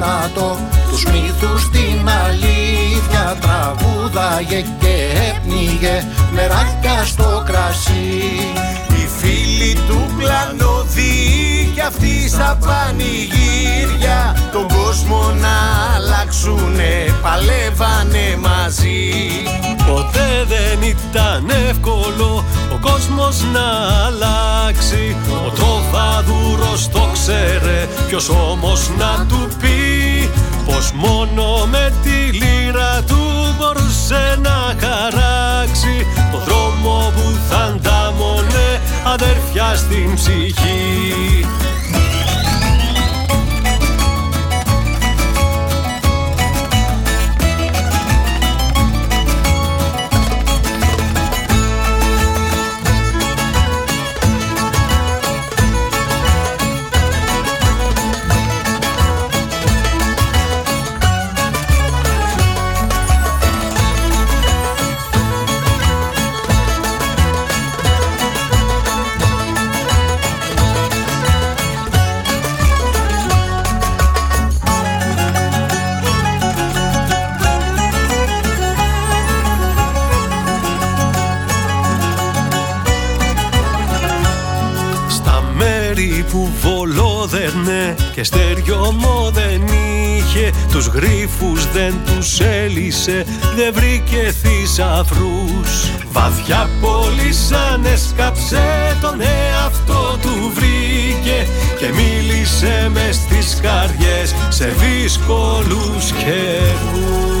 θάνατο Τους μύθους την αλήθεια τραγούδαγε και έπνιγε Μεράκια στο κρασί. Οι φίλοι του πλανοδί κι αυτοί στα πανηγύρια Τον κόσμο να αλλάξουνε παλεύανε μαζί. Ποτέ δεν ήταν εύκολο ο κόσμος να αλλάξει. Ο τροφαδούρος το ξέρε ποιος όμως να του πει Πως μόνο με τη λύρα του μπορούσε να χαράξει. Το δρόμο που θα αντάμωνε αδέρφια στην ψυχή και στεριωμό δεν είχε. Τους γρίφους δεν τους έλυσε Δεν βρήκε θησαυρούς Βαθιά πολύ σαν έσκαψε τον εαυτό του βρήκε Και μίλησε μες στις καρδιές σε δύσκολους καιρούς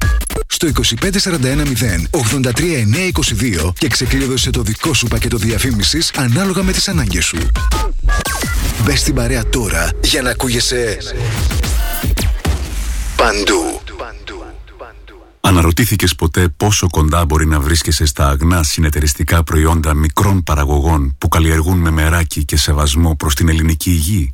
στο 25410 και ξεκλείδωσε το δικό σου πακέτο διαφήμισης ανάλογα με τις ανάγκες σου. Μπες στην παρέα τώρα για να ακούγεσαι παντού. Αναρωτήθηκες ποτέ πόσο κοντά μπορεί να βρίσκεσαι στα αγνά συνεταιριστικά προϊόντα μικρών παραγωγών που καλλιεργούν με μεράκι και σεβασμό προς την ελληνική υγεία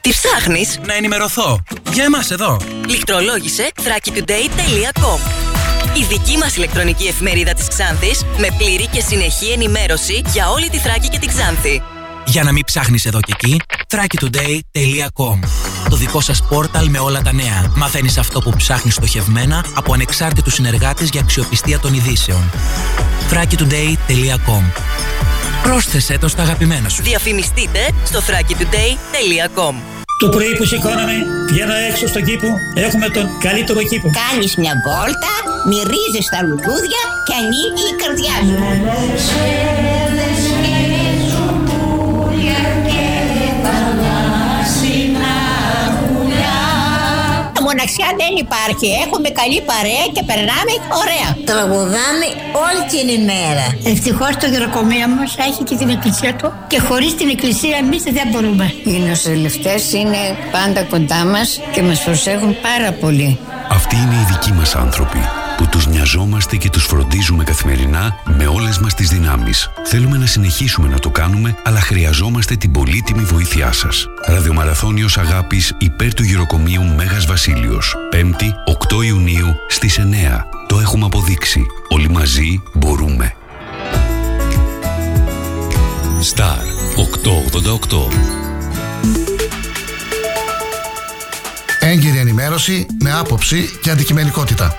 Τι ψάχνεις; Να ενημερωθώ. Για εμάς εδώ. Λιχτρολόγησε thrakitoday.com η δική μας ηλεκτρονική εφημερίδα της Ξάνθης με πλήρη και συνεχή ενημέρωση για όλη τη Θράκη και την Ξάνθη. Για να μην ψάχνεις εδώ και εκεί, thrakitoday.com Το δικό σας πόρταλ με όλα τα νέα. Μαθαίνεις αυτό που ψάχνεις στοχευμένα από ανεξάρτητους συνεργάτες για αξιοπιστία των ειδήσεων. thrakitoday.com Πρόσθεσέ το στα αγαπημένα σου. Διαφημιστείτε στο thrakitoday.com το πρωί που σηκώναμε, βγαίνω έξω στον κήπο, έχουμε τον καλύτερο κήπο. Κάνεις μια βόλτα, μυρίζεις τα λουλούδια και ανοίγει η καρδιά σου. Μοναξιά δεν υπάρχει. Έχουμε καλή παρέα και περνάμε ωραία. Τραγουδάμε όλη την ημέρα. Ευτυχώς το γεροκομείο μας έχει και την εκκλησία του και χωρίς την εκκλησία εμείς δεν μπορούμε. Οι νοσηλευτές είναι πάντα κοντά μας και μας προσέχουν πάρα πολύ. Αυτοί είναι οι δικοί μας άνθρωποι που τους νοιαζόμαστε και τους φροντίζουμε καθημερινά με όλες μας τις δυνάμεις. Θέλουμε να συνεχίσουμε να το κάνουμε, αλλά χρειαζόμαστε την πολύτιμη βοήθειά σας. Ραδιομαραθώνιος Αγάπης υπέρ του γυροκομείου Μέγας Βασίλειος. 5η 8 Ιουνίου στις 9. Το έχουμε αποδείξει. Όλοι μαζί μπορούμε. Star 888 Έγκυρη ενημέρωση με άποψη και αντικειμενικότητα.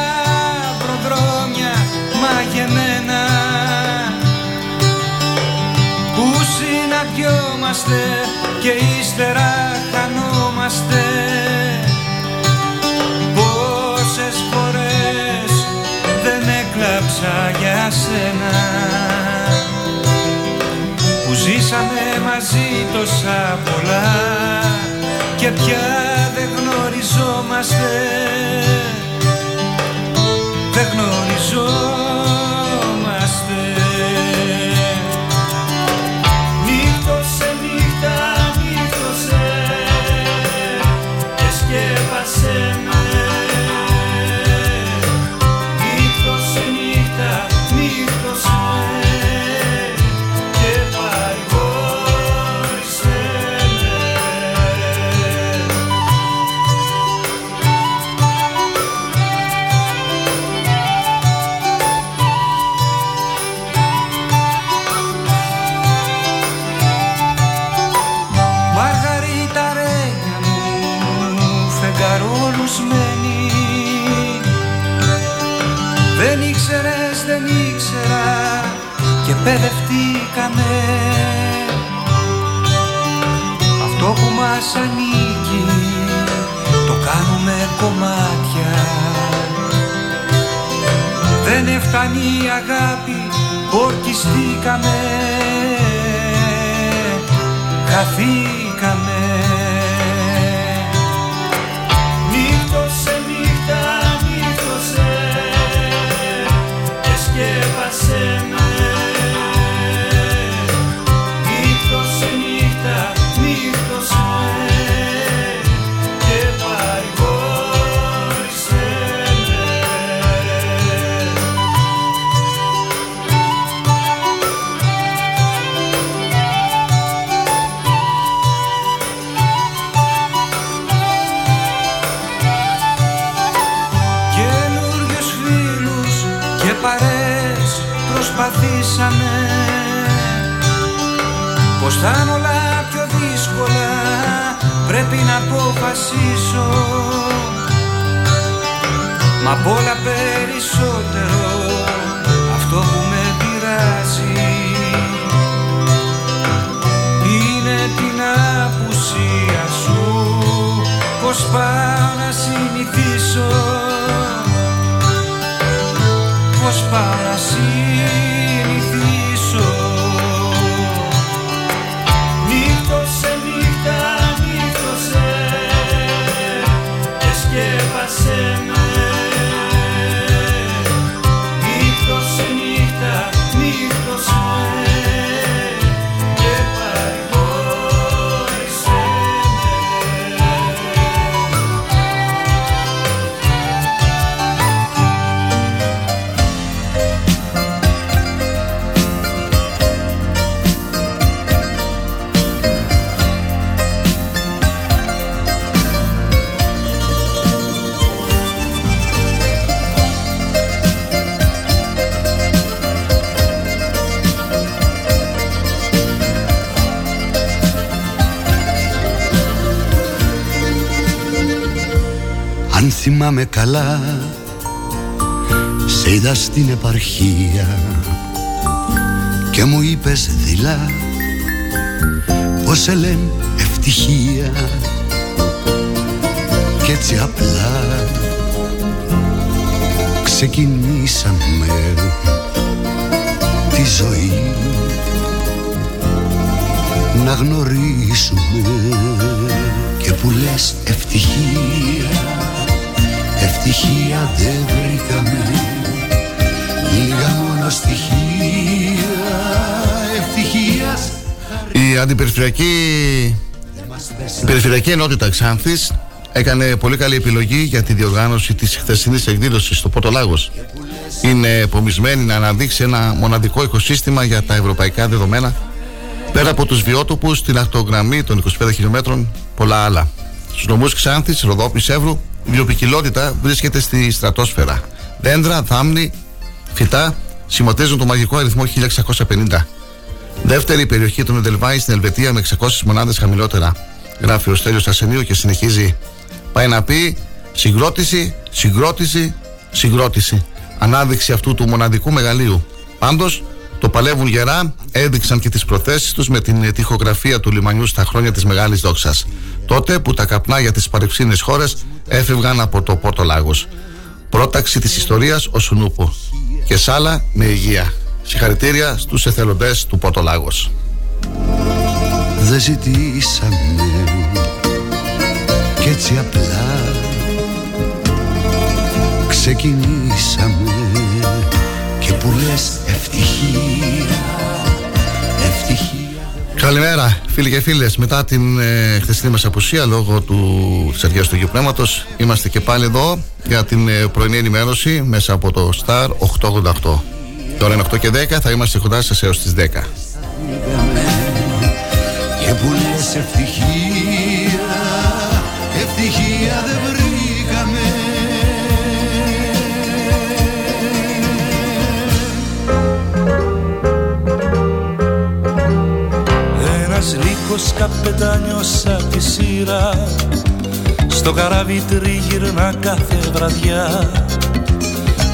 συναντιόμαστε και ύστερα χανόμαστε. Πόσες φορές δεν έκλαψα για σένα. Που ζήσαμε μαζί τόσα πολλά και πια δεν γνωριζόμαστε. Δεν γνωριζόμαστε παιδευτήκαμε Αυτό που μας ανήκει το κάνουμε κομμάτια. Δεν έφτανει η αγάπη, ορκιστήκαμε. Χαθήκαμε θα είναι όλα πιο δύσκολα πρέπει να αποφασίσω. Μα απ' όλα περισσότερο αυτό που με πειράζει. Είναι την απουσία σου πως πάω να συνηθίσω. Πως πάω να συνηθίσω Blessing. Θυμάμαι καλά. Σε είδα στην επαρχία Και μου είπες δειλά Πως σε λένε ευτυχία. Κι έτσι απλά Ξεκινήσαμε Τη ζωή. Να γνωρίσουμε Και που λες ευτυχία Ευτυχία δεν βρήκαμε Λίγα μόνο στοιχεία Ευτυχίας Η αντιπεριφερειακή η Περιφερειακή Ενότητα Ξάνθης έκανε πολύ καλή επιλογή για τη διοργάνωση της χθεσινής εκδήλωσης στο Πότο Λάγος. Είναι επομισμένη να αναδείξει ένα μοναδικό οικοσύστημα για τα ευρωπαϊκά δεδομένα Πέρα από τους βιότοπους, την ακτογραμμή των 25 χιλιόμετρων, πολλά άλλα. Στους νομούς Ξάνθης, Ροδόπης, Εύρου, η βιοπικιλότητα βρίσκεται στη στρατόσφαιρα. Δέντρα, θάμνη, φυτά σηματίζουν το μαγικό αριθμό 1650. Δεύτερη περιοχή του Εντελβάη στην Ελβετία με 600 μονάδες χαμηλότερα. Γράφει ο Στέλιος Ασενίου και συνεχίζει. Πάει να πει συγκρότηση, συγκρότηση, συγκρότηση. Ανάδειξη αυτού του μοναδικού μεγαλείου. Πάντως, το παλεύουν γερά, έδειξαν και τις προθέσεις τους με την τυχογραφία του λιμανιού στα χρόνια της Μεγάλης Δόξας. Τότε που τα καπνά για τις παρεξήνες χώρες έφευγαν από το Πόρτο Λάγος. Πρόταξη της ιστορίας ο Σουνούπο. Και σάλα με υγεία. Συγχαρητήρια στους εθελοντές του Πόρτο Λάγος. Δεν ζητήσαμε κι έτσι απλά ξεκινήσαμε και που λες ευτυχία, ευτυχία Καλημέρα φίλοι και φίλες. Μετά την ε, χθεσινή μας απουσία Λόγω του Σεργίας του Αγίου Πνεύματος Είμαστε και πάλι εδώ Για την ε, πρωινή ενημέρωση Μέσα από το Star 888 Τώρα είναι 8 και 10 Θα είμαστε κοντά σας έως τις 10 και που λες ευτυχία, Ένας λύκος καπετάνιος απ' τη σειρά. Στο καράβι τριγυρνά κάθε βραδιά.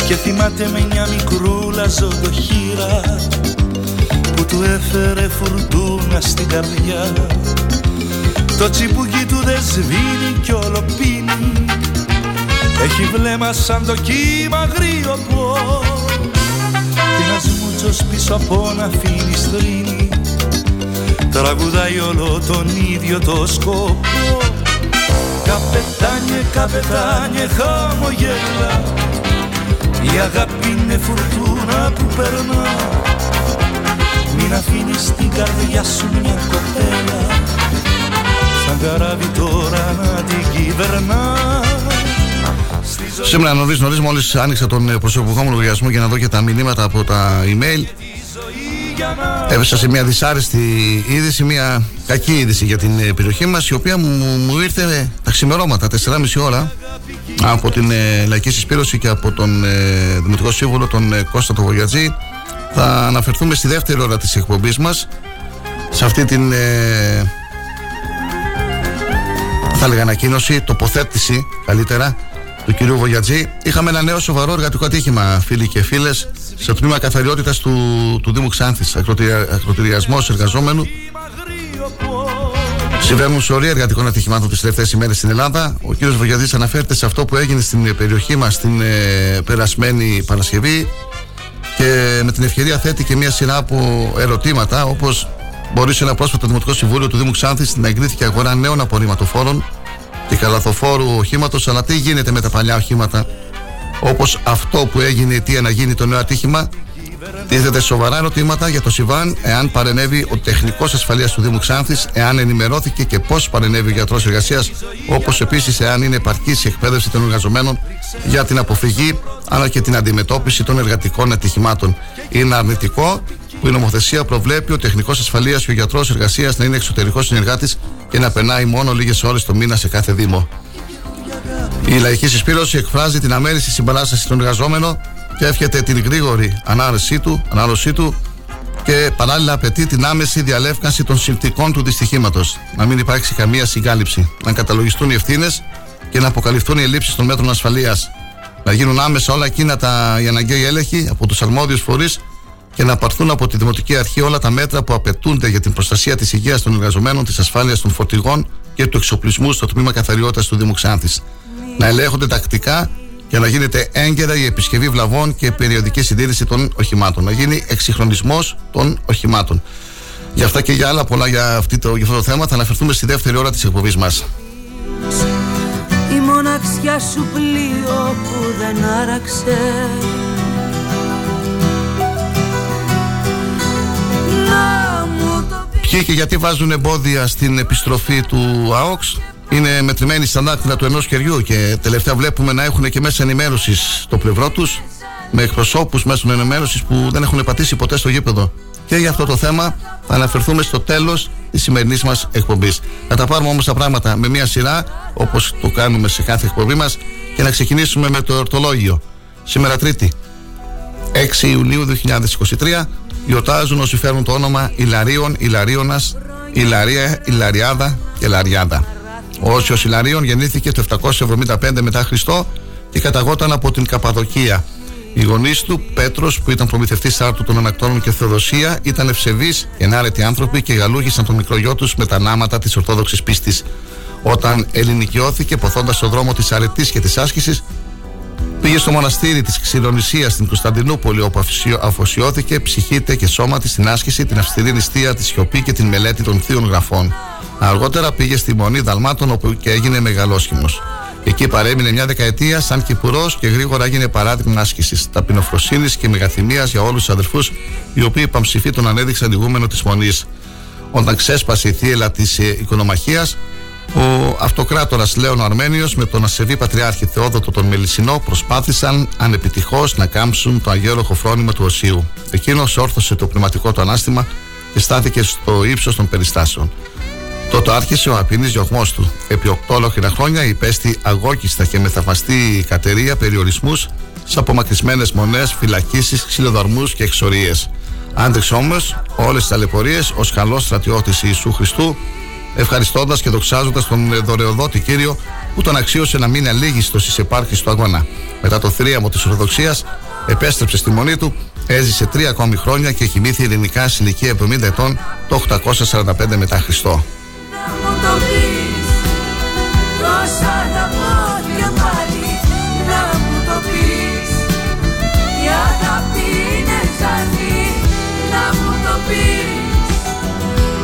Και θυμάται με μια μικρούλα ζωντοχύρα Που του έφερε φουρτούνα στην καρδιά. Το τσιμπούκι του δεν σβήνει κι όλο πίνει Έχει βλέμμα σαν το κύμα γρήγορο Και ένας μούτσος πίσω από να αφήνεις στρίνει Τραγουδάει όλο τον ίδιο το σκοπό. Καπετάνιε, καπετάνιε, χαμογέλα. Η αγάπη είναι φουρτούνα που περνά. Μην αφήνεις την καρδιά σου μια κοπέλα. Σαν καράβι τώρα να την κυβερνά. Σήμερα νωρίς νωρίς, μόλις άνοιξα τον ε, προσωπικό μου λογαριασμό για να δω και τα μηνύματα από τα email, έπεσα σε μια δυσάρεστη είδηση, μια κακή είδηση για την ε, περιοχή μας, η οποία μου, μου ήρθε τα ξημερώματα, 4,5 ώρα, από την ε, Λαϊκή Συσπήρωση και από τον ε, Δημοτικό Σύμβουλο, τον ε, Κώστα το Βογιατζή. Θα αναφερθούμε στη δεύτερη ώρα της εκπομπής μας σε αυτή την ε, θα έλεγα ανακοίνωση, τοποθέτηση καλύτερα του κυρίου Βογιατζή. Είχαμε ένα νέο σοβαρό εργατικό ατύχημα, φίλοι και φίλες, στο τμήμα καθαριότητας του, του Δήμου Ξάνθης. Ακροτηριασμός εργαζόμενου. Συμβαίνουν σωρία εργατικών ατυχημάτων τις τελευταίες ημέρες στην Ελλάδα. Ο κύριος Βογιατζή αναφέρεται σε αυτό που έγινε στην περιοχή μας την ε, περασμένη Παρασκευή και με την ευκαιρία θέτει και μια σειρά από ερωτήματα όπως μπορεί σε ένα πρόσφατο Δημοτικό Συμβούλιο του Δήμου Ξάνθης να εγκρίθηκε αγορά νέων απορριμματοφόρων και καλαθοφόρου οχήματος, αλλά τι γίνεται με τα παλιά οχήματα, όπως αυτό που έγινε η αιτία να γίνει το νέο ατύχημα. Τίθεται σοβαρά ερωτήματα για το Σιβάν, εάν παρενέβη ο τεχνικός ασφαλείας του Δήμου Ξάνθης, εάν ενημερώθηκε και πώς παρενέβη ο γιατρός εργασίας, όπως επίσης εάν είναι επαρκής η εκπαίδευση των εργαζομένων για την αποφυγή αλλά και την αντιμετώπιση των εργατικών ατυχημάτων. Είναι αρνητικό που η νομοθεσία προβλέπει ο τεχνικός ασφαλείας και ο γιατρός εργασίας να είναι εξωτερικός συνεργάτης και να περνάει μόνο λίγες ώρες το μήνα σε κάθε Δήμο. Η λαϊκή συσπήρωση εκφράζει την αμέριστη συμπαράσταση στον εργαζόμενο και εύχεται την γρήγορη ανάρρωσή του, ανάρρωσή του και παράλληλα απαιτεί την άμεση διαλεύκανση των συνθηκών του δυστυχήματος. Να μην υπάρξει καμία συγκάλυψη. Να καταλογιστούν οι ευθύνες και να αποκαλυφθούν οι ελλείψεις των μέτρων ασφαλείας. Να γίνουν άμεσα όλα εκείνα τα οι αναγκαίοι έλεγχοι από τους αρμόδιους φορείς και να πάρθουν από τη Δημοτική Αρχή όλα τα μέτρα που απαιτούνται για την προστασία της υγείας των εργαζομένων, της ασφάλειας των φορτηγών και του εξοπλισμού στο τμήμα καθαριότητας του Δήμου Ξάνθης. Να ελέγχονται τακτικά και να γίνεται έγκαιρα η επισκευή βλαβών και περιοδική συντήρηση των οχημάτων. Να γίνει εξυγχρονισμός των οχημάτων. Για αυτά και για άλλα πολλά για, αυτή το, για αυτό το θέμα θα αναφερθούμε στη δεύτερη ώρα της εκπομπής μας. Η μοναξιά σου πλοίο που δεν άραξε Ποιοι και γιατί βάζουν εμπόδια στην επιστροφή του ΑΟΚΣ είναι μετρημένοι στα δάχτυλα του ενός χεριού και τελευταία βλέπουμε να έχουν και μέσα ενημέρωσης στο πλευρό τους με εκπροσώπους μέσων ενημέρωσης που δεν έχουν πατήσει ποτέ στο γήπεδο Και για αυτό το θέμα θα αναφερθούμε στο τέλος της σημερινής μας εκπομπής. Θα τα πάρουμε όμως τα πράγματα με μια σειρά, όπως το κάνουμε σε κάθε εκπομπή μας, και να ξεκινήσουμε με το εορτολόγιο. Σήμερα Τρίτη, 6 Ιουνίου 2023, γιορτάζουν όσοι φέρνουν το όνομα Ιλαρίων, Ιλαρίωνα, Ιλαρία, Ιλαριάδα και Λαριάδα. Ο Όσιος Ιλαρίων γεννήθηκε το 775 μετά Χριστό και καταγόταν από την Καπαδοκία. Οι γονείς του, Πέτρος, που ήταν προμηθευτής άρτου των Ανακτώνων και Θεοδοσία, ήταν ευσεβείς, ενάρετοι άνθρωποι και γαλούγησαν τον μικρό γιο τους με τα νάματα της Ορθόδοξης πίστης. Όταν ελληνικιώθηκε, ποθώντας στον δρόμο της αρετής και της άσκησης, πήγε στο μοναστήρι της Ξηρονησίας στην Κωνσταντινούπολη, όπου αφοσιώθηκε ψυχήτε και σώμα της στην άσκηση, την αυστηρή νηστεία, τη σιωπή και την μελέτη των θείων γραφών. Αργότερα πήγε στη Μονή Δαλμάτων, όπου και έγινε μεγαλόσχημος. Εκεί παρέμεινε μια δεκαετία σαν κυπουρός και γρήγορα έγινε παράδειγμα άσκησης, ταπεινοφροσύνης και μεγαθυμίας για όλους τους αδερφού, οι οποίοι παμψηφί τον ανέδειξαν ηγούμενο της Μονής. Όταν ξέσπασε η θύελα της ε, οικονομαχίας, ο αυτοκράτορας Λέων Αρμένιος με τον ασεβή πατριάρχη Θεόδοτο τον Μελισσινό προσπάθησαν ανεπιτυχώς να κάμψουν το αγιόλογο φρόνημα του Οσίου. Εκείνος όρθωσε το πνευματικό του ανάστημα και στάθηκε στο ύψος των περιστάσεων. Τότε άρχισε ο απεινής διωγμό του. Επί οκτώ ολόκληρα χρόνια υπέστη αγώκιστα και με θαυμαστή κατερία περιορισμούς σε απομακρυσμένες μονές, φυλακίσεις, ξυλοδαρμούς και εξορίες. Άντεξε όμως όλες τις ταλαιπωρίες ως καλός στρατιώτης Ιησού Χριστού, ευχαριστώντας και δοξάζοντας τον δωρεοδότη κύριο που τον αξίωσε να μείνει αλήγιστος στι επάρχε του αγώνα. Μετά το θρίαμο της Ορθοδοξίας, επέστρεψε στη μονή του, έζησε τρία ακόμη χρόνια και κοιμήθη ειρηνικά σε ηλικία 70 ετών το 845 μετά Χριστό.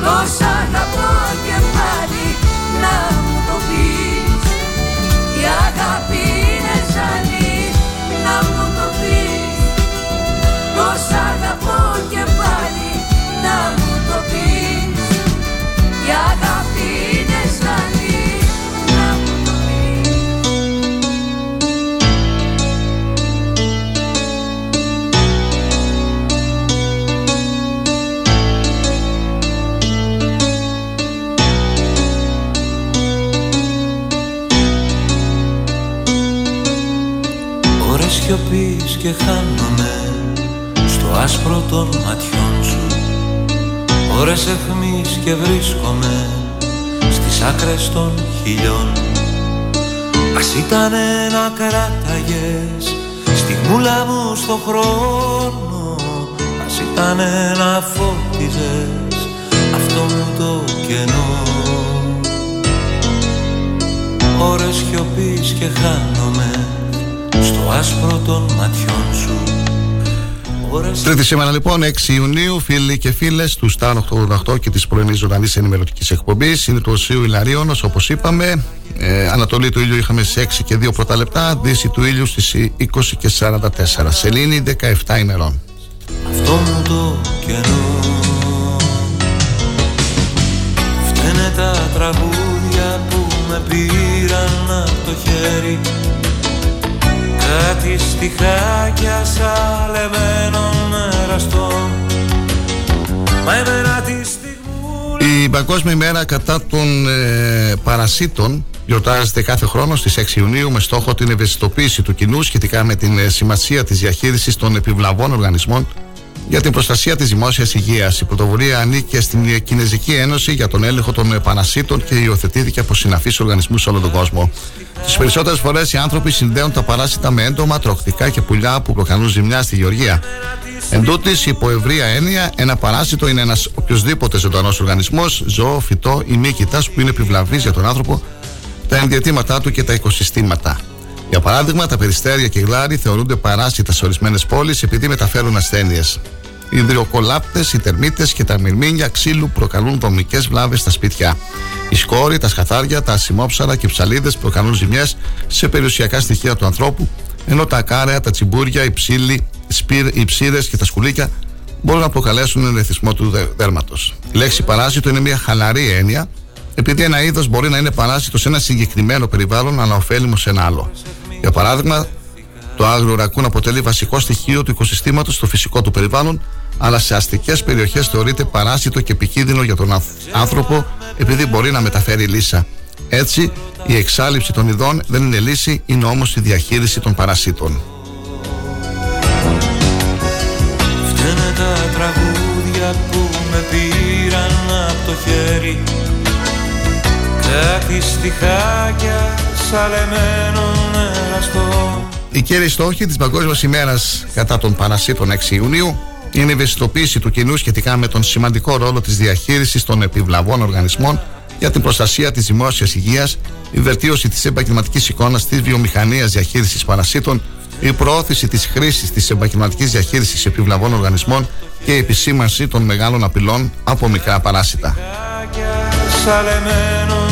Τόσα σιωπής και χάνομαι στο άσπρο των ματιών σου. Ώρες εχμής και βρίσκομαι στις άκρες των χιλιών. Ας ήταν να κράταγες στιγμούλα μου στο χρόνο. Ας ήταν να φώτιζες αυτό μου το κενό. Ώρες σιωπής και χάνομαι στο άσπρο των ματιών σου Τρίτη σήμερα λοιπόν, 6 Ιουνίου, φίλοι και φίλες του Στάν 88 και της πρωινής ζωντανής ενημερωτικής εκπομπής. Είναι το Οσίου Ιλαρίωνο, όπως είπαμε. Ε, Ανατολή του ήλιου είχαμε στι 6 και 2 πρώτα λεπτά. Δύση του ήλιου στις 20 και 44. Σελήνη 17 ημερών. Αυτό μου το κενό Φταίνε τα τραγούδια που με πήραν από το χέρι Κάτι στιχάκια σαλεμένων εραστών. Μα εμένα τη στιγμή Η Παγκόσμια ημέρα κατά των ε, παρασίτων γιορτάζεται κάθε χρόνο στις 6 Ιουνίου με στόχο την ευαισθητοποίηση του κοινού σχετικά με την ε, σημασία της διαχείρισης των επιβλαβών οργανισμών για την προστασία της δημόσιας υγείας. Η πρωτοβουλία ανήκε στην ε, Κινέζικη Ένωση για τον έλεγχο των ε, παρασίτων και υιοθετήθηκε από συναφείς οργανισμούς σε όλο τον κόσμο. Τις περισσότερες φορές οι άνθρωποι συνδέουν τα παράσιτα με έντομα, τροχτικά και πουλιά που προκαλούν ζημιά στη γεωργία. Εν τούτης, υπό ευρεία έννοια, ένα παράσιτο είναι ένας οποιοδήποτε ζωντανός οργανισμός, ζώο, φυτό ή μύκητας που είναι επιβλαβής για τον άνθρωπο, τα ενδιατήματά του και τα οικοσυστήματα. Για παράδειγμα, τα περιστέρια και γλάρι θεωρούνται παράσιτα σε ορισμένες πόλεις επειδή μεταφέρουν ασθένειες. Οι υδροκολάπτες, οι τερμίτες και τα μυρμήνια ξύλου προκαλούν δομικέ βλάβες στα σπίτια. Οι σκόροι, τα σκαθάρια, τα ασημόψαρα και οι ψαλίδες προκαλούν ζημιές σε περιουσιακά στοιχεία του ανθρώπου, ενώ τα ακάραια, τα τσιμπούρια, οι ψήλοι, οι ψήρε και τα σκουλίκια μπορούν να προκαλέσουν ενεθισμό του δέρματος. Η λέξη παράσιτο είναι μια χαλαρή έννοια, επειδή ένα είδος μπορεί να είναι παράσιτο σε ένα συγκεκριμένο περιβάλλον, αλλά ωφέλιμο σε ένα άλλο. Για παράδειγμα, Το άγριο ρακούν αποτελεί βασικό στοιχείο του οικοσυστήματος στο φυσικό του περιβάλλον, αλλά σε αστικές περιοχές θεωρείται παράσιτο και επικίνδυνο για τον άνθρωπο επειδή μπορεί να μεταφέρει λύσα. Έτσι, η εξάλληψη των ειδών δεν είναι λύση, είναι όμως η διαχείριση των παρασίτων. Φταίνε τα τραγούδια που με πήραν από το χέρι Κάτι στιχάκια σαλεμένο νεραστό Η κύριοι στόχη της Παγκόσμιας ημέρας κατά των παρασίτων 6 Ιουνίου είναι η ευαισθητοποίηση του κοινού σχετικά με τον σημαντικό ρόλο της διαχείρισης των επιβλαβών οργανισμών για την προστασία της δημόσιας υγείας, η βελτίωση της επαγγελματικής εικόνας της βιομηχανίας διαχείρισης παρασίτων, η προώθηση της χρήσης της επαγγελματικής διαχείρισης επιβλαβών οργανισμών και η επισήμανση των μεγάλων απειλών από μικρά παράσιτα. Σαλεμένο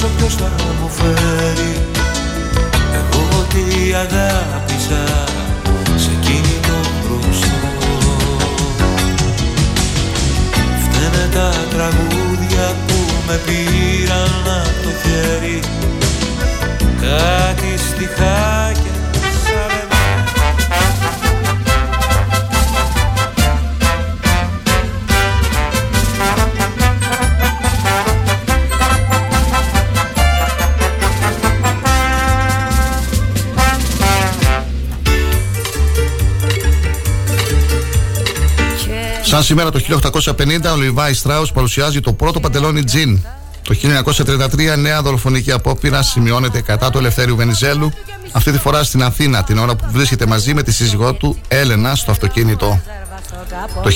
πίσω ποιος θα μου φέρει. Εγώ τι αγάπησα σε εκείνη το μπροστό. Φταίνε τα τραγούδια που με πήραν από το χέρι. Κάτι στιχάκια Σαν σήμερα το 1850 ο Λιβάη Στράους παρουσιάζει το πρώτο παντελόνι τζιν. Το 1933 νέα δολοφονική απόπειρα σημειώνεται κατά του Ελευθέριου Βενιζέλου, αυτή τη φορά στην Αθήνα, την ώρα που βρίσκεται μαζί με τη σύζυγό του Έλενα στο αυτοκίνητο. Το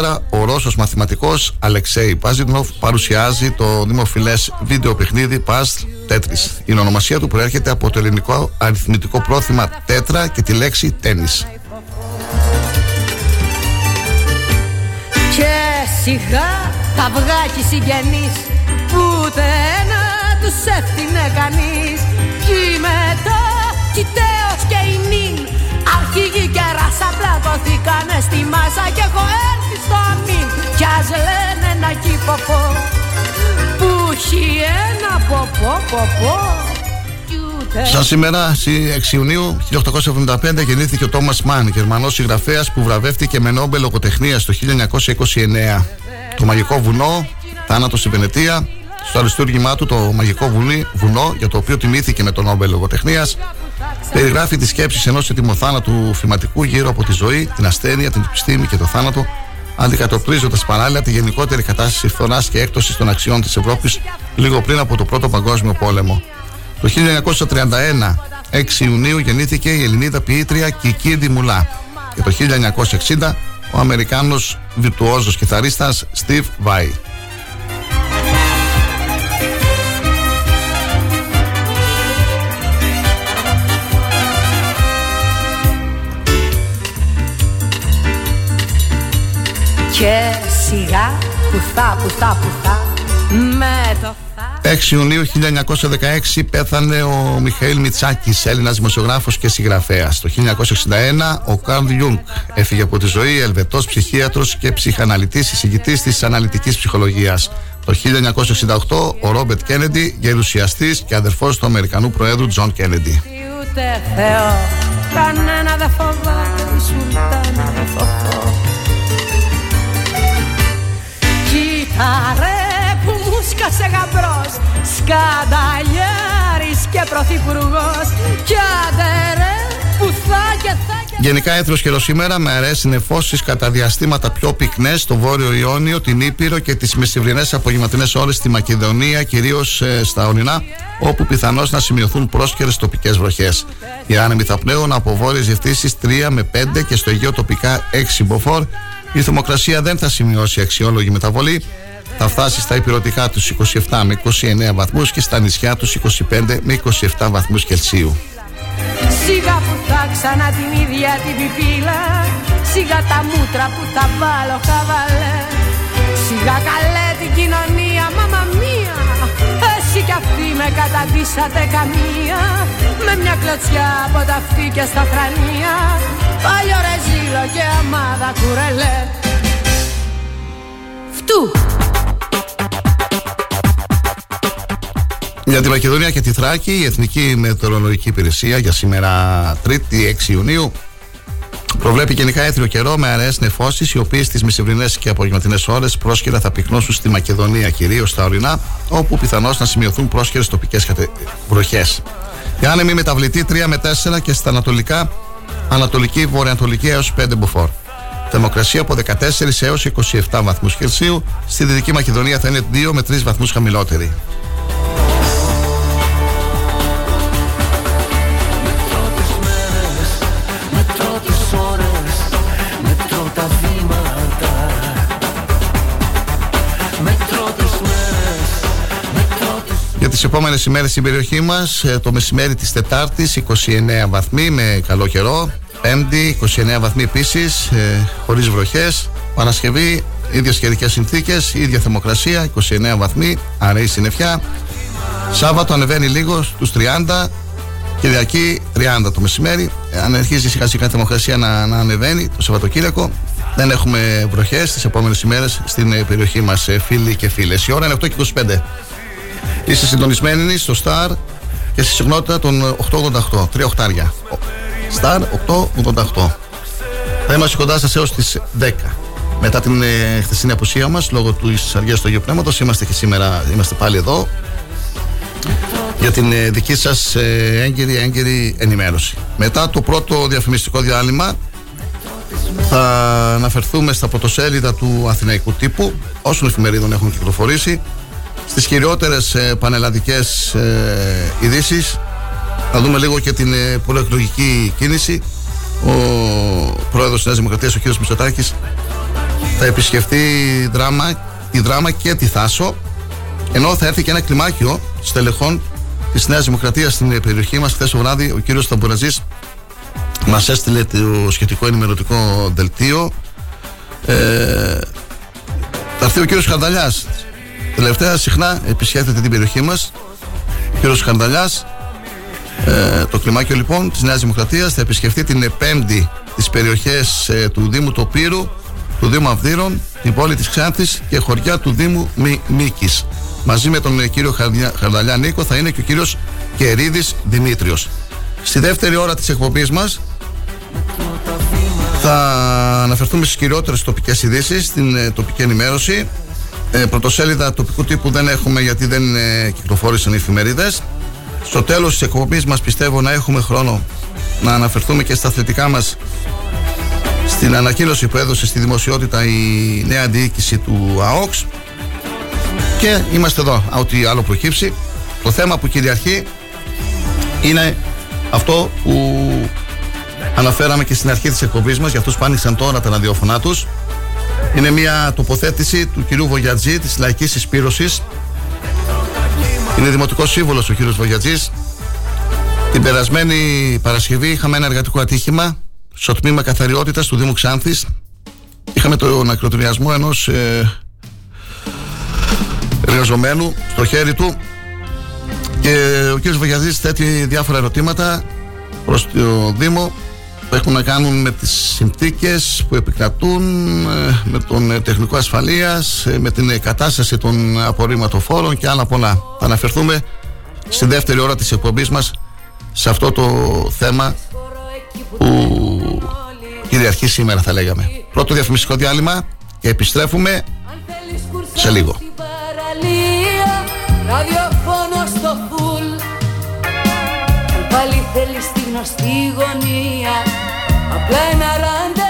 1984 ο Ρώσος μαθηματικός Αλεξέη Πάζινοφ παρουσιάζει το δημοφιλές βίντεο παιχνίδι Puzzle Tetris. Η ονομασία του προέρχεται από το ελληνικό αριθμητικό πρόθυμα τέτρα και τη λέξη τένις. Σιγά τα αυγά και οι συγγενείς Ούτε ένα τους έφτιανε κανείς. Κι μετά κι τέος και η νυν Αρχηγοί και ράσα πλακωθήκανε στη μάσα Και έχω έρθει στο αμήν. Κι ας λένε ένα κύποπο Που έχει ένα ποπό ποπό Σαν σήμερα, στι 6 Ιουνίου 1875, γεννήθηκε ο Τόμας Μαν, Γερμανός συγγραφέας που βραβεύτηκε με Νόμπελ Λογοτεχνίας το 1929. Το μαγικό βουνό, θάνατος στη Βενετία, στο αριστούργημά του το μαγικό βουνί, βουνό, για το οποίο τιμήθηκε με τον Νόμπελ Λογοτεχνίας, περιγράφει τις σκέψεις ενός ετοιμοθάνατου φηματικού γύρω από τη ζωή, την ασθένεια, την επιστήμη και το θάνατο, αντικατοπτρίζοντας παράλληλα τη γενικότερη κατάσταση φθοράς και έκπτωσης των αξιών της Ευρώπης λίγο πριν από το Πρώτο Παγκόσμιο Πόλεμο. Το 1931, 6 Ιουνίου, γεννήθηκε η Ελληνίδα ποιήτρια Κική Δημουλά. Και το 1960, ο Αμερικάνος βιρτουόζος κιθαρίστας Steve Vai. Και σιγά πουθά πουθά πουθά με το 6 Ιουνίου 1916 πέθανε ο Μιχαήλ Μιτσάκης, Έλληνας δημοσιογράφος και συγγραφέας. Το 1961 ο Καρλ Ιούγκ έφυγε από τη ζωή, ελβετός ψυχίατρος και ψυχαναλυτής, εισηγητής της αναλυτικής ψυχολογίας. Το 1968 ο Ρόμπερτ Κέννεντι, γερουσιαστής και αδερφός του Αμερικανού Προέδρου Τζον Κέννεντι. Ούτε Θεό, κανένα δεν φοβάται, σουλτάνα δεν φοβώ. Κοίτα ρε που μου σκάσε γαμπρός, σκανταλιάρης και πρωθυπουργός κι άντε ρε που θα και θα Γενικά έθρος καιρός σήμερα με αραιέ νεφώσει κατά διαστήματα πιο πυκνές στο βόρειο Ιόνιο, την Ήπειρο και τις μεσημβρινές απογευματινές ώρες στη Μακεδονία, κυρίως στα ορεινά, όπου πιθανώς να σημειωθούν πρόσκαιρες τοπικές βροχές. Οι άνεμοι θα πνέουν από βόρειες διευθύνσεις 3 με 5 και στο Αιγαίο τοπικά 6 μποφόρ. Η θερμοκρασία δεν θα σημειώσει αξιόλογη μεταβολή. Θα φτάσει στα υπηρετικά τους 27 με 29 βαθμούς και στα νησιά τους 25 με 27 βαθμούς Κελσίου. Σιγά που θα ξανά την ίδια την πιπίλα Σιγά τα μούτρα που θα βάλω χαβαλέ. Σιγά καλέ την κοινωνία μάμα μία Εσύ κι αυτοί με καταντήσατε καμία. Με μια κλωτσιά από τα αυτή και στα φρανία Παλιό ρεζίλο και αμάδα κουρελέ. Φτού Για τη Μακεδονία και τη Θράκη, η Εθνική Μετεωρολογική Υπηρεσία για σήμερα 3η 6 Ιουνίου προβλέπει γενικά έθριο καιρό με αραιές νεφώσεις, οι οποίες στις μεσημβρινέ και απογευματινές ώρες πρόσκαιρα θα πυκνώσουν στη Μακεδονία, κυρίως στα ορεινά, όπου πιθανώς να σημειωθούν πρόσκαιρες τοπικές βροχές. Η άνεμη μεταβλητή 3 με 4 και στα ανατολικά, ανατολική, βορειοανατολική έως 5 μποφόρ. Θερμοκρασία από 14 έως 27 βαθμούς Κελσίου. Στη Δυτική Μακεδονία θα είναι 2 με 3 βαθμούς χαμηλότερη. Τις επόμενες ημέρες στην περιοχή μας ε, το μεσημέρι της Τετάρτης 29 βαθμοί με καλό καιρό. Πέμπτη 29 βαθμοί επίσης ε, χωρίς βροχές. Παρασκευή ίδιες καιρικές συνθήκες ίδια θερμοκρασία 29 βαθμοί αραιή συννεφιά. Σάββατο ανεβαίνει λίγος στους 30 Κυριακή 30 το μεσημέρι. Αν αρχίζει σιγά σιγά η θερμοκρασία να, να ανεβαίνει το Σαββατοκύριακο δεν έχουμε βροχές τις επόμενες ημέρες στην ε, περιοχή μας ε, φίλοι και φίλες. Η ώρα είναι 8 και 25 Είστε συντονισμένοι στο Star και στη συχνότητα των 888. Τρία οχτάρια. Star 888. Θα είμαστε κοντά σας έως τις 10. Μετά την ε, χθεσινή απουσία μας, λόγω του αργίας του Αγίου Πνεύματος, είμαστε και σήμερα είμαστε πάλι εδώ για την ε, δική σας ε, έγκυρη, έγκυρη ενημέρωση. Μετά το πρώτο διαφημιστικό διάλειμμα, θα αναφερθούμε στα πρωτοσέλιδα του Αθηναϊκού τύπου, όσων εφημερίδων έχουν κυκλοφορήσει, στις κυριότερες ε, πανελλαδικές ε, ειδήσεις. Θα δούμε λίγο και την ε, προεκλογική κίνηση. Ο πρόεδρος της Νέας Δημοκρατίας, ο κ. Μητσοτάκης, θα επισκεφτεί δράμα, τη δράμα και τη Θάσο, ενώ θα έρθει και ένα κλιμάκιο στελεχών της Νέας Δημοκρατίας στην περιοχή μας. Χθες το βράδυ ο κ. Σταμπουραζής μας έστειλε το σχετικό ενημερωτικό δελτίο. Ε, θα έρθει ο κ. Χαρδαλιάς Τελευταία συχνά επισκέφτεται την περιοχή μας. Κύριος Χαρδαλιά. Ε, το κλιμάκιο λοιπόν της Νέας Δημοκρατίας θα επισκεφτεί την πέμπτη τι περιοχέ ε, του Δήμου Τοπύρου, του Δήμου Αυδείρων, την πόλη της Ξάνθης και χωριά του Δήμου Μη, Μίκη. Μαζί με τον ε, κύριο Χαρδαλιά Νίκο θα είναι και ο κύριος Κερίδης Δημήτριος. Στη δεύτερη ώρα της εκπομπής μας θα αναφερθούμε στις κυριότερες τοπικές ειδήσεις, στην ε, τοπική ενημέρωση ε, πρωτοσέλιδα τοπικού τύπου δεν έχουμε γιατί δεν ε, κυκλοφόρησαν οι εφημερίδες. Στο τέλος της εκπομπής μας πιστεύω να έχουμε χρόνο να αναφερθούμε και στα αθλητικά μας στην ανακοίνωση που έδωσε στη δημοσιότητα η νέα διοίκηση του ΑΟΚΣ. Και είμαστε εδώ, ό,τι άλλο προκύψει. Το θέμα που κυριαρχεί είναι αυτό που αναφέραμε και στην αρχή της εκπομπής μας για αυτούς που άνοιξαν τώρα τα ραδιόφωνά τους είναι μια τοποθέτηση του κυρίου Βογιατζή της Λαϊκής Εισπύρωσης είναι δημοτικός σύμβολος ο κύριος Βογιατζής. Την περασμένη Παρασκευή είχαμε ένα εργατικό ατύχημα στο τμήμα καθαριότητας του Δήμου Ξάνθης. Είχαμε τον ακροτηριασμό ενός ε, εργαζομένου στο χέρι του. Και ο κύριος Βογιατζής θέτει διάφορα ερωτήματα προς το Δήμο. που έχουν να κάνουν με τις συνθήκες που επικρατούν, ε, με τον ε, τεχνικό ασφαλείας, ε, με την κατάσταση των απορρίμματοφόρων και άλλα πολλά. Θα αναφερθούμε στη δεύτερη ώρα της εκπομπής μας σε αυτό το θέμα που κυριαρχεί σήμερα θα λέγαμε. Πρώτο διαφημιστικό διάλειμμα και επιστρέφουμε σε λίγο. Πάλι θέλεις τη γνωστή γωνία. Απλά ένα ραντεβού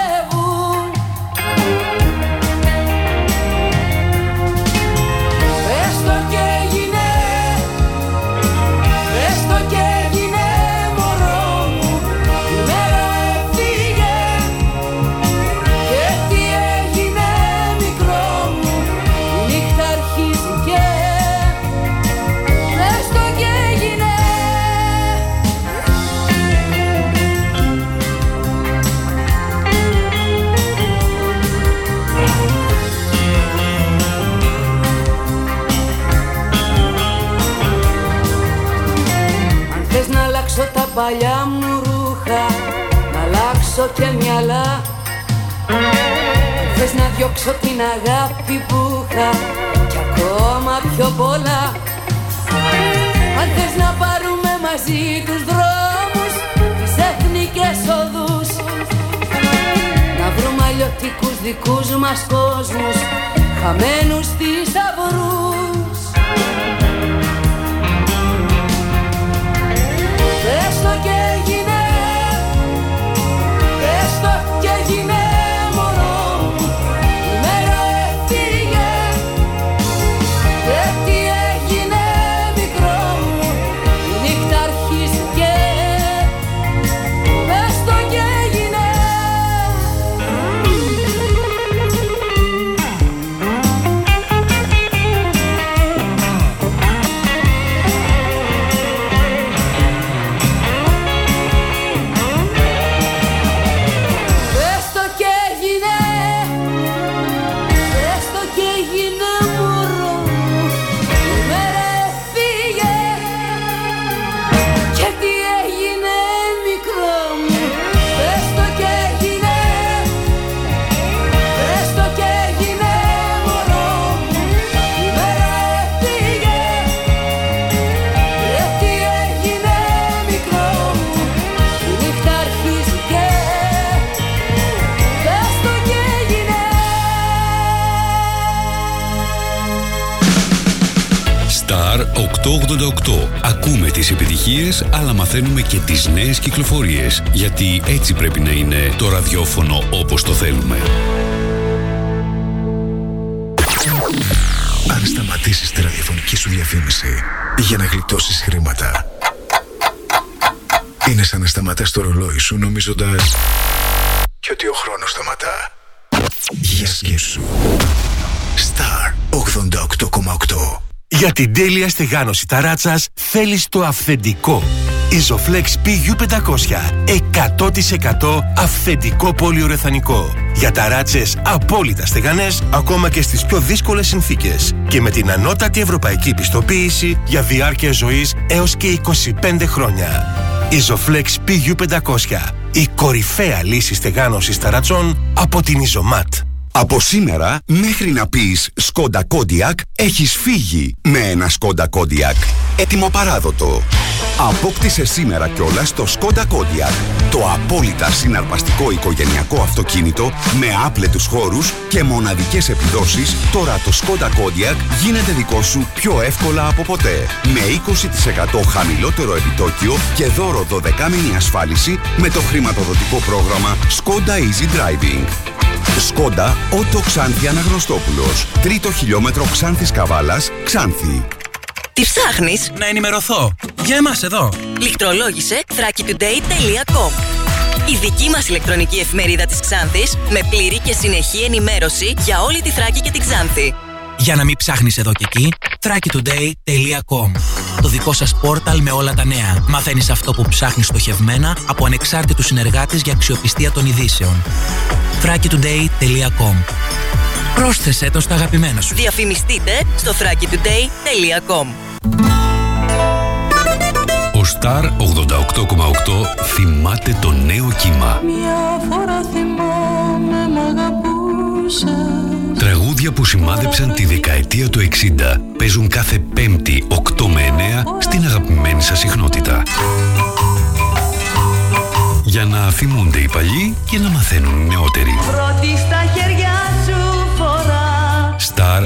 παλιά μου ρούχα Να αλλάξω και μυαλά. Αν θες να διώξω την αγάπη που είχα Κι ακόμα πιο πολλά. Αν θες να πάρουμε μαζί τους δρόμους Τις εθνικές οδούς Να βρούμε αλλιωτικούς δικούς μας κόσμους Χαμένους στις σταυρούς Έστω και 888. Ακούμε τις επιτυχίες, αλλά μαθαίνουμε και τις νέες κυκλοφορίες. Γιατί έτσι πρέπει να είναι το ραδιόφωνο όπως το θέλουμε. Αν σταματήσεις τη ραδιοφωνική σου διαφήμιση για να γλιτώσεις χρήματα, είναι σαν να σταματάς το ρολόι σου νομίζοντας και ότι ο χρόνος σταματά. Για σκέψου. Star 88,8 Για την τέλεια στεγάνωση ταράτσας θέλεις το αυθεντικό. Isoflex PU500 100% αυθεντικό πολυουρεθανικό. Για ταράτσες απόλυτα στεγανές ακόμα και στις πιο δύσκολες συνθήκες. Και με την ανώτατη ευρωπαϊκή πιστοποίηση για διάρκεια ζωής έως και 25 χρόνια. Isoflex PU500 η κορυφαία λύση στεγάνωσης ταρατσών από την Isomat. Από σήμερα, μέχρι να πεις Σκόντα Κόντιακ, έχεις φύγει με ένα Σκόντα Κόντιακ. Ετοιμοπαράδοτο. Απόκτησε σήμερα κιόλας το Skoda Kodiaq. Το απόλυτα συναρπαστικό οικογενειακό αυτοκίνητο με άπλετους χώρους και μοναδικές επιδόσεις, τώρα το Skoda Kodiaq γίνεται δικό σου πιο εύκολα από ποτέ. Με 20% χαμηλότερο επιτόκιο και δώρο 12μηνη ασφάλιση με το χρηματοδοτικό πρόγραμμα Skoda Easy Driving. Skoda Auto Ξάνθη Αναγνωστόπουλος. Τρίτο χιλιόμετρο Ξάνθης Καβάλας, Ξάνθη. Τι ψάχνεις; Να ενημερωθώ. Για εμάς εδώ. Λιχτρολόγησε thrakitoday.com Η δική μας ηλεκτρονική εφημερίδα της Ξάνθης με πλήρη και συνεχή ενημέρωση για όλη τη Θράκη και την Ξάνθη. Για να μην ψάχνεις εδώ και εκεί, thrakitoday.com Το δικό σας πόρταλ με όλα τα νέα. Μαθαίνεις αυτό που ψάχνεις στοχευμένα από ανεξάρτητους συνεργάτες για αξιοπιστία των ειδήσεων. thrakitoday.com Πρόσθεσέ το στα αγαπημένα σου. Διαφημιστείτε στο thrakitoday.com Ο Star 88,8 θυμάται το νέο κύμα. Μια φορά θυμάμαι μ' αγαπούσα Τραγούδια που σημάδεψαν τη δεκαετία του 60 παίζουν κάθε Πέμπτη 8 με 9 στην αγαπημένη σας συχνότητα. Για να θυμούνται οι παλιοί και να μαθαίνουν οι νεότεροι. Πρώτη στα χέρια σου φορά Star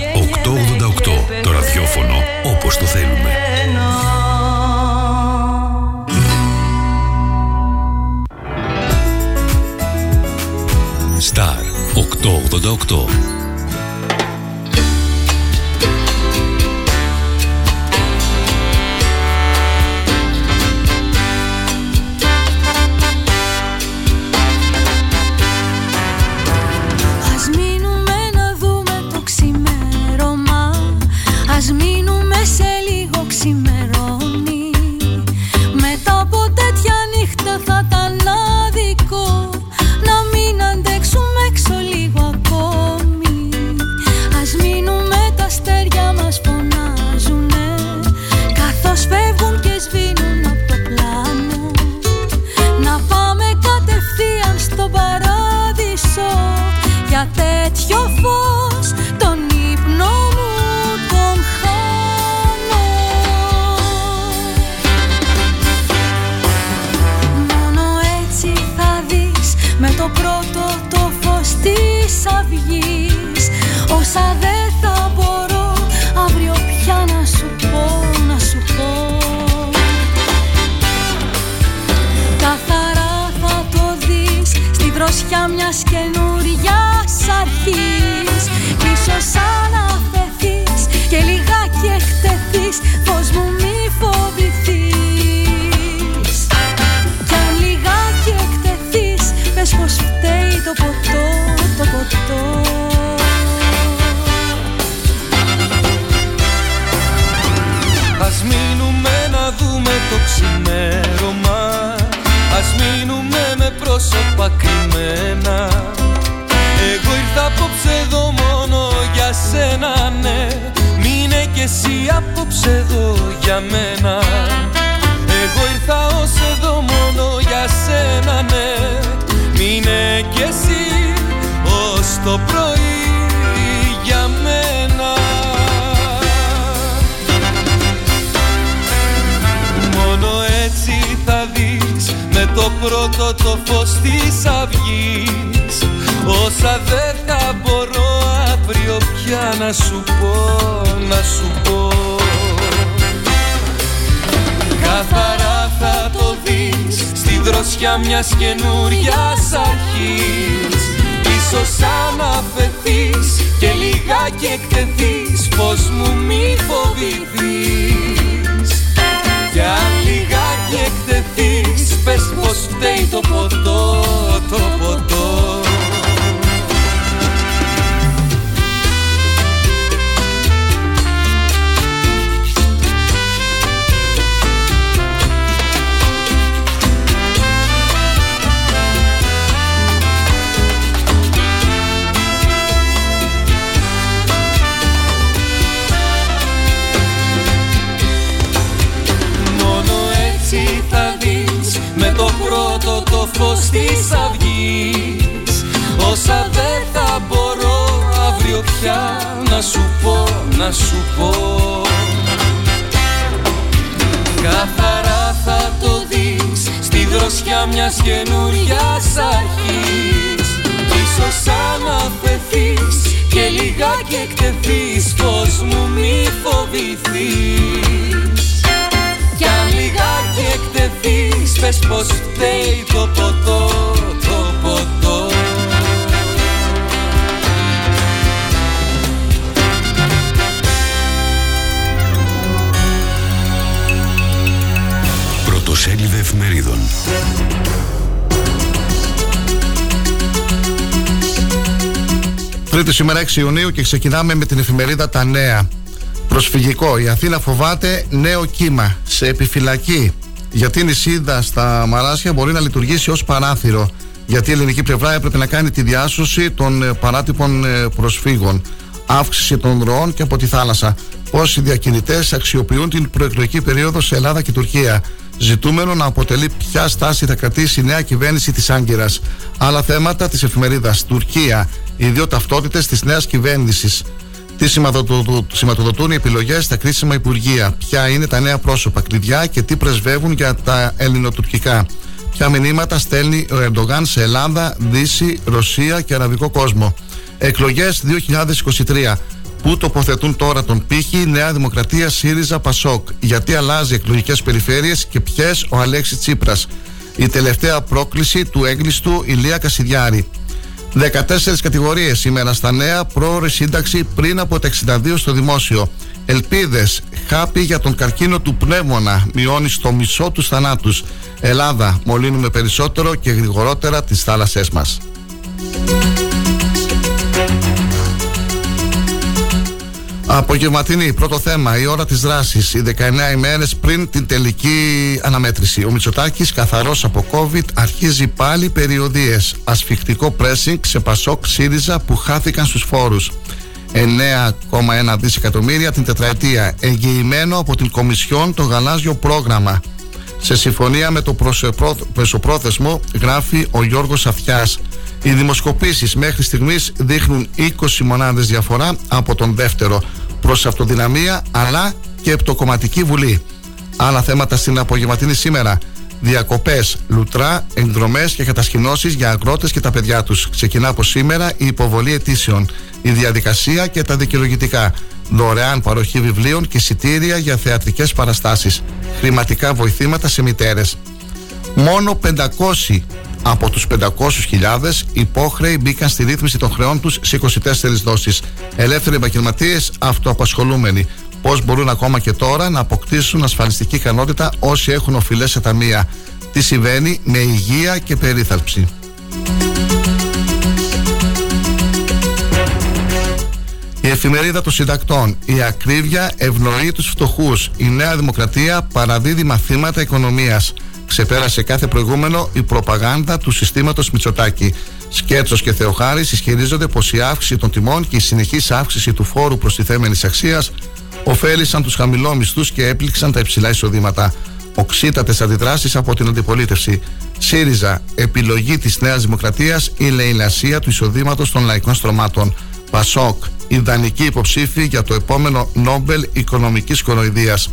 888, το ραδιόφωνο όπως το θέλουμε. Star 888 λίγο ξημερώνει πρόσωπα κρυμμένα Εγώ ήρθα απόψε εδώ μόνο για σένα ναι. Μείνε κι εσύ απόψε εδώ για μένα. Εγώ ήρθα ως εδώ μόνο για σένα ναι. Μείνε κι εσύ ως το πρωί το πρώτο το φως της αυγής. Όσα δεν θα μπορώ αύριο πια να σου πω, να σου πω. Καθαρά θα το δεις στη δροσιά μιας καινούριας αρχής. Ίσως αναφεθείς και λιγάκι εκτεθείς Πως μου μη φοβηθείς. Κι αν λιγάκι εκτεθείς Πες πως φταίει το ποτό, το ποτό πρώτο το φως της αυγής. Όσα δεν θα μπορώ αύριο πια να σου πω, να σου πω. Καθαρά θα το δεις στη δροσιά μιας καινούριας αρχής. Ίσως αναφεθείς και λιγάκι εκτεθείς Πως μου μη φοβηθείς. Κι αν λιγάκι εκτεθείς Πες πως φταίει το ποτό, το ποτό Πρωτοσέλιδα εφημερίδων. Τρίτη σήμερα 6 Ιουνίου και ξεκινάμε με την εφημερίδα Τα Νέα. Προσφυγικό. Η Αθήνα φοβάται νέο κύμα. Σε επιφυλακή. Γιατί η νησίδα στα Μαράσια μπορεί να λειτουργήσει ως παράθυρο; Γιατί η ελληνική πλευρά έπρεπε να κάνει τη διάσωση των ε, παράτυπων ε, προσφύγων. Αύξηση των ροών και από τη θάλασσα. Πώς οι διακινητές αξιοποιούν την προεκλογική περίοδο σε Ελλάδα και Τουρκία; Ζητούμενο να αποτελεί ποια στάση θα κρατήσει η νέα κυβέρνηση της Άγκυρας. Άλλα θέματα της εφημερίδας. Τουρκία. Οι δύο ταυτότητες της νέας κυβέρνησης. Τι σηματοδοτούν- σηματοδοτούν οι επιλογές στα κρίσιμα υπουργεία. Ποια είναι τα νέα πρόσωπα, κλειδιά και τι πρεσβεύουν για τα ελληνοτουρκικά; Ποια μηνύματα στέλνει ο Ερντογάν σε Ελλάδα, Δύση, Ρωσία και Αραβικό κόσμο; Εκλογές 2023. Πού τοποθετούν τώρα τον πύχη Νέα Δημοκρατία ΣΥΡΙΖΑ Πασόκ. Γιατί αλλάζει εκλογικές περιφέρειες και ποιες ο Αλέξης Τσίπρας; Η τελευταία πρόκληση του έγκλειστου Ηλία Κασιδιάρη. 14 κατηγορίες σήμερα στα νέα, πρόορη σύνταξη πριν από τα 62 στο δημόσιο. Ελπίδες, χάπι για τον καρκίνο του πνεύμονα, μειώνει στο μισό τους θανάτους. Ελλάδα, μολύνουμε περισσότερο και γρηγορότερα τις θάλασσές μας. Απογευματινή, πρώτο θέμα, η ώρα της δράσης. Οι 19 ημέρες πριν την τελική αναμέτρηση. Ο Μητσοτάκης, καθαρός από COVID, αρχίζει πάλι περιοδίες. Ασφιχτικό pressing σε Πασόκ ΣΥΡΙΖΑ που χάθηκαν στους φόρους. 9,1 δισεκατομμύρια την τετραετία. Εγγυημένο από την Κομισιόν το γαλάζιο πρόγραμμα. Σε συμφωνία με το προσεπρό- μεσοπρόθεσμο, γράφει ο Γιώργος Αφιάς. Οι δημοσκοπήσεις μέχρι στιγμής δείχνουν 20 μονάδες διαφορά από τον δεύτερο προς αυτοδυναμία αλλά και επτοκομματική βουλή. Άλλα θέματα στην απογευματινή σήμερα. Διακοπές, λουτρά, εκδρομές και κατασκηνώσεις για αγρότες και τα παιδιά τους. Ξεκινά από σήμερα η υποβολή αιτήσεων, η διαδικασία και τα δικαιολογητικά. Δωρεάν παροχή βιβλίων και εισιτήρια για θεατρικές παραστάσεις. Χρηματικά βοηθήματα σε μητέρες. Μόνο 500 Από τους 500.000 υπόχρεοι μπήκαν στη ρύθμιση των χρεών τους σε 24 δόσεις. Ελεύθεροι επαγγελματίες αυτοαπασχολούμενοι. Πώς μπορούν ακόμα και τώρα να αποκτήσουν ασφαλιστική ικανότητα όσοι έχουν οφειλές σε ταμεία; Τι συμβαίνει με υγεία και περίθαλψη; Η εφημερίδα των συντακτών. Η ακρίβεια ευνοεί τους φτωχούς. Η Νέα Δημοκρατία παραδίδει μαθήματα οικονομίας. Ξεπέρασε κάθε προηγούμενο η προπαγάνδα του συστήματος Μητσοτάκη. Σκέτσος και Θεοχάρης ισχυρίζονται πως η αύξηση των τιμών και η συνεχής αύξηση του φόρου προστιθέμενης αξίας ωφέλησαν τους χαμηλόμισθους και έπληξαν τα υψηλά εισοδήματα. Οξύτατες αντιδράσεις από την αντιπολίτευση. ΣΥΡΙΖΑ, επιλογή της Νέας Δημοκρατίας η λαιλασία του εισοδήματος των λαϊκών στρωμάτων. Πασόκ, ιδανική υποψήφη για το επόμενο Νόμπελ Οικονομικής Κοροϊδίας.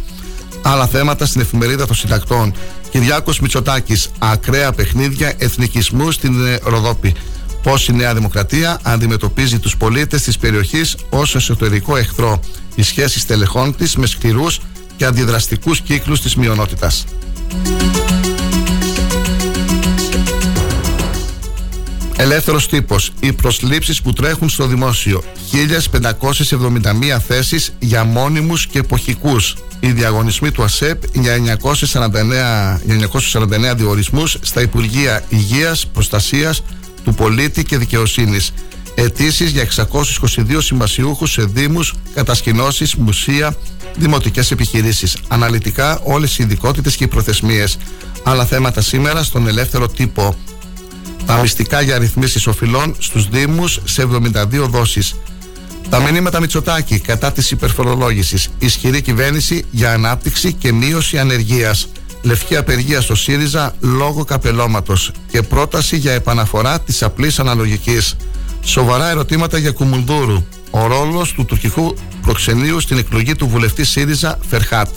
Άλλα θέματα στην εφημερίδα των συντακτών. Κυριάκος Μητσοτάκης, ακραία παιχνίδια εθνικισμούς στην ε, Ροδόπη. Πώς η Νέα Δημοκρατία αντιμετωπίζει τους πολίτες της περιοχής ως εσωτερικό εχθρό. Οι σχέσεις τελεχών τη με σκληρούς και αντιδραστικούς κύκλους της μειονότητας. Ελεύθερος τύπος. Οι προσλήψεις που τρέχουν στο δημόσιο. 1571 θέσεις για μόνιμους και εποχικούς. Οι διαγωνισμοί του ΑΣΕΠ για 949, για 949 διορισμούς στα Υπουργεία Υγείας, Προστασίας του Πολίτη και Δικαιοσύνης. Αιτήσεις για 622 συμβασιούχους σε Δήμους, κατασκηνώσεις, μουσεία, δημοτικές επιχειρήσεις. Αναλυτικά όλες οι ειδικότητες και οι προθεσμίες. Άλλα θέματα σήμερα στον ελεύθερο τύπο τα μυστικά για ρυθμίσεις οφειλών στους Δήμους σε 72 δόσεις. Τα μηνύματα Μητσοτάκη κατά της υπερφορολόγηση. Ισχυρή κυβέρνηση για ανάπτυξη και μείωση ανεργίας. Λευκή απεργία στο ΣΥΡΙΖΑ λόγω καπελώματος. Και πρόταση για επαναφορά της απλής αναλογικής. Σοβαρά ερωτήματα για Κουμουνδούρου. Ο ρόλος του τουρκικού προξενείου στην εκλογή του βουλευτή ΣΥΡΙΖΑ Φερχάτ.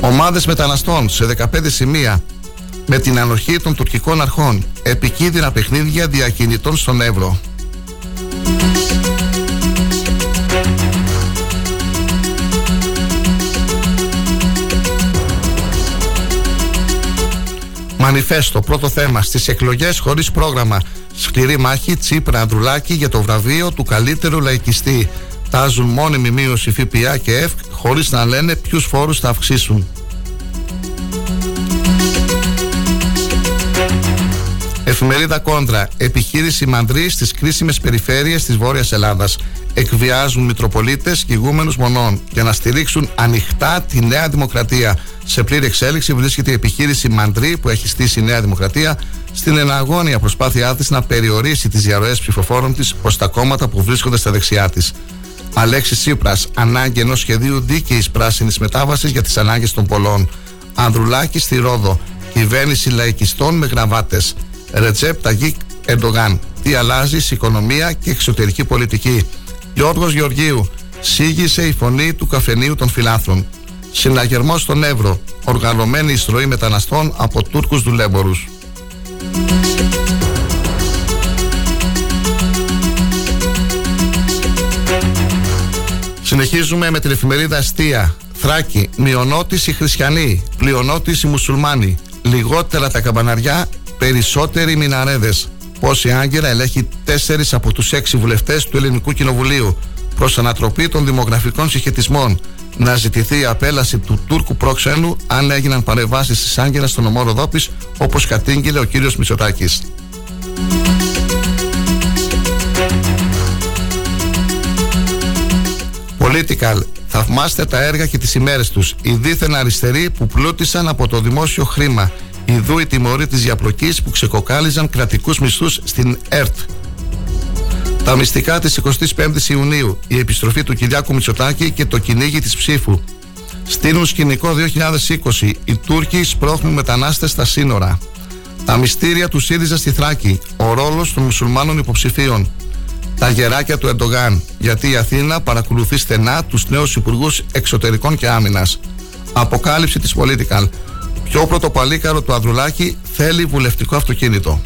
Ομάδες μεταναστών σε 15 σημεία με την ανοχή των τουρκικών αρχών. Επικίνδυνα παιχνίδια διακινητών στον Εύρο. Μανιφέστο, πρώτο θέμα. Στις εκλογές χωρίς πρόγραμμα. Σκληρή μάχη Τσίπρα Ανδρουλάκη για το βραβείο του καλύτερου λαϊκιστή. Τάζουν μόνιμη μείωση ΦΠΑ και ΕΦΚ χωρίς να λένε ποιους φόρους θα αυξήσουν. Εφημερίδα Κόντρα. Επιχείρηση μαντρή στις κρίσιμες περιφέρειες της Βόρειας Ελλάδας. Εκβιάζουν Μητροπολίτες και ηγούμενου μονών για να στηρίξουν ανοιχτά τη Νέα Δημοκρατία. Σε πλήρη εξέλιξη βρίσκεται η επιχείρηση Μαντρή που έχει στήσει η Νέα Δημοκρατία στην εναγώνια προσπάθειά της να περιορίσει τις διαρροές ψηφοφόρων της προ τα κόμματα που βρίσκονται στα δεξιά της. Αλέξης Τσίπρας, ανάγκη ενός σχεδίου δίκαιης πράσινης μετάβασης για τις ανάγκες των πολλών. Ανδρουλάκη στη Ρόδο. Κυβέρνηση λαϊκιστών με γραβάτες. Ρετσέπ Ταγίκ Ερντογάν. Τι αλλάζει σε οικονομία και εξωτερική πολιτική. Γιώργος Γεωργίου. Σίγησε η φωνή του καφενείου των φιλάθρων. Συναγερμό στον Εύρο. Οργανωμένη εισρωή μεταναστών από Τούρκους δουλέμπορου. Συνεχίζουμε με την εφημερίδα Αστεία. Θράκη, μειονότηση χριστιανοί, πλειονότηση μουσουλμάνοι. Λιγότερα τα καμπαναριά, περισσότεροι μιναρέδες. Πόση Άγκυρα ελέγχει τέσσερις από τους έξι βουλευτές του Ελληνικού Κοινοβουλίου προς ανατροπή των δημογραφικών συγχετισμών. Να ζητηθεί η απέλαση του Τούρκου πρόξενου αν έγιναν παρεμβάσεις της Άγκυρας στον ομό Ροδόπη, όπως κατήγγειλε ο κύριος Μητσοτάκης. Political. Θαυμάστε τα έργα και τις ημέρες τους. Οι δίθεν αριστεροί που πλούτησαν από το δημόσιο χρήμα. Ιδού η τιμωρή της διαπλοκής που ξεκοκάλιζαν κρατικούς μισθούς στην ΕΡΤ. Τα μυστικά της 25ης Ιουνίου, η επιστροφή του Κυριάκου Μητσοτάκη και το κυνήγι της ψήφου. Στείλουν σκηνικό 2020, οι Τούρκοι σπρώχνουν μετανάστες στα σύνορα. Τα μυστήρια του ΣΥΡΙΖΑ στη Θράκη, ο ρόλος των μουσουλμάνων υποψηφίων. Τα γεράκια του Ερντογάν, γιατί η Αθήνα παρακολουθεί στενά τους νέους υπουργούς εξωτερικών και άμυνας. Αποκάλυψη της Political. Πιο πρωτοπαλίκαρο του Ανδρουλάκη θέλει βουλευτικό αυτοκίνητο.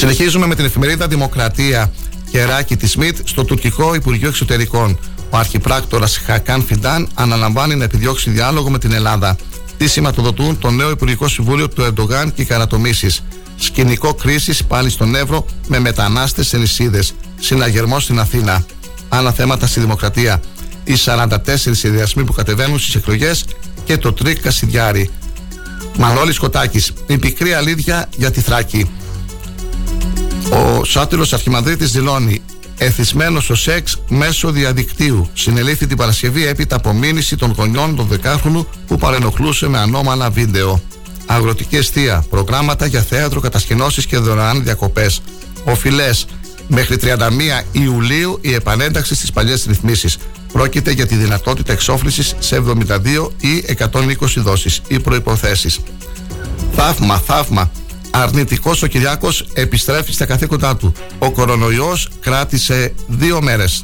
Συνεχίζουμε με την εφημερίδα Δημοκρατία Κεράκη της ΣΜΙΤ στο τουρκικό Υπουργείο Εξωτερικών. Ο αρχιπράκτορας Χακάν Φιντάν αναλαμβάνει να επιδιώξει διάλογο με την Ελλάδα. Τι σηματοδοτούν το νέο Υπουργικό Συμβούλιο του Ερντογάν και οι καρατομήσεις. Σκηνικό κρίσης πάλι στον Εύρο με μετανάστες σε νησίδες. Συναγερμός στην Αθήνα. Άλλα θέματα στη Δημοκρατία. Οι 44 συνδυασμοί που κατεβαίνουν στις εκλογές και το τρικ Κασιδιάρη. Μανώλης Κοττάκης. Η πικρή αλήθεια για τη Θράκη. Ο σάτυρος Αρχιμανδρίτης δηλώνει εθισμένος στο σεξ μέσω διαδικτύου. Συνελήφθη την Παρασκευή έπειτα από μήνυση των γονιών του δεκάχρονου που παρενοχλούσε με ανώμαλα βίντεο. Αγροτική αιστεία, προγράμματα για θέατρο, κατασκηνώσεις και δωρεάν διακοπές. Οφειλές. Μέχρι 31 Ιουλίου η επανένταξη στις παλιές ρυθμίσεις. Πρόκειται για τη δυνατότητα εξόφλησης σε 72 ή 120 δόσεις. Οι προποθέσει. Θαύμα, θαύμα. Αρνητικός ο Κυριάκος επιστρέφει στα καθήκοντά του. Ο κορονοϊός κράτησε δύο μέρες.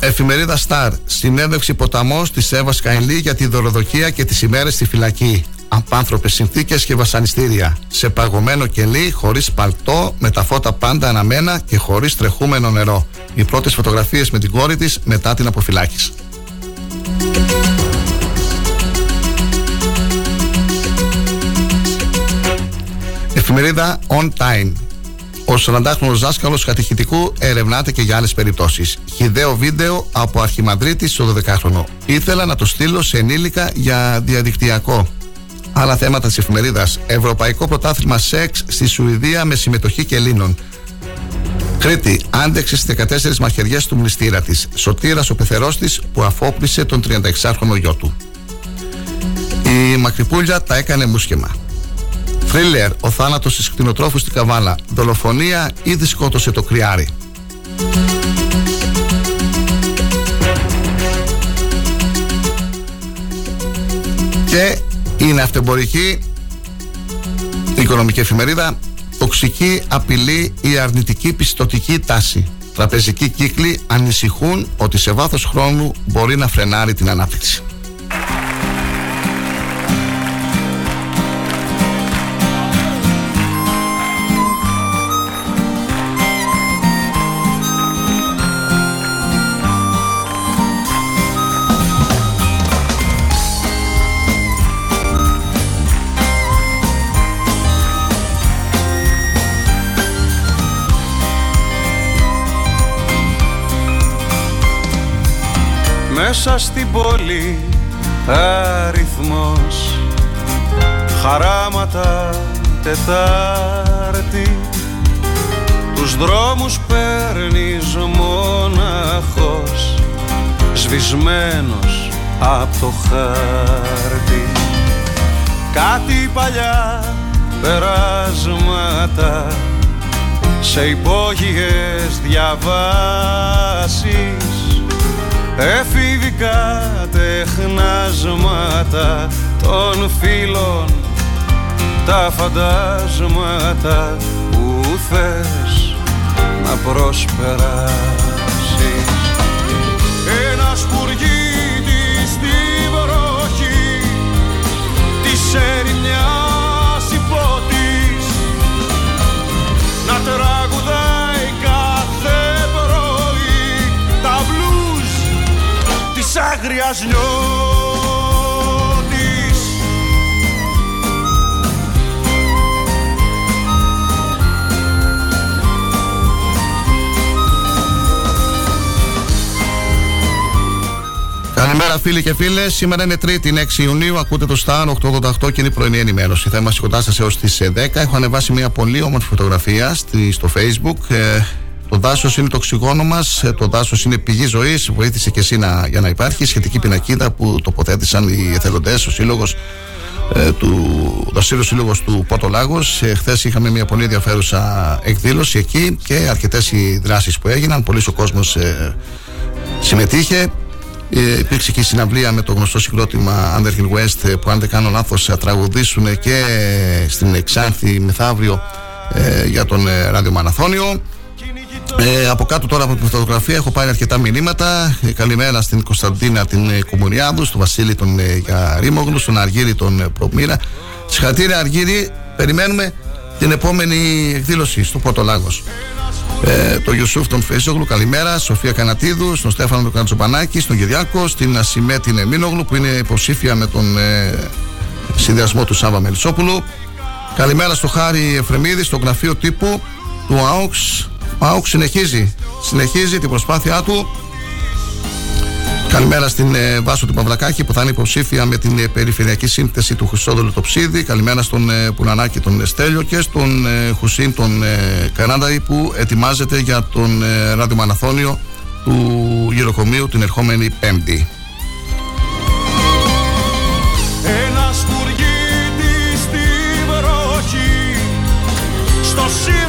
Εφημερίδα Star. Συνέντευξη ποταμό τη Εύα Καηλή για τη δωροδοκία και τις ημέρες στη φυλακή. Απάνθρωπες συνθήκες και βασανιστήρια. Σε παγωμένο κελί, χωρίς παλτό, με τα φώτα πάντα αναμένα και χωρίς τρεχούμενο νερό. Οι πρώτες φωτογραφίες με την κόρη της μετά την αποφυλάκηση. Εφημερίδα On Time. Ο 40χρονο δάσκαλος κατηχητικού ερευνάται και για άλλες περιπτώσεις. Χιδαίο βίντεο από Αρχιμανδρίτη στο 12χρονο. Ήθελα να το στείλω σε ενήλικα για διαδικτυακό. Άλλα θέματα της εφημερίδας. Ευρωπαϊκό πρωτάθλημα σεξ στη Σουηδία με συμμετοχή και Ελλήνων. Κρήτη, άντεξε στις 14 μαχαιριές του μνηστήρα της. Σωτήρας ο πεθερός της που αφόπλησε τον 36χρονο γιο του. Η Μακρυπούλια τα έκανε μουσκεμα. Θρίλερ, ο θάνατος της κτηνοτρόφου στην Καβάλα. Δολοφονία ήδη σκότωσε το κρυάρι. Και είναι αυτεμπορική οικονομική εφημερίδα τοξική απειλή η αρνητική πιστοτική τάση. Τραπεζικοί κύκλοι ανησυχούν ότι σε βάθος χρόνου μπορεί να φρενάρει την ανάπτυξη. Μέσα στην πόλη αριθμός. Χαράματα Τετάρτη. Τους δρόμους παίρνεις μοναχός Σβησμένος από το χάρτη. Κάτι παλιά περάσματα Σε υπόγειες διαβάσεις εφηβικά τεχνάσματα των φίλων τα φαντάσματα που θες να προσπεράσεις της άγριας νιώτης Καλημέρα φίλοι και φίλες. Σήμερα είναι Τρίτη, 6 Ιουνίου. Ακούτε το Star 888 και είναι η πρωινή ενημέρωση. Θα είμαστε κοντά σας έως τις 10. Έχω ανεβάσει μια πολύ όμορφη φωτογραφία στη, στο Facebook. Ε, το δάσος είναι το οξυγόνο μας. Το δάσος είναι πηγή ζωής. Βοήθησε και εσύ να, για να υπάρχει. Σχετική πινακίδα που τοποθέτησαν οι εθελοντές, ο σύλλογος ε, του Δασίλου Σύλλογος του Πότο Λάγος. Ε, Χθες είχαμε μια πολύ ενδιαφέρουσα εκδήλωση εκεί και αρκετές οι δράσεις που έγιναν. Πολύ ο κόσμος ε, συμμετείχε. Ε, υπήρξε και η συναυλία με το γνωστό συγκρότημα Underhill West ε, που αν δεν κάνω λάθος θα τραγουδήσουν και στην Εξάνθη μεθαύριο ε, για τον ε, ραδιομαναθώνιο ε, από κάτω τώρα από τη φωτογραφία έχω πάρει αρκετά μηνύματα. Ε, καλημέρα στην Κωνσταντίνα την ε, Κουμουριάδου, στον Βασίλη τον ε, Γιαρίμογλου, στον Αργύρι τον ε, Προμήρα. Συγχαρητήρια Αργύρι, περιμένουμε την επόμενη εκδήλωση στο Πότο Λάγος. Ε, το Ιωσούφ τον Φέζογλου, καλημέρα. Σοφία Κανατίδου, στον Στέφανο τον Κατσοπανάκη, στον Κυριάκο, στην Ασημέ την Εμίνογλου που είναι υποψήφια με τον ε, συνδυασμό του Σάβα Μελισσόπουλου. Καλημέρα στο Χάρη Εφρεμίδη, στο γραφείο τύπου του ΑΟΚΣ. Ο ΑΟΚΣ συνεχίζει, συνεχίζει την προσπάθειά του Καλημέρα στην ε, Βάσο του Παυλακάκη που θα είναι υποψήφια με την ε, περιφερειακή σύνθεση του Χρυσόδολου Τοψίδη. Καλημέρα στον ε, Πουνανάκη τον Στέλιο και στον ε, Χουσίν τον ε, Κανάνταη που ετοιμάζεται για τον ε, ραδιομαναθώνιο του γυροκομείου την ερχόμενη Πέμπτη. Ένας σπουργίτης στη βροχή Στο σύρμα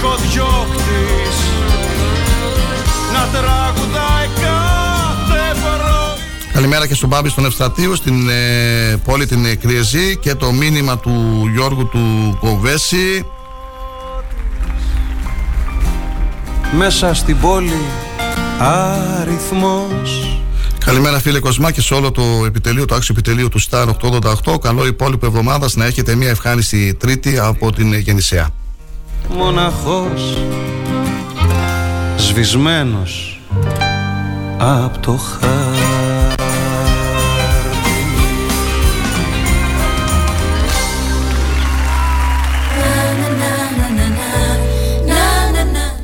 τυχοδιώκτης Να τραγουδάει κάθε πρωί Καλημέρα και στον Μπάμπη στον Ευστρατείο, στην ε, πόλη την ε, Κριεζή και το μήνυμα του Γιώργου του Κοβέση. Μέσα στην πόλη αριθμός Καλημέρα φίλε Κοσμά και σε όλο το επιτελείο, το άξιο επιτελείο του Star 888. Καλό υπόλοιπο εβδομάδα να έχετε μια ευχάριστη Τρίτη από την ε, Γεννησέα. Μοναχός Σβησμένος από το χάρτη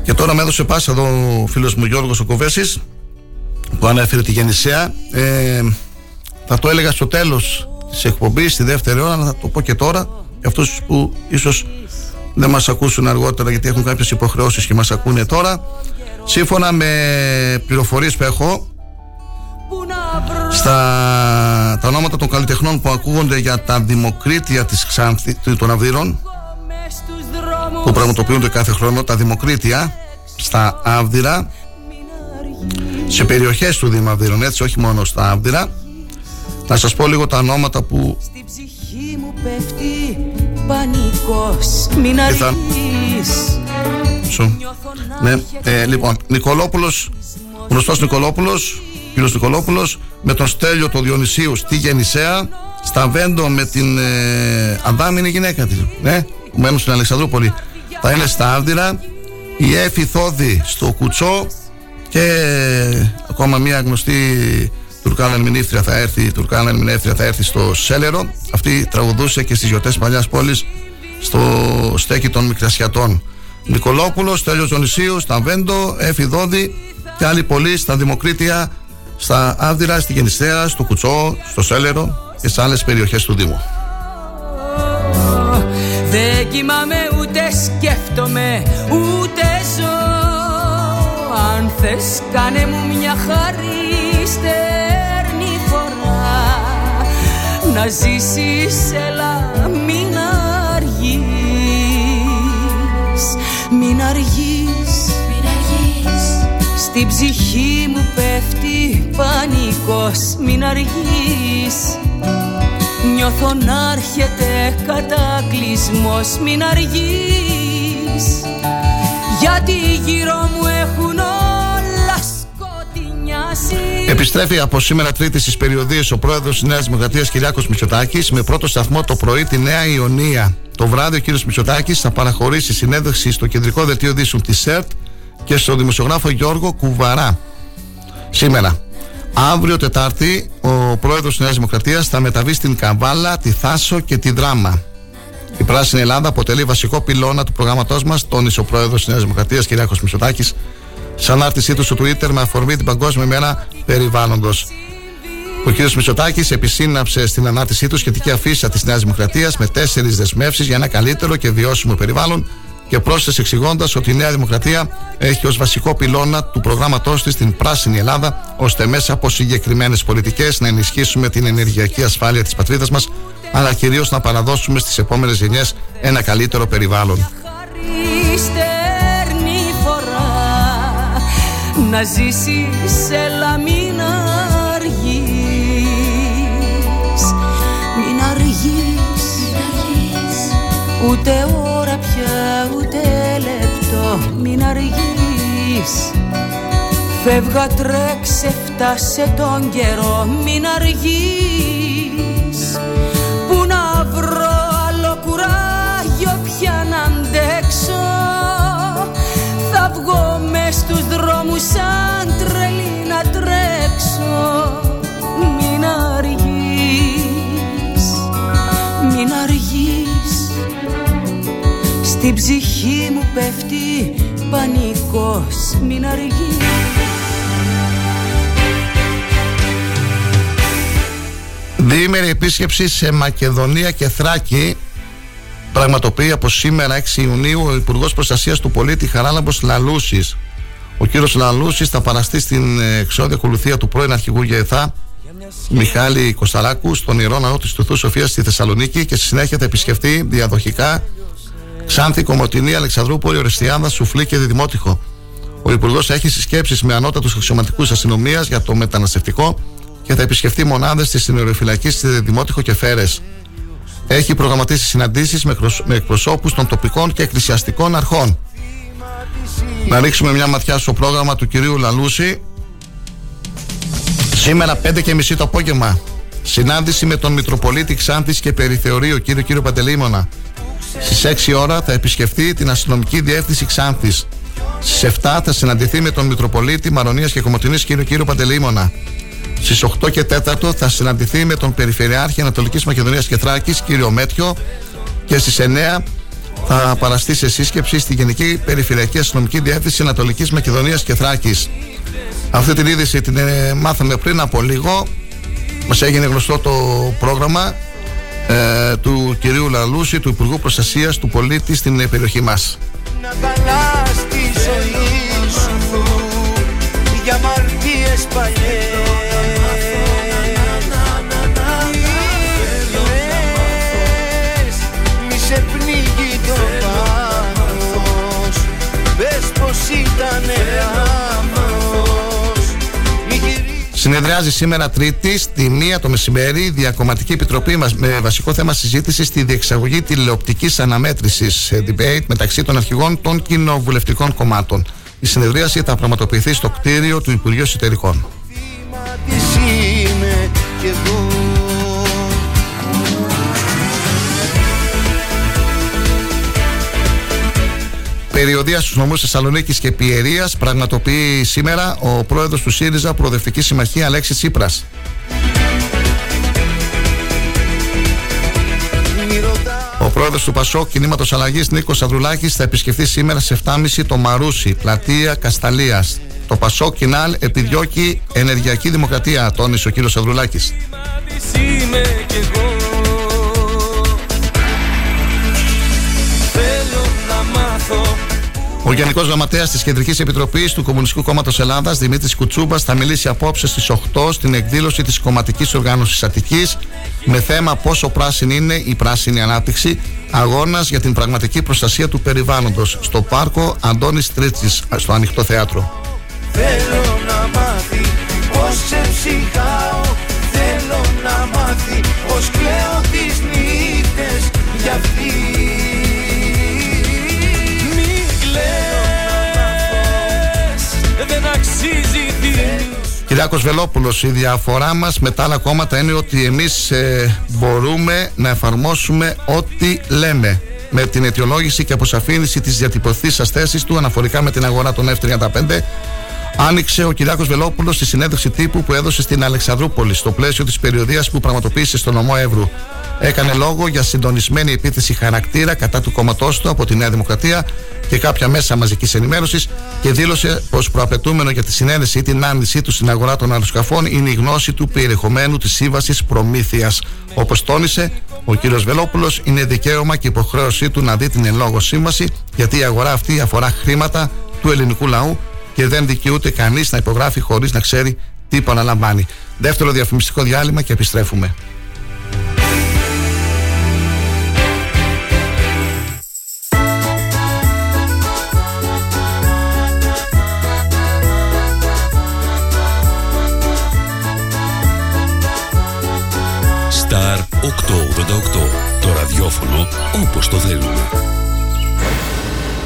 Και τώρα με έδωσε πάσα εδώ ο φίλος μου Γιώργος ο Κοβέσης που ανέφερε τη Γεννησέα. Ε, θα το έλεγα στο τέλος της εκπομπής, στη δεύτερη ώρα, αλλά θα το πω και τώρα για αυτούς που ίσως δεν μας ακούσουν αργότερα γιατί έχουν κάποιες υποχρεώσεις και μας ακούνε τώρα. Σύμφωνα με πληροφορίες που έχω, στα τα ονόματα των καλλιτεχνών που ακούγονται για τα δημοκρίτια της Ξάνθη, των Αυδείρων που πραγματοποιούνται κάθε χρόνο τα δημοκρίτια στα Άβδηρα σε περιοχές του Δήμου Αυδείρων έτσι όχι μόνο στα Άβδηρα να σας πω λίγο τα ονόματα που ψυχή μου πέφτει πανικός Μην θα- αργείς Σου. Ναι, ε, λοιπόν, Νικολόπουλος, γνωστός Νικολόπουλος, κύριος Νικολόπουλος, με τον Στέλιο του Διονυσίου στη Γεννησέα, στα Βέντο με την ε, Αδάμινη γυναίκα της, ναι, που μένουν στην Αλεξανδρούπολη. Θα είναι στα Άβδηρα, η Έφη Θόδη στο Κουτσό και ακόμα μια γνωστή Τουρκάνα ερμηνεύτρια θα έρθει, Τουρκάνα ερμηνεύτρια θα έρθει στο Σέλερο. Αυτή τραγουδούσε και στις γιορτές παλιάς πόλης στο στέκι των Μικρασιατών. Νικολόπουλος, Τέλειο Ζωνησίου, στα Βέντο, Έφη Δόδη και άλλοι πολλοί στα Δημοκρίτια, στα Άβδηρα, στη Γεννησέα, στο Κουτσό, στο Σέλερο και σε άλλες περιοχές του Δήμου. Δεν κοιμάμαι ούτε σκέφτομαι ούτε ζω Αν θες κάνε μου μια χάρη στερνή φορά Να ζήσεις έλα μην αργείς. Μην αργείς. Στην ψυχή μου πέφτει πανικός. Μην αργείς. Νιώθω να έρχεται κατακλυσμός. Μην αργείς. Γιατί γύρω μου έχουν όλα σκοτεινιάσει Επιστρέφει από σήμερα Τρίτη στις περιοδίες ο πρόεδρος της Νέας Δημοκρατίας Κυριάκος Μητσοτάκης με πρώτο σταθμό το πρωί τη Νέα Ιωνία. Το βράδυ ο κ. Μητσοτάκης θα παραχωρήσει συνέντευξη στο κεντρικό δελτίο Δύσεων της ΣΕΡΤ και στο δημοσιογράφο Γιώργο Κουβαρά. Σήμερα. Αύριο Τετάρτη, ο πρόεδρος της Νέας Δημοκρατίας θα μεταβεί στην Καβάλα, τη Θάσο και τη Δράμα. Η Πράσινη Ελλάδα αποτελεί βασικό πυλώνα του προγράμματός μας, τόνισε ο πρόεδρος της Νέας Δημοκρατίας Κυριάκος Μητσοτάκης, σε ανάρτησή του στο Twitter με αφορμή την Παγκόσμια ημέρα περιβάλλοντος. Ο κ. Μητσοτάκης επισύναψε στην ανάρτησή του σχετική αφίσα της Νέας Δημοκρατίας με τέσσερις δεσμεύσεις για ένα καλύτερο και βιώσιμο περιβάλλον και πρόσθεσε εξηγώντας ότι η Νέα Δημοκρατία έχει ως βασικό πυλώνα του προγράμματός της την Πράσινη Ελλάδα, ώστε μέσα από συγκεκριμένες πολιτικές να ενισχύσουμε την ενεργειακή ασφάλεια της πατρίδας μας, αλλά κυρίως να παραδώσουμε στις επόμενες γενιές ένα καλύτερο περιβάλλον. Στερνή φορά Να ζήσεις έλα μην αργείς. Μην αργείς. Ούτε ώρα πια ούτε λεπτό. Μην αργείς. Φεύγα τρέξε φτάσε τον καιρό. Μην αργείς σαν τρελή να τρέξω. Μην αργείς, μην αργείς. Στην ψυχή μου πέφτει πανικός. Μην αργείς. Διήμερη επίσκεψη σε Μακεδονία και Θράκη πραγματοποιεί από σήμερα 6 Ιουνίου ο Υπουργός Προστασίας του Πολίτη Χαράλαμπος Λαλούσης. Ο κύριος Λαλούση θα παραστεί στην εξώδια ακολουθία του πρώην αρχηγού ΓΕΘΑ Μιχάλη Κωνσταράκου στον ιερό ναό της Τουθούς Σοφίας στη Θεσσαλονίκη και στη συνέχεια θα επισκεφτεί διαδοχικά Ξάνθη, Κομωτινή, Αλεξανδρούπολη, Ορεστιάνδα, Σουφλή και Δημότυχο. Ο Υπουργός έχει συσκέψεις με ανώτατους αξιωματικούς αστυνομίας για το μεταναστευτικό και θα επισκεφτεί μονάδες της συνοριοφυλακής στη Δημότυχο και Φέρες. Έχει προγραμματίσει συναντήσεις με, με εκπροσώπους των τοπικών και εκκλησιαστικών αρχών. Να ρίξουμε μια ματιά στο πρόγραμμα του κυρίου Λαλούση. Σήμερα 5 και μισή το απόγευμα. Συνάντηση με τον Μητροπολίτη Ξάνθης και Περιθεωρείο κύριο κύριο Παντελήμωνα. Στις 6 ώρα θα επισκεφτεί την αστυνομική διεύθυνση Ξάνθης. Στις 7 θα συναντηθεί με τον Μητροπολίτη Μαρονίας και Κομωτινής κύριο κύριο Παντελήμωνα. Στις 8 και 4 θα συναντηθεί με τον Περιφερειάρχη Ανατολικής Μακεδονίας και Θράκης κύριο Μέτιο και στις 9 θα παραστείς σε σύσκεψη στη Γενική Περιφερειακή Αστυνομική Διεύθυνση Ανατολικής Μακεδονίας και Θράκης. Αυτή την είδηση την ε, μάθαμε πριν από λίγο. Μας έγινε γνωστό το πρόγραμμα ε, του κυρίου Λαλούση, του Υπουργού Προστασίας του Πολίτη στην ε, περιοχή μας. Να τη ζωή σου για μαρτίες παλιές Συνεδριάζει σήμερα Τρίτη στη μία το μεσημέρι η Διακομματική Επιτροπή μας με βασικό θέμα συζήτηση στη διεξαγωγή τηλεοπτικής αναμέτρησης debate μεταξύ των αρχηγών των κοινοβουλευτικών κομμάτων. Η συνεδρίαση θα πραγματοποιηθεί στο κτίριο του Υπουργείου Εσωτερικών. Περιοδία στους νομούς Θεσσαλονίκης και Πιερίας πραγματοποιεί σήμερα ο πρόεδρος του ΣΥΡΙΖΑ Προοδευτική Συμμαχία Αλέξης Τσίπρας. Ο πρόεδρος του Πασόκ Κινήματος Αλλαγής Νίκος Ανδρουλάκης θα επισκεφθεί σήμερα σε 7.30 το Μαρούσι, πλατεία Κασταλίας. Το Πασόκ Κινάλ επιδιώκει ενεργειακή δημοκρατία, τόνισε ο κύριος Ανδρουλάκης. Ο Γενικός Γραμματέας της Κεντρικής Επιτροπής του Κομμουνιστικού Κόμματος Ελλάδας, Δημήτρης Κουτσούμπας, θα μιλήσει απόψε στις 8 στην εκδήλωση της Κομματικής Οργάνωσης Αττικής με θέμα πόσο πράσινη είναι η πράσινη ανάπτυξη, αγώνας για την πραγματική προστασία του περιβάλλοντος στο πάρκο Αντώνης Τρίτσης, στο ανοιχτό θέατρο. Θέλω να μάθει πώς ξεψυχάω, θέλω να μάθει πώς κλαίω τις νύχτες για αυτή Κυριάκος Βελόπουλος η διαφορά μας με τα άλλα κόμματα είναι ότι εμείς ε, μπορούμε να εφαρμόσουμε ό,τι λέμε. Με την αιτιολόγηση και αποσαφήνιση της διατυπωθής θέσης του αναφορικά με την αγορά των F-35 άνοιξε ο Κυριάκος Βελόπουλος στη συνέντευξη τύπου που έδωσε στην Αλεξανδρούπολη στο πλαίσιο της περιοδίας που πραγματοποίησε στο νομό Εύρου. Έκανε λόγο για συντονισμένη επίθεση χαρακτήρα κατά του κόμματός του από τη Νέα Δημοκρατία και κάποια μέσα μαζικής ενημέρωσης και δήλωσε πως προαπαιτούμενο για τη συνένεση ή την άρνησή του στην αγορά των αεροσκαφών είναι η γνώση του περιεχομένου της σύμβασης προμήθειας. Όπως τόνισε, ο κ. Βελόπουλος είναι δικαίωμα και υποχρέωσή του να δει την εν λόγω σύμβαση, γιατί η αγορά αυτή αφορά χρήματα του ελληνικού λαού και δεν δικαιούται κανείς να υπογράφει χωρίς να ξέρει τι επαναλαμβάνει. Δεύτερο διαφημιστικό διάλειμμα και επιστρέφουμε. Star 888. Το ραδιόφωνο όπως το θέλουμε.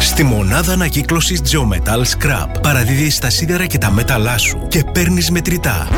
Στη μονάδα ανακύκλωσης Geometal Scrap παραδίδεις τα σίδερα και τα μέταλά σου και παίρνεις μετρητά.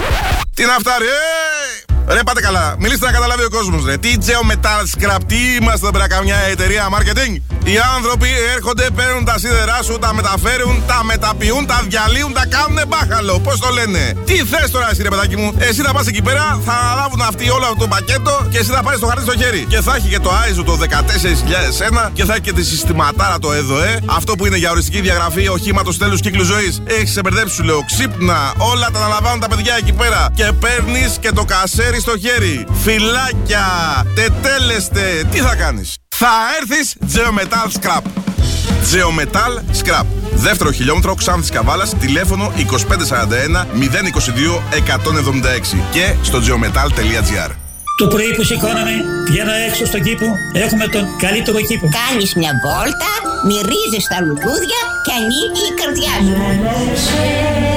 Τι να φτάρει, ε! Ρε πάτε καλά, μιλήστε να καταλάβει ο κόσμος ρε. Τι Geometal Scrap, τι είμαστε εδώ πέρα καμιά εταιρεία marketing. Οι άνθρωποι έρχονται, παίρνουν τα σίδερά σου, τα μεταφέρουν, τα μεταποιούν, τα διαλύουν, τα κάνουν μπάχαλο. Πώς το λένε; Τι θες τώρα, εσύ ρε παιδάκι μου; Εσύ θα πας εκεί πέρα, θα αναλάβουν αυτοί όλο αυτό το πακέτο και εσύ θα πάρεις το χαρτί στο χέρι. Και θα έχει και το ISO το 14001 και θα έχει και τη συστηματάρα το ΕΔΟΕ. Αυτό που είναι για οριστική διαγραφή οχήματος τέλους κύκλου ζωής. Έχεις σε μπερδέψει, σου λέω. Ξύπνα, όλα τα αναλαμβάνουν τα παιδιά εκεί πέρα. Και παίρνεις και το κασέρι στο χέρι. Φυλάκια, τετέλεστε. Τι θα κάνεις; Θα έρθεις Geometal Scrap. Geometal Scrap. Δεύτερο χιλιόμετρο Ξάνθης Καβάλας, τηλέφωνο 2541 022 176 και στο geometal.gr. Το πρωί που σηκώναμε, βγαίνω έξω στον κήπο, έχουμε τον καλύτερο κήπο. Κάνεις μια βόλτα, μυρίζεις τα λουλούδια και ανοίγει η καρδιά σου.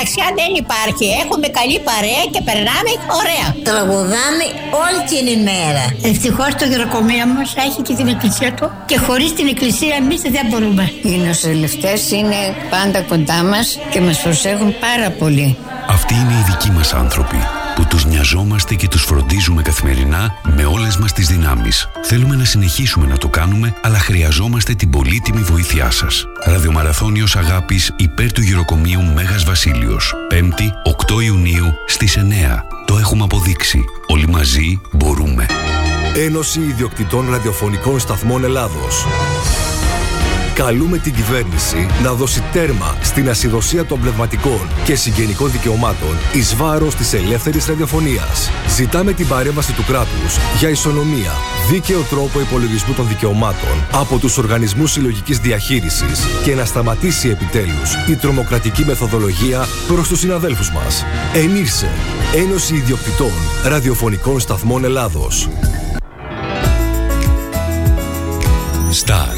Μοναξιά δεν υπάρχει. Έχουμε καλή παρέα και περνάμε ωραία. Τραγουδάμε όλη την ημέρα. Ευτυχώς το γεροκομείο μας έχει και την εκκλησία του και χωρίς την εκκλησία εμείς δεν μπορούμε. Οι νοσηλευτές είναι πάντα κοντά μας και μας προσέχουν πάρα πολύ. Αυτοί είναι οι δικοί μας άνθρωποι που τους νοιαζόμαστε και τους φροντίζουμε καθημερινά με όλες μας τις δυνάμεις. Θέλουμε να συνεχίσουμε να το κάνουμε, αλλά χρειαζόμαστε την πολύτιμη βοήθειά σας. Ραδιομαραθώνιος Αγάπης υπέρ του γυροκομείου Μέγας Βασίλειος. 5η, 8 Ιουνίου στις 9. Το έχουμε αποδείξει. Όλοι μαζί μπορούμε. Ένωση Ιδιοκτητών Ραδιοφωνικών Σταθμών Ελλάδος. Καλούμε την κυβέρνηση να δώσει τέρμα στην ασυδοσία των πνευματικών και συγγενικών δικαιωμάτων εις βάρος της ελεύθερης ραδιοφωνίας. Ζητάμε την παρέμβαση του κράτους για ισονομία, δίκαιο τρόπο υπολογισμού των δικαιωμάτων από τους οργανισμούς συλλογικής διαχείρισης και να σταματήσει επιτέλους η τρομοκρατική μεθοδολογία προς τους συναδέλφους μας. Ενήρσε Ένωση Ιδιοκτητών Ραδιοφωνικών Σταθμών Ελλάδος. Star 888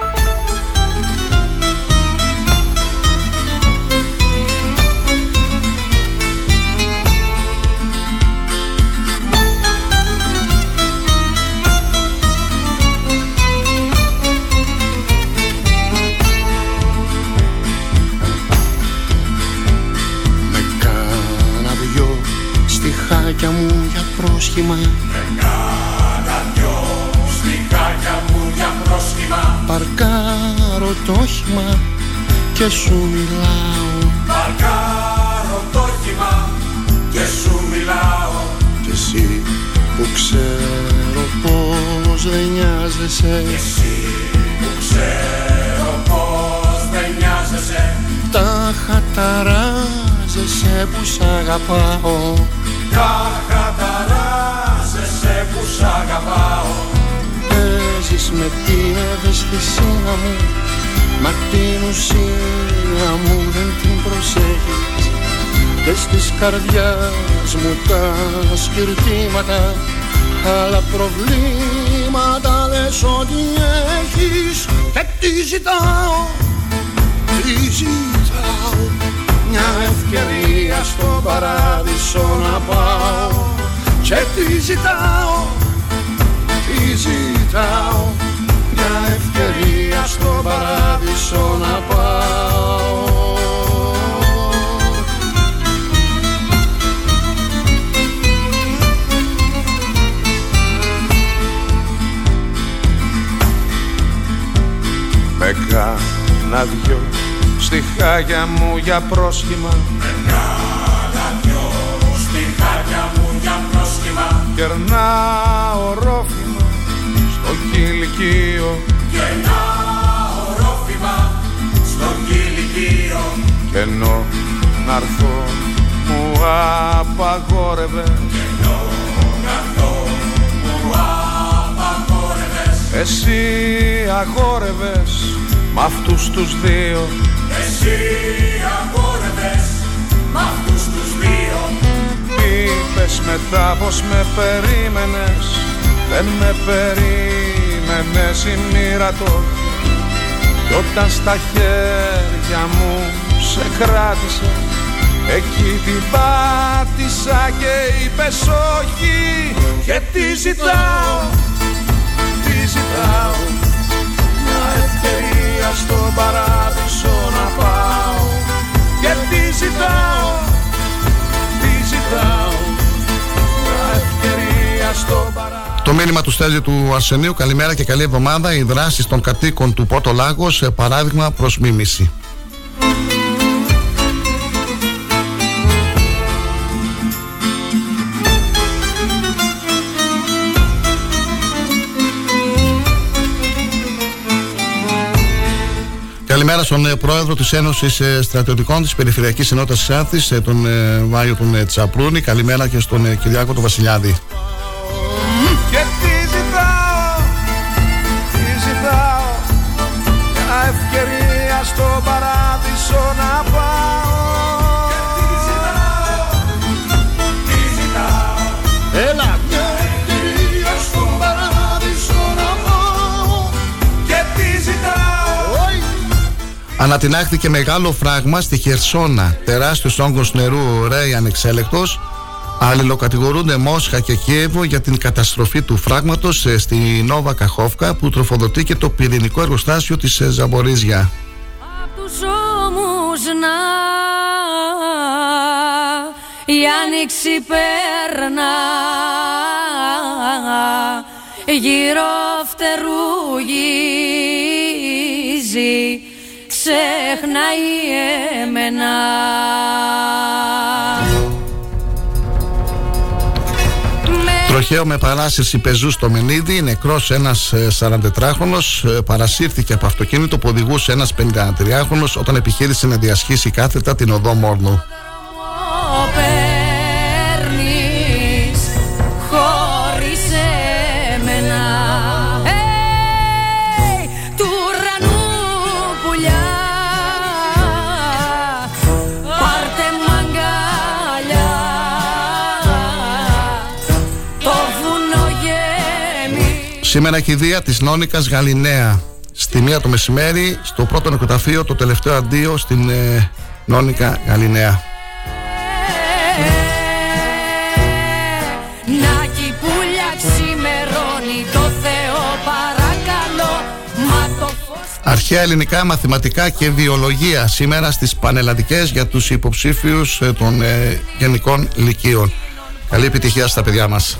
Στιχάκια μου για πρόσχημα. Κάνα δυο στιχάκια μου για πρόσχημα. Παρκάρω το όχημα και σου μιλάω. Παρκάρω το όχημα και σου μιλάω. Κι εσύ που ξέρω πως δεν νοιάζεσαι. Εσύ που ξέρω πως δεν νοιάζεσαι. Τα χαταράζεσαι που σ' αγαπάω Τα καταράζεσαι που σ' αγαπάω. Παίζεις με την ευαισθησία μου Μα την ουσία μου δεν την προσέχεις. Και στις καρδιάς μου τα σκυρτήματα Άλλα προβλήματα λες ότι έχεις. Και τι ζητάω, τι ζητάω Μια ευκαιρία στο παράδεισο να πάω. Και τι ζητάω, τι ζητάω Μια Μια ευκαιρία στον παράδεισο να πάω. Με κάνα δυο στιχάγια μου για πρόσχημα Με κάνα δυο στιχάγια μου για πρόσχημα. Κερνάω ρόφημα στο κηλικείο. Κερνάω ρόφημα στο κηλικείο Κι ενώ να'ρθω μου απαγόρευε. Κι ενώ να'ρθω μου απαγόρευες Εσύ αγόρευες μ' αυτούς τους δύο Εσύ αγόρευες μ' αυτούς τους δύο. Είπες μετά πως με περίμενες Δεν με περίμενες η μοίρα το. Κι όταν στα χέρια μου σε κράτησε Εκεί την πάτησα και είπες όχι. Και τι ζητάω, τι ζητάω Μια ευκαιρία στον παράδεισο να πάω Και τι ζητάω, τι ζητάω Μια ευκαιρία στον παράδεισο Το μήνυμα του Στέλιου του Αρσενίου, καλημέρα και καλή εβδομάδα. Οι δράσεις των κατοίκων του Πόρτο Λάγος, παράδειγμα προς μίμηση. Καλημέρα στον ε, πρόεδρο της Ένωσης ε, Στρατιωτικών της Περιφερειακής Ενότητας Ξάνθης, ε, τον ε, Μάιο τον ε, Τσαπρούνη. Καλημέρα και στον ε, Κυριάκο τον Βασιλιάδη. Ανατινάχθηκε μεγάλο φράγμα στη Χερσόνα. Τεράστιος όγκος νερού ρέει ανεξέλεκτος. Αλληλοκατηγορούνται Μόσχα και Κίεβο για την καταστροφή του φράγματος ε, στη Νόβα Καχόφκα που τροφοδοτεί και το πυρηνικό εργοστάσιο της ε, Ζαμπορίζια. τους ώμους να η άνοιξη περνά γύρω φτερούγίζει ξεχνάει εμένα Τροχαίο με παράσυρση πεζού στο Μενίδη, νεκρός ένας ε, 44χρονος, ε, παρασύρθηκε από αυτοκίνητο που οδηγούσε ένας 53χρονος όταν επιχείρησε να διασχίσει κάθετα την οδό Μόρνου. Σήμερα κηδεία της Νόνικας Γαλιναία. Στη μία το μεσημέρι, στο πρώτο νοικοταφείο, το τελευταίο αντίο στην ε, Νόνικα Γαλιναία. Να κι πουλιά ξημερώνει το Θεό παρακαλώ Μα το φως Αρχαία ελληνικά, μαθηματικά και βιολογία σήμερα στις πανελλαδικές για τους υποψήφιους ε, των ε, γενικών λυκείων. Καλή επιτυχία στα παιδιά μας.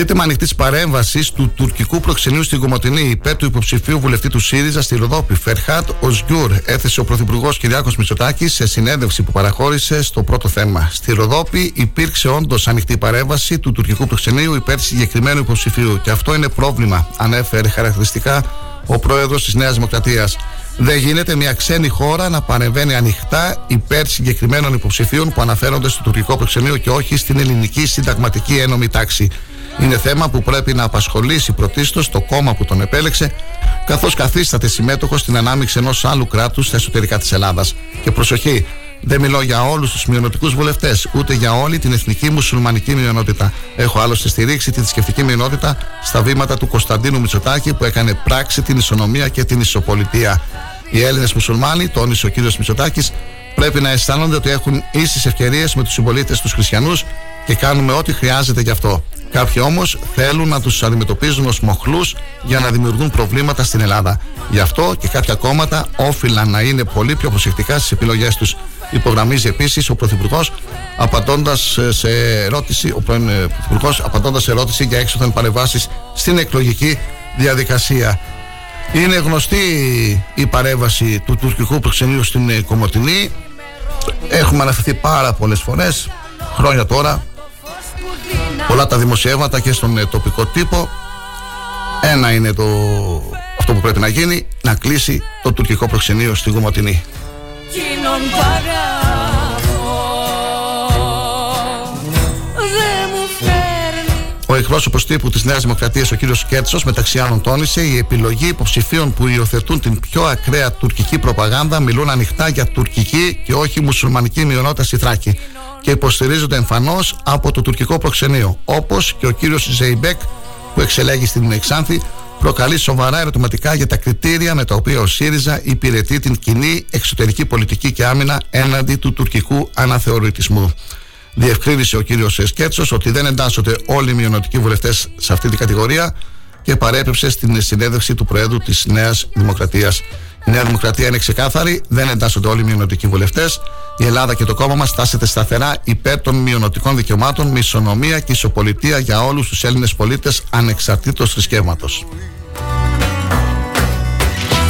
Ζήτημα ανοιχτής παρέμβασης του τουρκικού προξενείου στην Κομωτινή υπέρ του υποψηφίου βουλευτή του ΣΥΡΙΖΑ στη Ροδόπη, Φερχάτ Οσγιούρ, έθεσε ο Πρωθυπουργός Κυριάκο Μητσοτάκης σε συνέντευξη που παραχώρησε στο πρώτο θέμα. Στη Ροδόπη υπήρξε όντως ανοιχτή παρέμβαση του τουρκικού προξενείου υπέρ συγκεκριμένου υποψηφίου και αυτό είναι πρόβλημα, ανέφερε χαρακτηριστικά ο πρόεδρος της Νέας Δημοκρατίας. Δεν γίνεται μια ξένη χώρα να παρεμβαίνει ανοιχτά υπέρ συγκεκριμένων υποψηφίων που αναφέρονται στο τουρκικό προξενείο και όχι στην ελληνική συνταγματική ένωμη τάξη. Είναι θέμα που πρέπει να απασχολήσει πρωτίστως το κόμμα που τον επέλεξε, καθώς καθίσταται συμμέτοχο στην ανάμειξη ενός άλλου κράτους στα εσωτερικά της Ελλάδας. Και προσοχή, δεν μιλώ για όλους τους μειονοτικούς βουλευτές, ούτε για όλη την εθνική μουσουλμανική μειονότητα. Έχω άλλωστε στηρίξει τη θρησκευτική μειονότητα στα βήματα του Κωνσταντίνου Μητσοτάκη που έκανε πράξη την ισονομία και την ισοπολιτεία. Οι Έλληνες μουσουλμάνοι, τόνισε ο κύριος Μητσοτάκης, πρέπει να αισθάνονται ότι έχουν ίσες ευκαιρίες με τους συμπολίτες τους χριστιανούς και κάνουμε ό,τι χρειάζεται γι' αυτό. Κάποιοι όμως θέλουν να τους αντιμετωπίζουν ως μοχλούς για να δημιουργούν προβλήματα στην Ελλάδα. Γι' αυτό και κάποια κόμματα όφυλαν να είναι πολύ πιο προσεκτικά στις επιλογές τους. Υπογραμμίζει επίσης ο Πρωθυπουργός, απαντώντας σε ερώτηση, ο πρώην ε, Πρωθυπουργός, απαντώντας σε ερώτηση για έξωθεν παρεμβάσεις στην εκλογική διαδικασία. Είναι γνωστή η παρέμβαση του τουρκικού προξενείου στην ε, Κομωτινή. Έχουμε αναφερθεί πάρα πολλές φορές, χρόνια τώρα, πολλά τα δημοσιεύματα και στον ε, τοπικό τύπο. Ένα είναι το, αυτό που πρέπει να γίνει, να κλείσει το τουρκικό προξενείο στην Κομωτινή. Εκπρόσωπος τύπου της Νέας Δημοκρατίας, ο κ. Κέρτσος, μεταξύ άλλων, τόνισε η επιλογή υποψηφίων που υιοθετούν την πιο ακραία τουρκική προπαγάνδα μιλούν ανοιχτά για τουρκική και όχι μουσουλμανική μειονότητα στη Θράκη και υποστηρίζονται εμφανώς από το τουρκικό προξενείο. Όπως και ο κ. Ζεϊμπέκ, που εξελέγει στην Εξάνθη, προκαλεί σοβαρά ερωτηματικά για τα κριτήρια με τα οποία ο ΣΥΡΙΖΑ υπηρετεί την κοινή εξωτερική πολιτική και άμυνα έναντι του τουρκικού αναθεωρητισμού. Διευκρίνησε ο κύριος Σκέτσο ότι δεν εντάσσονται όλοι οι μειονοτικοί βουλευτές σε αυτή την κατηγορία και παρέπεψε στην συνέντευξη του Προέδρου της Νέας Δημοκρατίας. Η Νέα Δημοκρατία είναι ξεκάθαρη, δεν εντάσσονται όλοι οι μειονοτικοί βουλευτές. Η Ελλάδα και το κόμμα μας τάσσεται σταθερά υπέρ των μειονοτικών δικαιωμάτων με ισονομία και ισοπολιτεία για όλους τους Έλληνες πολίτες ανεξαρτήτως θρησκεύματος.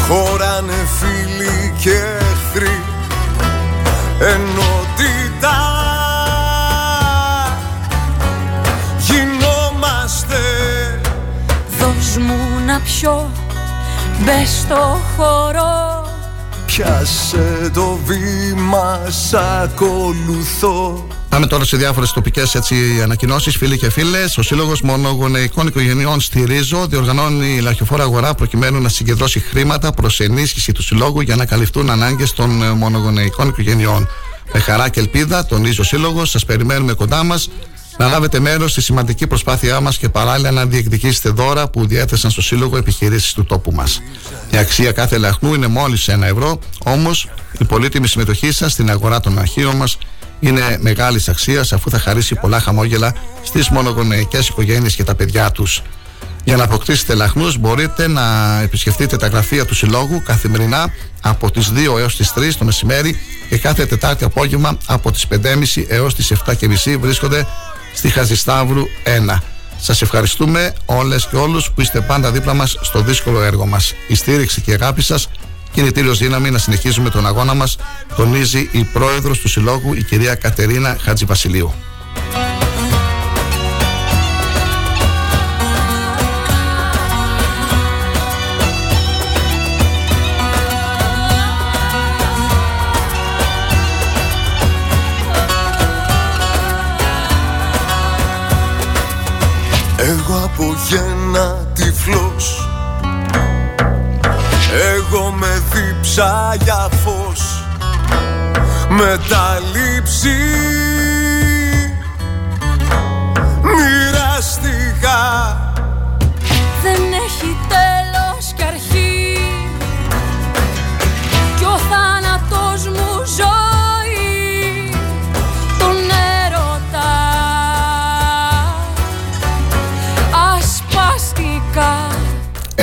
Χωράνε φίλοι και εχθροί Ενότητα Δώσ' μου να πιω Μπες στο χώρο Πιάσε το βήμα σ' ακολουθώ Πάμε τώρα σε διάφορες τοπικές ανακοινώσεις, φίλοι και φίλες. Ο Σύλλογος Μονογονεϊκών Οικογενειών Στηρίζω διοργανώνει λαχιοφόρα αγορά προκειμένου να συγκεντρώσει χρήματα προς ενίσχυση του Συλλόγου για να καλυφθούν ανάγκες των ε, μονογονεϊκών οικογενειών. Με χαρά και ελπίδα, τονίζει ο Σύλλογος, σας περιμένουμε κοντά μας να λάβετε μέρος στη σημαντική προσπάθειά μας και παράλληλα να διεκδικήσετε δώρα που διέθεσαν στο Σύλλογο επιχειρήσεις του τόπου μας. Η αξία κάθε λαχνού είναι μόλις ένα ευρώ, όμως η πολύτιμη συμμετοχή σας στην αγορά των αρχείων μας είναι μεγάλης αξίας αφού θα χαρίσει πολλά χαμόγελα στις μονογονεϊκές οικογένειες και τα παιδιά τους. Για να αποκτήσετε λαχνούς μπορείτε να επισκεφτείτε τα γραφεία του Συλλόγου καθημερινά από τις 2 έως τις 3 το μεσημέρι και κάθε Τετάρτη απόγευμα από τις 5.30 έως τις 7.30 βρίσκονται στη Χαζισταύρου 1. Σας ευχαριστούμε όλες και όλους που είστε πάντα δίπλα μας στο δύσκολο έργο μας. Η στήριξη και η αγάπη σας κινητήριος δύναμη να συνεχίζουμε τον αγώνα μας τονίζει η πρόεδρος του Συλλόγου η κυρία Κατερίνα Χατζηβασιλείου. Από γένα τυφλός. Εγώ με δίψα για φως. Με τα λείψη. Μοιραστικά Δεν έχει τέλος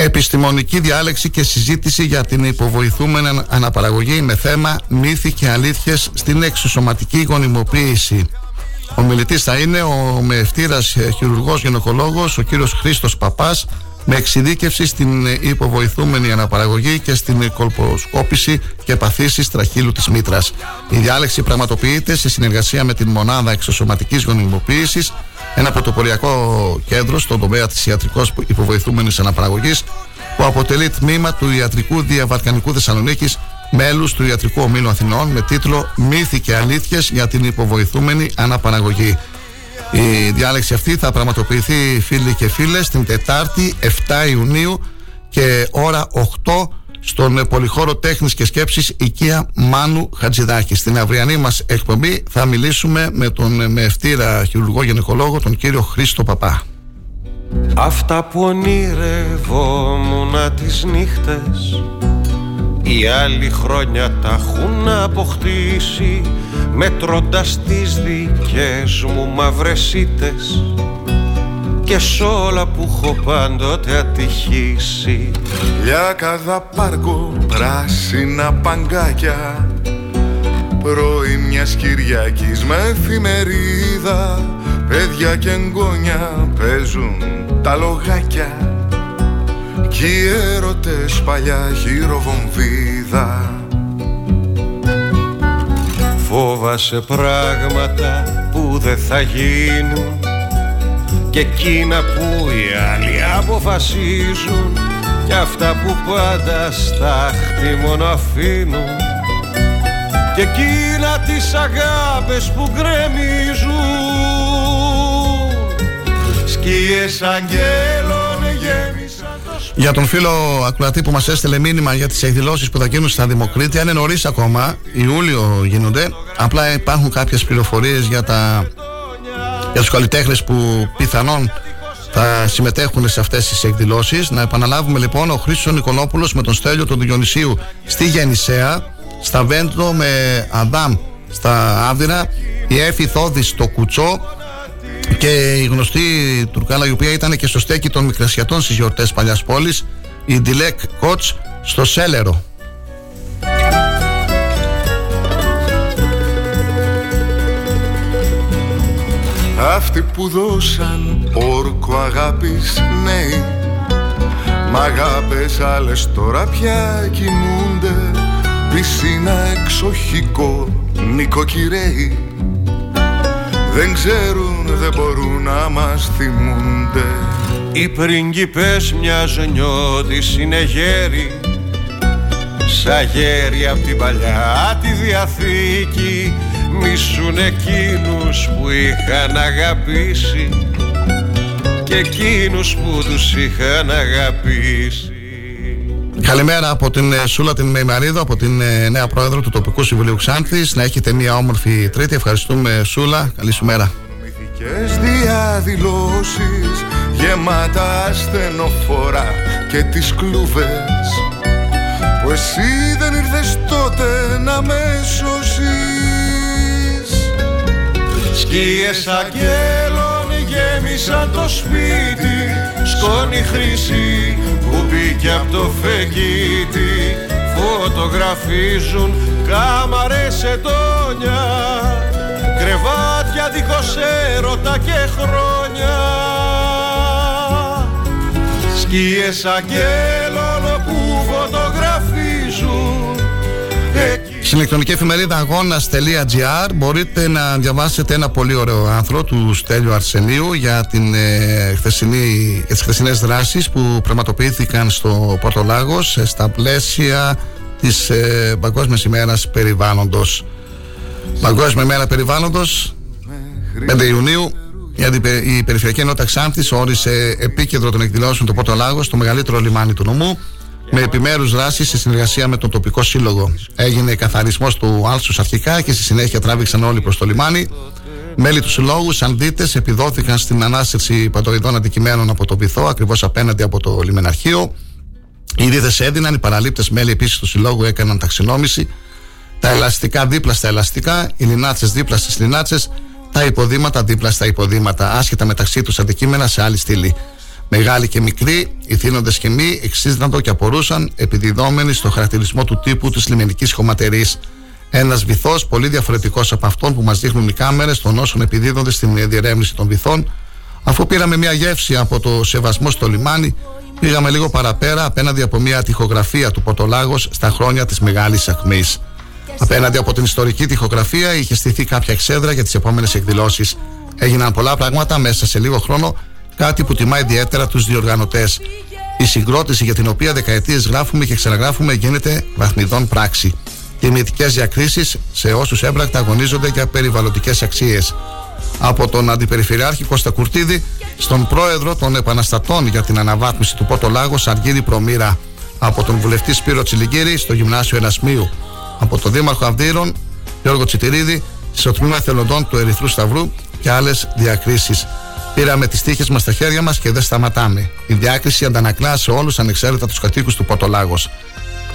Επιστημονική διάλεξη και συζήτηση για την υποβοηθούμενη αναπαραγωγή με θέμα μύθοι και αλήθειες στην εξωσωματική γονιμοποίηση. Ο μιλητής θα είναι ο μεευτήρας ε, χειρουργός γυναικολόγος, ο κύριος Χρήστος Παπάς, με εξειδίκευση στην ε, υποβοηθούμενη αναπαραγωγή και στην κολποσκόπηση και παθήσεις τραχύλου της μήτρας. Η διάλεξη πραγματοποιείται σε συνεργασία με την Μονάδα Εξωσωματικής Γονιμοποίησης, ένα πρωτοποριακό κέντρο στον τομέα της ιατρικός υποβοηθούμενης αναπαραγωγής, που αποτελεί τμήμα του Ιατρικού Διαβαλκανικού Θεσσαλονίκης μέλους του Ιατρικού Ομίλου Αθηνών με τίτλο «Μύθοι και αλήθειες για την υποβοηθούμενη αναπαραγωγή». Η διάλεξη αυτή θα πραγματοποιηθεί φίλοι και φίλες την Τετάρτη 7 Ιουνίου και ώρα 8 στον Πολυχώρο Τέχνης και Σκέψης οικία Μάνου Χατζηδάκη. Στην αυριανή μας εκπομπή θα μιλήσουμε με τον με ευτήρα χειρουργό γενικολόγο τον κύριο Χρήστο Παπά. Αυτά που ονειρευόμουν τις νύχτες οι άλλοι χρόνια τα έχουν αποκτήσει μετρώντας τις δικές μου μαυρεσίτες και σ' όλα που έχω πάντοτε ατυχήσει. Λιάκαδα πάρκο, πράσινα παγκάκια. Πρωί μιας Κυριακής με εφημερίδα. Παιδιά και εγγόνια παίζουν τα λογάκια Κι οι έρωτες παλιά χειροβομβίδα Φόβασε πράγματα που δεν θα γίνουν. Και εκείνα που οι άλλοι αποφασίζουν. Και αυτά που πάντα στάχτη μόνο αφήνουν. Και εκείνα τις αγάπες που γκρεμίζουν. Σκιές αγγέλων γέμισαν το σπίτι Για τον φίλο ακροατή που μας έστελε μήνυμα για τις εκδηλώσεις που θα γίνουν στα Δημοκρίτια είναι νωρίς ακόμα, Ιούλιο γίνονται απλά υπάρχουν κάποιες πληροφορίες για τα για τους καλλιτέχνες που πιθανόν θα συμμετέχουν σε αυτές τις εκδηλώσεις. Να επαναλάβουμε λοιπόν ο Χρήστος Νικολόπουλος με τον Στέλιο του Διονυσίου στη Γεννησέα, στα Βέντρο με Αδάμ στα Άβυρα, η Έφη Θόδης στο Κουτσό και η γνωστή Τουρκάλα η οποία ήταν και στο στέκι των Μικρασιατών στις γιορτές Παλιάς Πόλης, η Ντιλέκ Κότς στο Σέλερο. Αυτοί που δώσαν όρκο αγάπης νέοι Μ' αγάπες άλλες τώρα πια κοιμούνται Πισίνα εξοχικό νοικοκυρέοι Δεν ξέρουν, δεν μπορούν να μας θυμούνται. Οι πριγκιπές μιας νιώτης είναι γέροι Σαν γέροι απ' την παλιά τη Διαθήκη. Μισούν εκείνους που είχαν αγαπήσει Και εκείνους που τους είχαν αγαπήσει Καλημέρα από την ε, Σούλα την Μεϊμαρίδο, από την ε, νέα πρόεδρο του τοπικού συμβουλίου Ξάνθης. Να έχετε μια όμορφη Τρίτη. Ευχαριστούμε, Σούλα. Καλή σου μέρα. Μυθικές διαδηλώσεις γεμάτα ασθενοφορά και τις κλούβες που εσύ δεν ήρθες τότε να με σώσεις Σκιές αγγέλων γέμισαν το σπίτι. Σκόνη χρυσή που μπήκε από το φεγγίτι. Φωτογραφίζουν κάμαρες ετώνια. Κρεβάτια δίχως έρωτα και χρόνια. Σκιές αγγέλων που φωτογραφίζουν Στην ηλεκτρονική εφημερίδα αγώνα.gr μπορείτε να διαβάσετε ένα πολύ ωραίο άνθρωπο του Στέλιου Αρσενίου για, την, ε, χθεσινή, για τις χθεσινές δράσεις που πραγματοποιήθηκαν στο Πορτολάγος ε, στα πλαίσια της ε, Παγκόσμιας ημέρας περιβάλλοντος. Παγκόσμια ημέρα περιβάλλοντος 5 Ιουνίου η, αντιπε- η Περιφερειακή Ενότητα Ξάνθης όρισε επίκεντρο των εκδηλώσεων του Πορτολάγος το μεγαλύτερο λιμάνι του νομού με επιμέρους δράσεις σε συνεργασία με τον τοπικό σύλλογο. Έγινε καθαρισμός του άλσους αρχικά και στη συνέχεια τράβηξαν όλοι προς το λιμάνι. Μέλη του συλλόγου, σαν δίτες, επιδόθηκαν στην ανάστηση παντοειδών αντικειμένων από το βυθό, ακριβώς απέναντι από το λιμεναρχείο. Οι δίδε έδιναν, οι παραλήπτες μέλη επίσης του συλλόγου έκαναν ταξινόμηση. Τα ελαστικά δίπλα στα ελαστικά, οι λινάτσες δίπλα στις λινάτσες, τα υποδήματα δίπλα στα υποδήματα, άσχετα μεταξύ τους αντικείμενα σε άλλη στήλη. Μεγάλοι και μικροί, οι θύνοντε και μη, εξίζονταν το και απορούσαν, επιδιδόμενοι στο χαρακτηρισμό του τύπου της λιμενικής χωματερής. Ένας βυθός πολύ διαφορετικός από αυτόν που μας δείχνουν οι κάμερες των όσων επιδίδονται στην διερεύνηση των βυθών. Αφού πήραμε μια γεύση από το σεβασμό στο λιμάνι, πήγαμε λίγο παραπέρα απέναντι από μια τυχογραφία του Πορτολάγος στα χρόνια της Μεγάλης Ακμής. Απέναντι από την ιστορική τυχογραφία είχε στηθεί κάποια εξέδρα για τις επόμενες εκδηλώσεις. Έγιναν πολλά πράγματα μέσα σε λίγο χρόνο, κάτι που τιμά ιδιαίτερα τους διοργανωτές. Η συγκρότηση για την οποία δεκαετίες γράφουμε και ξαναγράφουμε γίνεται βαθμιδόν πράξη. Τιμητικές διακρίσεις σε όσους έμπρακτα αγωνίζονται για περιβαλλοντικές αξίες. από τον Αντιπεριφερειάρχη Κώστα Κουρτίδη στον πρόεδρο των Επαναστατών για την αναβάθμιση του Πότο Λάγος Αργύρη Προμήρα από τον βουλευτή Σπύρο Τσιλιγκύρη στο Γυμνάσιο Ενασμίου από τον Δήμαρχο Αυδείρων Γιώργο Τσιτηρίδη στο τμήμα εθελοντών του Ερυθρού Σταυρού και άλλες διακρίσεις. Πήραμε τις τύχες μας στα χέρια μας και δεν σταματάμε. Η διάκριση αντανακλά σε όλους ανεξάρτητα τους κατοίκους του Πορτολάγος.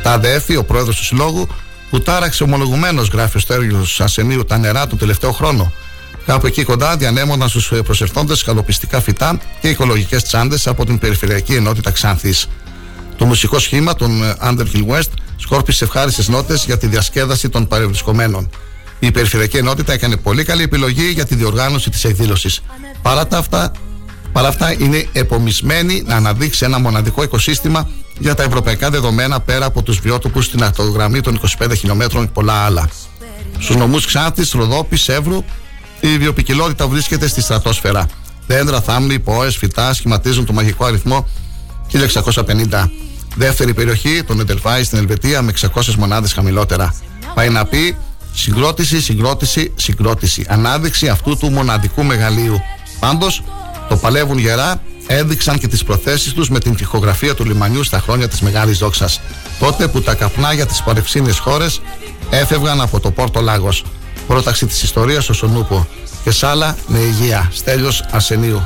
Τα αδέφη, ο πρόεδρος του Συλλόγου, που τάραξε ομολογουμένως, γράφει ο Στέργιος Ασενίου, τα νερά του τελευταίο χρόνο. Κάπου εκεί κοντά διανέμονταν στους προσερθόντες καλοπιστικά φυτά και οικολογικές τσάντες από την Περιφερειακή Ενότητα Ξάνθης. Το μουσικό σχήμα των Underhill West σκόρπισε ευχάριστες νότες για τη διασκέδαση των παρευρισκομένων. Η Περιφερειακή Ενότητα έκανε πολύ καλή επιλογή για τη διοργάνωση της εκδήλωσης. Παρά τα αυτά, παρά αυτά είναι επομισμένη να αναδείξει ένα μοναδικό οικοσύστημα για τα ευρωπαϊκά δεδομένα πέρα από τους βιότοπους στην ακτογραμμή των 25 χιλιόμετρων και πολλά άλλα. Στους νομούς Ξάνθη, Ροδόπη, Σεύρου, η βιοπικιλότητα βρίσκεται στη στρατόσφαιρα. Δέντρα, θάμνη, ποέ, φυτά σχηματίζουν το μαγικό αριθμό 1650. Δεύτερη περιοχή, τον Εντελφάη στην Ελβετία με 600 μονάδες χαμηλότερα. Πάει να πει συγκρότηση, συγκρότηση, συγκρότηση. Ανάδειξη αυτού του μοναδικού μεγαλείου. Πάντως, το παλεύουν γερά, έδειξαν και τις προθέσεις τους με την τυχογραφία του λιμανιού στα χρόνια της Μεγάλης Δόξας. Τότε που τα καπνά για τις παρευσίνε χώρες έφευγαν από το Πόρτο Λάγος. Πρόταξη της ιστορίας στο Σονούπο. Και σ' άλλα με υγεία. Στέλιος Αρσενίου.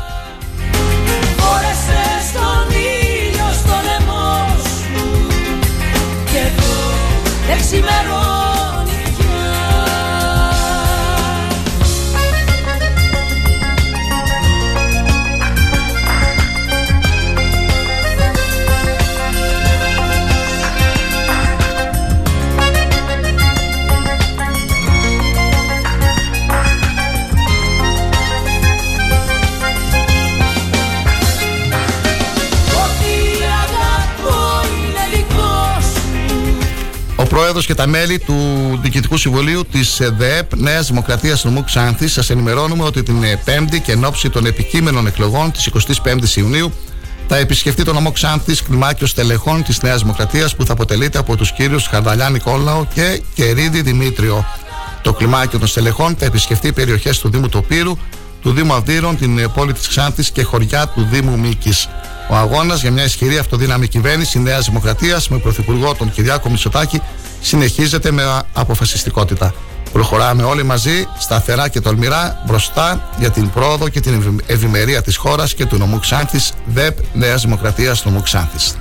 Πρόεδρο και τα μέλη του Διοικητικού Συμβουλίου της ΔΕΕΠ Νέας Δημοκρατίας Νομού Ξάνθης, σας ενημερώνουμε ότι την 5η και εν ώψη των επικείμενων εκλογών της 25η Ιουνίου θα επισκεφτεί το νομό Ξάνθης κλιμάκιο στελεχών της Νέας Δημοκρατίας που θα αποτελείται από τους κύριους Χαρδαλιά Νικόλαο και Κερίδη Δημήτριο. Το κλιμάκιο των στελεχών θα επισκεφτεί περιοχές του Δήμου Τοπύρου, του Δήμου Αυδείρων, την πόλη της Ξάνθης και χωριά του Δήμου Μίκη. Ο αγώνας για μια ισχυρή αυτοδύναμη κυβέρνηση Νέας Δημοκρατίας με πρωθυπουργό τον Κυριάκο Μητσοτάκη συνεχίζεται με αποφασιστικότητα. Προχωράμε όλοι μαζί, σταθερά και τολμηρά, μπροστά για την πρόοδο και την ευημερία της χώρας και του νομού Ξάνθης, ΔΕΠ Νέας Δημοκρατίας νομού Ξάνθης.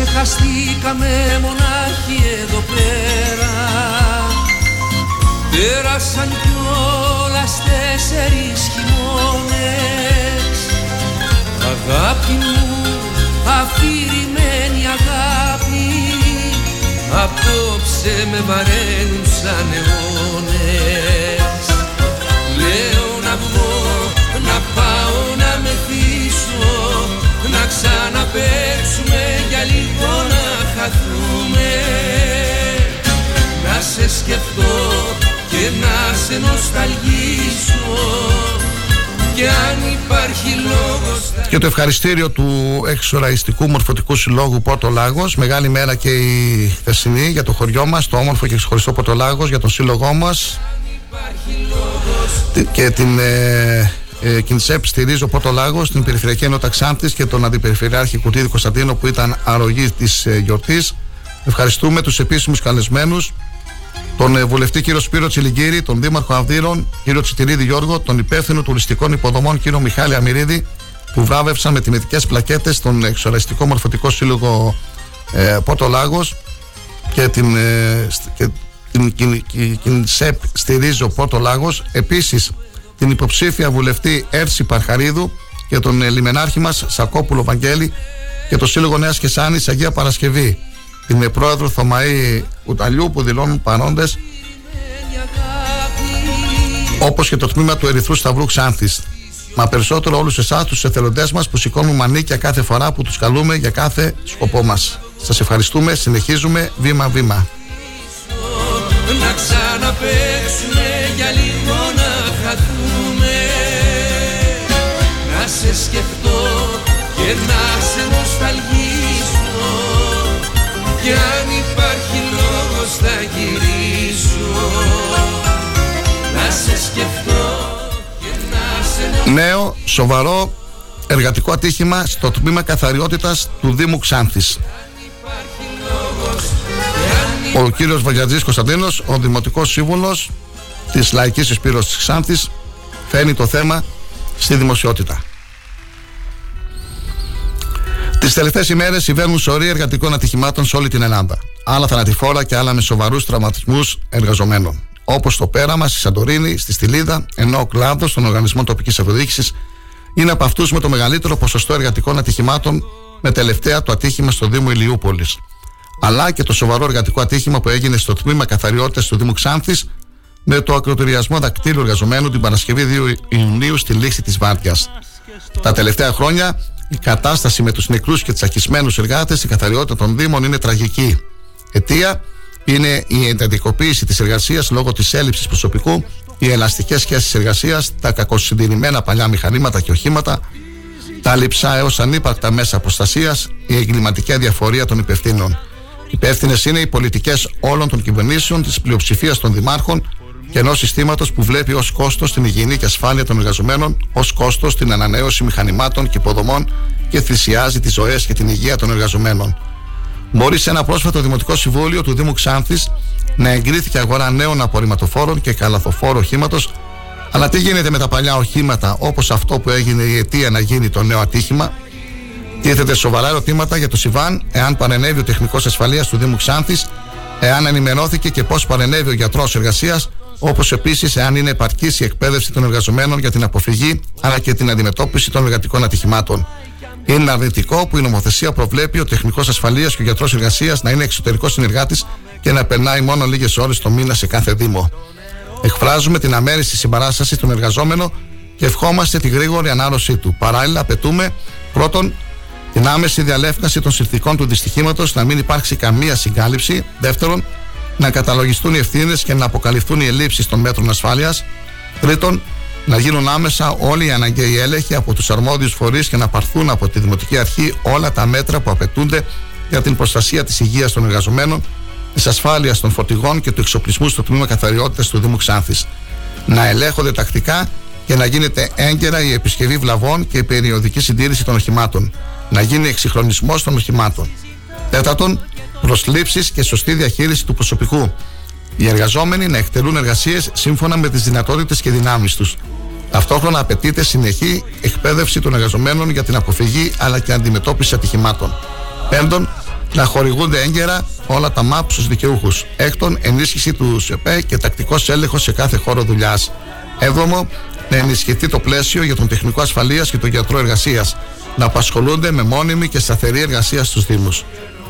Ξεχαστήκαμε μονάχοι εδώ πέρα. Πέρασαν κιόλας τέσσερις χειμώνες. Αγάπη μου, αφηρημένη αγάπη Απόψε με βαραίνουν σαν αιώνες. Λέω να βγω, να πάω να μεθύσω Να ξαναπέξουμε για λίγο να χαθούμε. Να σε σκεφτώ και να σε νοσταλγήσω και αν υπάρχει λόγος και το ευχαριστήριο του εξοραϊστικού μορφωτικού συλλόγου Πόρτο Λάγος. Μεγάλη μέρα και η χθεσινή για το χωριό μας Το όμορφο και ξεχωριστό Πόρτο Λάγος Για τον σύλλογό μας. Και την ε, ε, Κινσέπ στηρίζει ο Πόρτο Λάγο στην Περιφερειακή Ενότητα Ξάντη και τον Αντιπεριφερειάρχη Κουτίδη Κωνσταντίνο που ήταν αρρωγή της ε, γιορτής. Ευχαριστούμε τους επίσημους καλεσμένους, τον ε, βουλευτή κύριο Σπύρο Τσιλιγκύρη, τον Δήμαρχο Αυδείρων, κύριο Τσιτηρίδη Γιώργο, τον υπεύθυνο τουριστικών υποδομών κύριο Μιχάλη Αμυρίδη, που βράβευσαν με τιμητικές πλακέτες στον εξοραστικό μορφωτικό σύλλογο ε, Πότο Λάγος και την, ε, και την, την, την ΣΕΠ στηρίζει Πότο Λάγος. Επίσης την υποψήφια βουλευτή Έρση Παρχαρίδου και τον ε, λιμενάρχη μας Σακόπουλο Βαγγέλη και το Σύλλογο Νέας Κεσάνης Αγία Παρασκευή. Την ε, πρόεδρο Θωμαή Ουταλιού που δηλώνουν παρόντες όπως και το τμήμα του Ερυθρού Σταυρού Ξάνθης. Μα περισσότερο όλους εσάς τους εθελοντές μας που σηκώνουν μανίκια κάθε φορά που τους καλούμε για κάθε σκοπό μας. Σας ευχαριστούμε, συνεχίζουμε βήμα-βήμα. Να ξαναπέξουμε για λίγο να χαθούμε. Να σε σκεφτώ και να σε νοσταλγίσω. Κι αν υπάρχει λόγος θα γυρίσω. Να σε σκεφτώ και να σε Νέο, σοβαρό εργατικό ατύχημα στο τμήμα καθαριότητας του Δήμου Ξάνθης. Ο κύριος Βαγιατζής Κωνσταντίνος, ο Δημοτικός Σύμβουλος της Λαϊκής Εισπύρωσης της Ξάνθης, φέρνει το θέμα στη δημοσιότητα. Τις τελευταίες ημέρες συμβαίνουν σωροί εργατικών ατυχημάτων σε όλη την Ελλάδα. Άλλα θανατηφόρα και άλλα με σοβαρούς τραυματισμούς εργαζομένων. Όπως το πέραμα στη Σαντορίνη, στη Στυλίδα, ενώ ο κλάδος των οργανισμών τοπικής αυτοδιοίκησης είναι από αυτούς με το μεγαλύτερο ποσοστό εργατικών ατυχημάτων, με τελευταία το ατύχημα στο Δήμο Ηλιούπολης. Αλλά και το σοβαρό εργατικό ατύχημα που έγινε στο τμήμα καθαριότητας του Δήμου Ξάνθης με το ακροτηριασμό δακτύλου εργαζομένου την Παρασκευή 2 Ιουνίου στη λήξη της Βάρδιας. Τα τελευταία χρόνια η κατάσταση με τους νεκρούς και του ακισμένου εργάτες στην καθαριότητα των Δήμων είναι τραγική. Αιτία είναι η εντατικοποίηση της εργασίας λόγω της έλλειψης προσωπικού, οι ελαστικές σχέσεις εργασίας, τα κακοσυντηρημένα παλιά μηχανήματα και οχήματα, τα λειψά έως ανύπαρκτα μέσα προστασίας, η εγκληματική αδιαφορία των υπευθύνων. Υπεύθυνες είναι οι πολιτικές όλων των κυβερνήσεων, της πλειοψηφίας των δημάρχων και ενός συστήματος που βλέπει ως κόστος την υγιεινή και ασφάλεια των εργαζομένων, ως κόστος την ανανέωση μηχανημάτων και υποδομών και θυσιάζει τις ζωές και την υγεία των εργαζομένων. Μπορεί σε ένα πρόσφατο Δημοτικό Συμβούλιο του Δήμου Ξάνθης να εγκρίθηκε αγορά νέων απορριμματοφόρων και καλαθοφόρου οχήματος, αλλά τι γίνεται με τα παλιά οχήματα όπως αυτό που έγινε η αιτία να γίνει το νέο ατύχημα. Τίθεται σοβαρά ερωτήματα για το Σιβάν, εάν παρενέβη ο τεχνικός ασφαλείας του Δήμου Ξάνθης, εάν ενημερώθηκε και πώς παρενέβη ο γιατρός εργασίας, όπως επίσης εάν είναι επαρκής η εκπαίδευση των εργαζομένων για την αποφυγή αλλά και την αντιμετώπιση των εργατικών ατυχημάτων. Είναι αρνητικό που η νομοθεσία προβλέπει ο τεχνικός ασφαλείας και ο γιατρός εργασίας να είναι εξωτερικός συνεργάτης και να περνάει μόνο λίγες ώρες το μήνα σε κάθε Δήμο. Εκφράζουμε την αμέριστη συμπαράσταση των εργαζόμενων και ευχόμαστε τη γρήγορη ανάρρωσή του. Παράλληλα, απαιτούμε πρώτον την άμεση διαλεύκανση των συνθηκών του δυστυχήματος, να μην υπάρξει καμία συγκάλυψη. Δεύτερον, να καταλογιστούν οι ευθύνες και να αποκαλυφθούν οι ελλείψεις των μέτρων ασφάλειας. Τρίτον, να γίνουν άμεσα όλοι οι αναγκαίοι έλεγχοι από τους αρμόδιους φορείς και να πάρθουν από τη Δημοτική Αρχή όλα τα μέτρα που απαιτούνται για την προστασία της υγείας των εργαζομένων, της ασφάλειας των φορτηγών και του εξοπλισμού στο τμήμα καθαριότητας του Δήμου Ξάνθης. Να ελέγχονται τακτικά και να γίνεται έγκαιρα η επισκευή βλαβών και η περιοδική συντήρηση των οχημάτων. Να γίνει εξυγχρονισμός των οχημάτων. Τέταρτον, προσλήψεις και σωστή διαχείριση του προσωπικού. Οι εργαζόμενοι να εκτελούν εργασίες σύμφωνα με τις δυνατότητες και δυνάμεις τους. Ταυτόχρονα απαιτείται συνεχή εκπαίδευση των εργαζομένων για την αποφυγή αλλά και αντιμετώπιση ατυχημάτων. Πέμπτον, να χορηγούνται έγκαιρα όλα τα ΜΑΠ στους δικαιούχους. Έκτον, ενίσχυση του ΣΕΠΕ και τακτικός έλεγχος σε κάθε χώρο δουλειάς. Έβδομο, να ενισχυθεί το πλαίσιο για τον τεχνικό ασφαλείας και τον γιατρό εργασίας. Να απασχολούνται με μόνιμη και σταθερή εργασία στους Δήμους.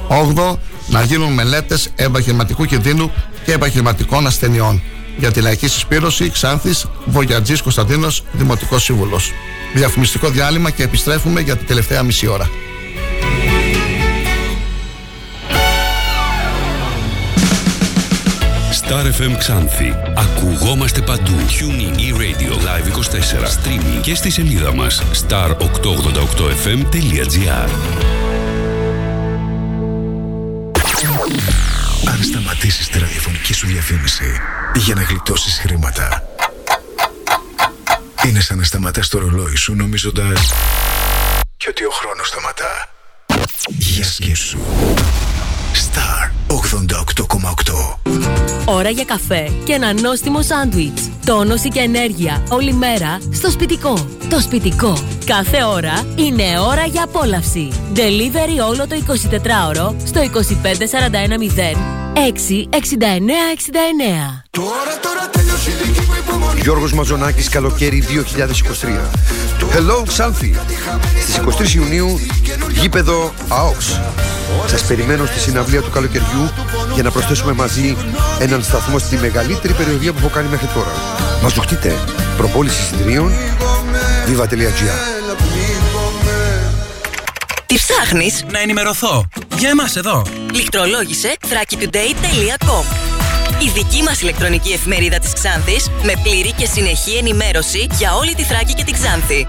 Όγδο, να γίνουν μελέτες επαγγελματικού κινδύνου και επαγγελματικών ασθενειών. Για τη λαϊκή συσπήρωση, Ξάνθης, Βογιατζής Κωνσταντίνος, Δημοτικός Σύμβουλος. Διαφημιστικό διάλειμμα και επιστρέφουμε για την τελευταία μισή ώρα. Star FM Ξάνθη. Ακουγόμαστε παντού. TuneIn e-radio live 24. Streaming και στη σελίδα μας star888fm.gr σταματήσεις τη ραδιοφωνική σου διαφήμιση για να γλιτώσεις χρήματα είναι σαν να σταματάς το ρολόι σου νομίζοντας και ότι ο χρόνος σταματά. Για σκέψου. Star 88,8. Ώρα για καφέ και ένα νόστιμο σάντουιτς. Τόνωση και ενέργεια όλη μέρα στο σπιτικό. Το σπιτικό. Κάθε ώρα είναι ώρα για απόλαυση. Delivery όλο το 24ωρο στο 25410 66969. Τώρα, τώρα τέλειωσε η δική μου υπομονή Γιώργος Μαζονάκης καλοκαίρι 2023 Hello Xanthi Στις 23 Ιουνίου γήπεδο ΑΟΚΣ Σας περιμένω στη συναυλία του καλοκαιριού για να προσθέσουμε μαζί έναν σταθμό στη μεγαλύτερη περιοδία που έχω κάνει μέχρι τώρα Μας δοχτείτε Προπόληση εισιτηρίων viva.gr Τι ψάχνεις; Να ενημερωθώ. Για εμάς εδώ. Λιχτρολόγησε thrakitoday.com Η δική μας ηλεκτρονική εφημερίδα της Ξάνθης με πλήρη και συνεχή ενημέρωση για όλη τη Θράκη και την Ξάνθη.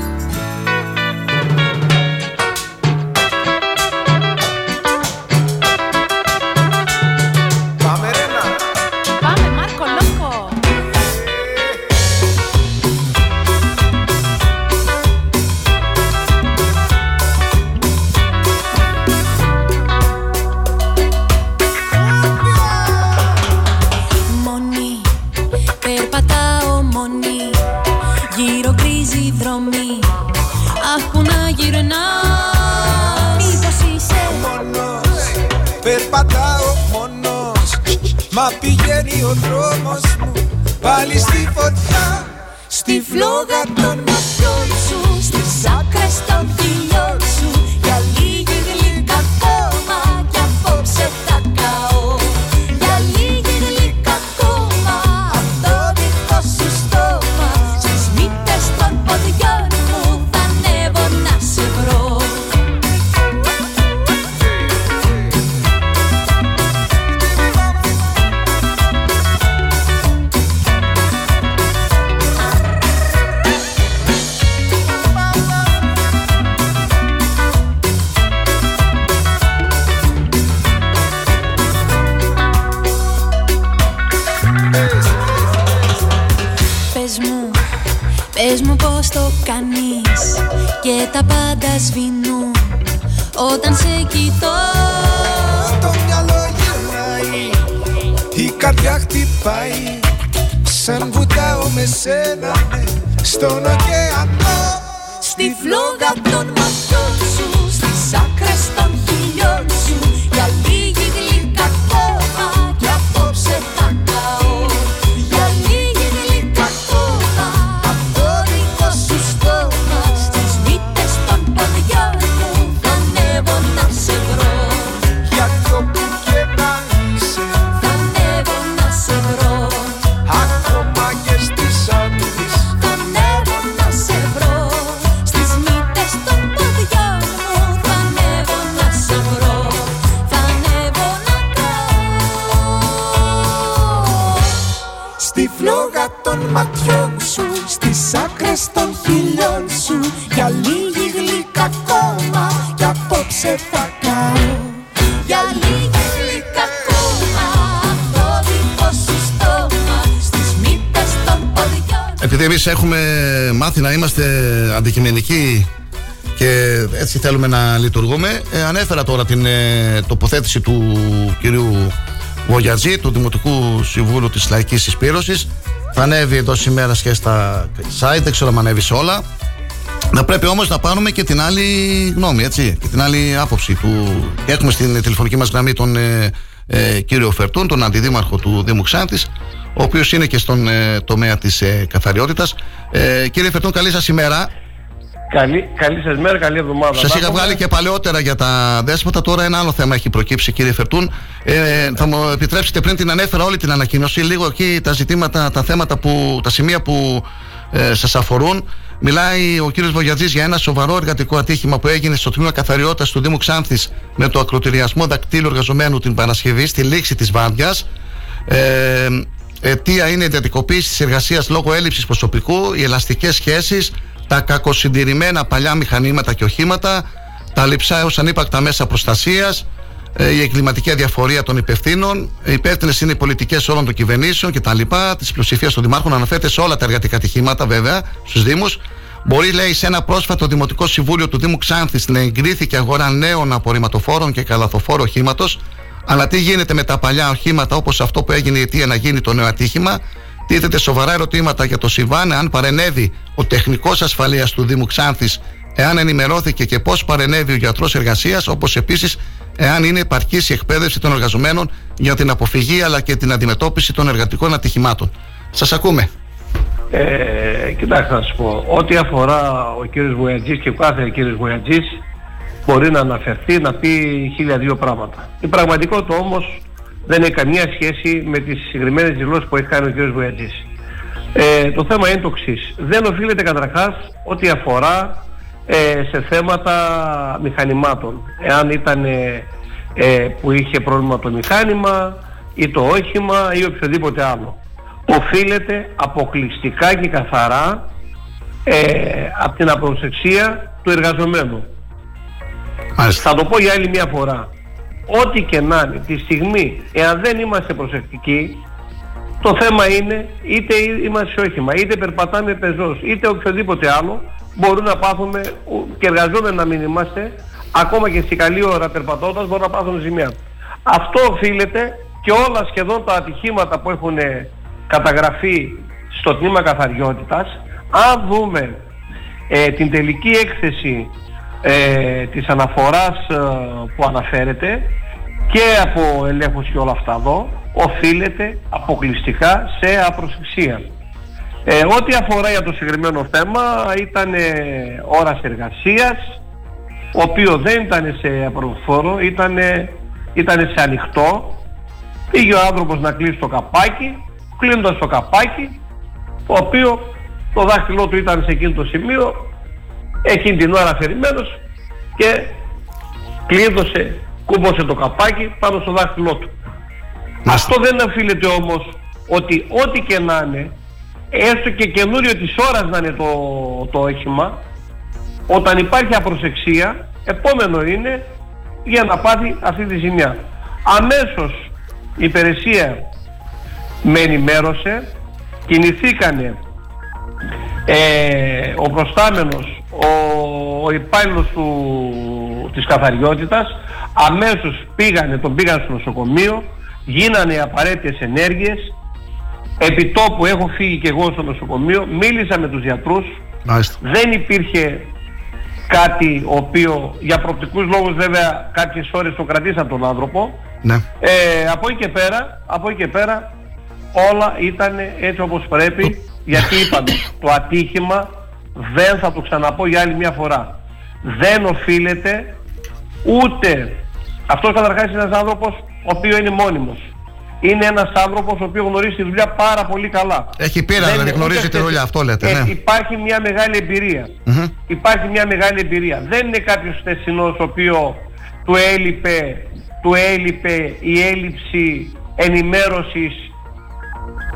Μα πηγαίνει ο δρόμος μου Πάλι στη φωτιά Στη φλόγα των ματιών σου έτσι θέλουμε να λειτουργούμε, ε, ανέφερα τώρα την ε, τοποθέτηση του κυρίου Βογιατζή, του Δημοτικού Συμβούλου της Λαϊκής Συσπήρωσης. Θα ανέβει εδώ σήμερα και στα site, δεν ξέρω αν ανέβει σε όλα. Να πρέπει όμως να πάρουμε και την άλλη γνώμη, έτσι, και την άλλη άποψη του. Και έχουμε στην τηλεφωνική μας γραμμή τον ε, ε, κύριο Φερτούν, τον αντιδήμαρχο του Δήμου Ξάνθης, ο οποίος είναι και στον ε, τομέα της ε, καθαριότητας. Ε, κύριε Φερτούν, καλή σας ημέρα. Καλή, καλή σας μέρα, καλή εβδομάδα. Σας είχα βγάλει και παλαιότερα για τα δέσποτα. Τώρα ένα άλλο θέμα έχει προκύψει, κύριε Φερτούν. Ε, θα μου επιτρέψετε πριν την ανέφερα όλη την ανακοίνωση, λίγο εκεί τα ζητήματα, τα θέματα, που, τα σημεία που ε, σας αφορούν. Μιλάει ο κύριος Βογιατζής για ένα σοβαρό εργατικό ατύχημα που έγινε στο τμήμα καθαριότητας του Δήμου Ξάνθης με το ακροτηριασμό δακτύλου εργαζομένου την Παρασκευή στη λήξη της Βάρδιας. Ε, αιτία είναι η εντατικοποίηση της εργασίας λόγω έλλειψης προσωπικού, οι ελαστικές σχέσεις, τα κακοσυντηρημένα παλιά μηχανήματα και οχήματα, τα λειψά έως ανύπαρκτα μέσα προστασίας, ε, η εγκληματική αδιαφορία των υπευθύνων, οι υπεύθυνες είναι οι πολιτικές όλων των κυβερνήσεων κτλ. Της πλειοψηφίας των δημάρχων αναφέρεται σε όλα τα εργατικά ατυχήματα βέβαια στους Δήμους. Μπορεί, λέει, σε ένα πρόσφατο Δημοτικό Συμβούλιο του Δήμου Ξάνθης να εγκρίθηκε αγορά νέων απορριμματοφόρων και καλαθοφόρο οχήματος, αλλά τι γίνεται με τα παλιά οχήματα όπως αυτό που έγινε η αιτία να γίνει το νέο ατύχημα; Τίθεται σοβαρά ερωτήματα για το Σιβάν, αν παρενέβη ο τεχνικός ασφαλείας του Δήμου Ξάνθης, εάν ενημερώθηκε και πώς παρενέβη ο γιατρός εργασίας, όπως επίσης εάν είναι επαρκής η εκπαίδευση των εργαζομένων για την αποφυγή αλλά και την αντιμετώπιση των εργατικών ατυχημάτων. Σας ακούμε. Ε, κοιτάξτε να σας πω, ό,τι αφορά ο κύριος Βουιατζή και ο κάθε κύριος Βουιατζή, μπορεί να αναφερθεί, να πει χίλια δύο πράγματα. Η πραγματικότητα όμως δεν έχει καμία σχέση με τις συγκεκριμένες δηλώσεις που έχει κάνει ο κύριος Βοятζής. Ε, το θέμα είναι το εξής. Δεν οφείλεται καταρχάς ό,τι αφορά ε, σε θέματα μηχανημάτων. Εάν ήταν ε, ε, που είχε πρόβλημα το μηχάνημα ή το όχημα ή οποιοδήποτε άλλο. Οφείλεται αποκλειστικά και καθαρά ε, από την απροσεξία του εργαζομένου. Θα το πω για άλλη μια φορά. Ό,τι και να είναι, τη στιγμή, εάν δεν είμαστε προσεκτικοί, το θέμα είναι είτε είμαστε σε όχημα, είτε περπατάμε πεζός, είτε οποιοδήποτε άλλο, μπορούν να πάθουμε και εργαζόμενοι να μην είμαστε, ακόμα και στη καλή ώρα περπατώντας μπορούν να πάθουν ζημιά. Αυτό οφείλεται και όλα σχεδόν τα ατυχήματα που έχουν καταγραφεί στο τμήμα καθαριότητας, αν δούμε ε, την τελική έκθεση ε, της αναφοράς ε, που αναφέρεται και από ελέγχους και όλα αυτά εδώ, οφείλεται αποκλειστικά σε απροσυξία. Ε, ό,τι αφορά για το συγκεκριμένο θέμα ήταν ε, ώρας εργασίας, ο οποίος δεν ήταν σε απροφόρο, ήταν, ήταν σε ανοιχτό. Πήγε ο άνθρωπος να κλείσει το καπάκι, κλείνοντας το καπάκι, ο οποίος το δάχτυλό του ήταν σε εκείνο το σημείο, εκείνη την ώρα αφαιρημένος και κλείδωσε, κούμπωσε το καπάκι πάνω στο δάχτυλό του. Αυτό δεν οφείλεται όμως ότι ό,τι και να είναι έστω και καινούριο της ώρας να είναι το, το όχημα, όταν υπάρχει απροσεξία, επόμενο είναι για να πάθει αυτή τη ζημιά. Αμέσως η υπηρεσία με ενημέρωσε, κινηθήκανε ε, ο προστάμενος, ο, ο υπάλληλος του, της καθαριότητας, αμέσως πήγανε, τον πήγαν στο νοσοκομείο, γίνανε απαραίτητες ενέργειες, Επί τόπου έχω φύγει και εγώ στο νοσοκομείο, μίλησα με τους γιατρούς, δεν υπήρχε κάτι ο οποίο για προπτικούς λόγους βέβαια κάποιες ώρες το κρατήσαν τον άνθρωπο. Ναι. Ε, από εκεί και πέρα, από εκεί και πέρα όλα ήταν έτσι όπως πρέπει γιατί είπαμε το ατύχημα δεν θα το ξαναπώ για άλλη μια φορά. Δεν οφείλεται ούτε αυτός καταρχάς είναι ένας άνθρωπος ο οποίος είναι μόνιμος είναι ένας άνθρωπος ο οποίος γνωρίζει τη δουλειά πάρα πολύ καλά. Έχει πείρα, δεν δηλαδή γνωρίζει τη δουλειά, αυτό λέτε. Ε, ναι. Υπάρχει μια μεγάλη εμπειρία. Mm-hmm. Υπάρχει μια μεγάλη εμπειρία. Δεν είναι κάποιος θεσινός ο οποίος του έλειπε, του έλειπε η έλλειψη ενημέρωσης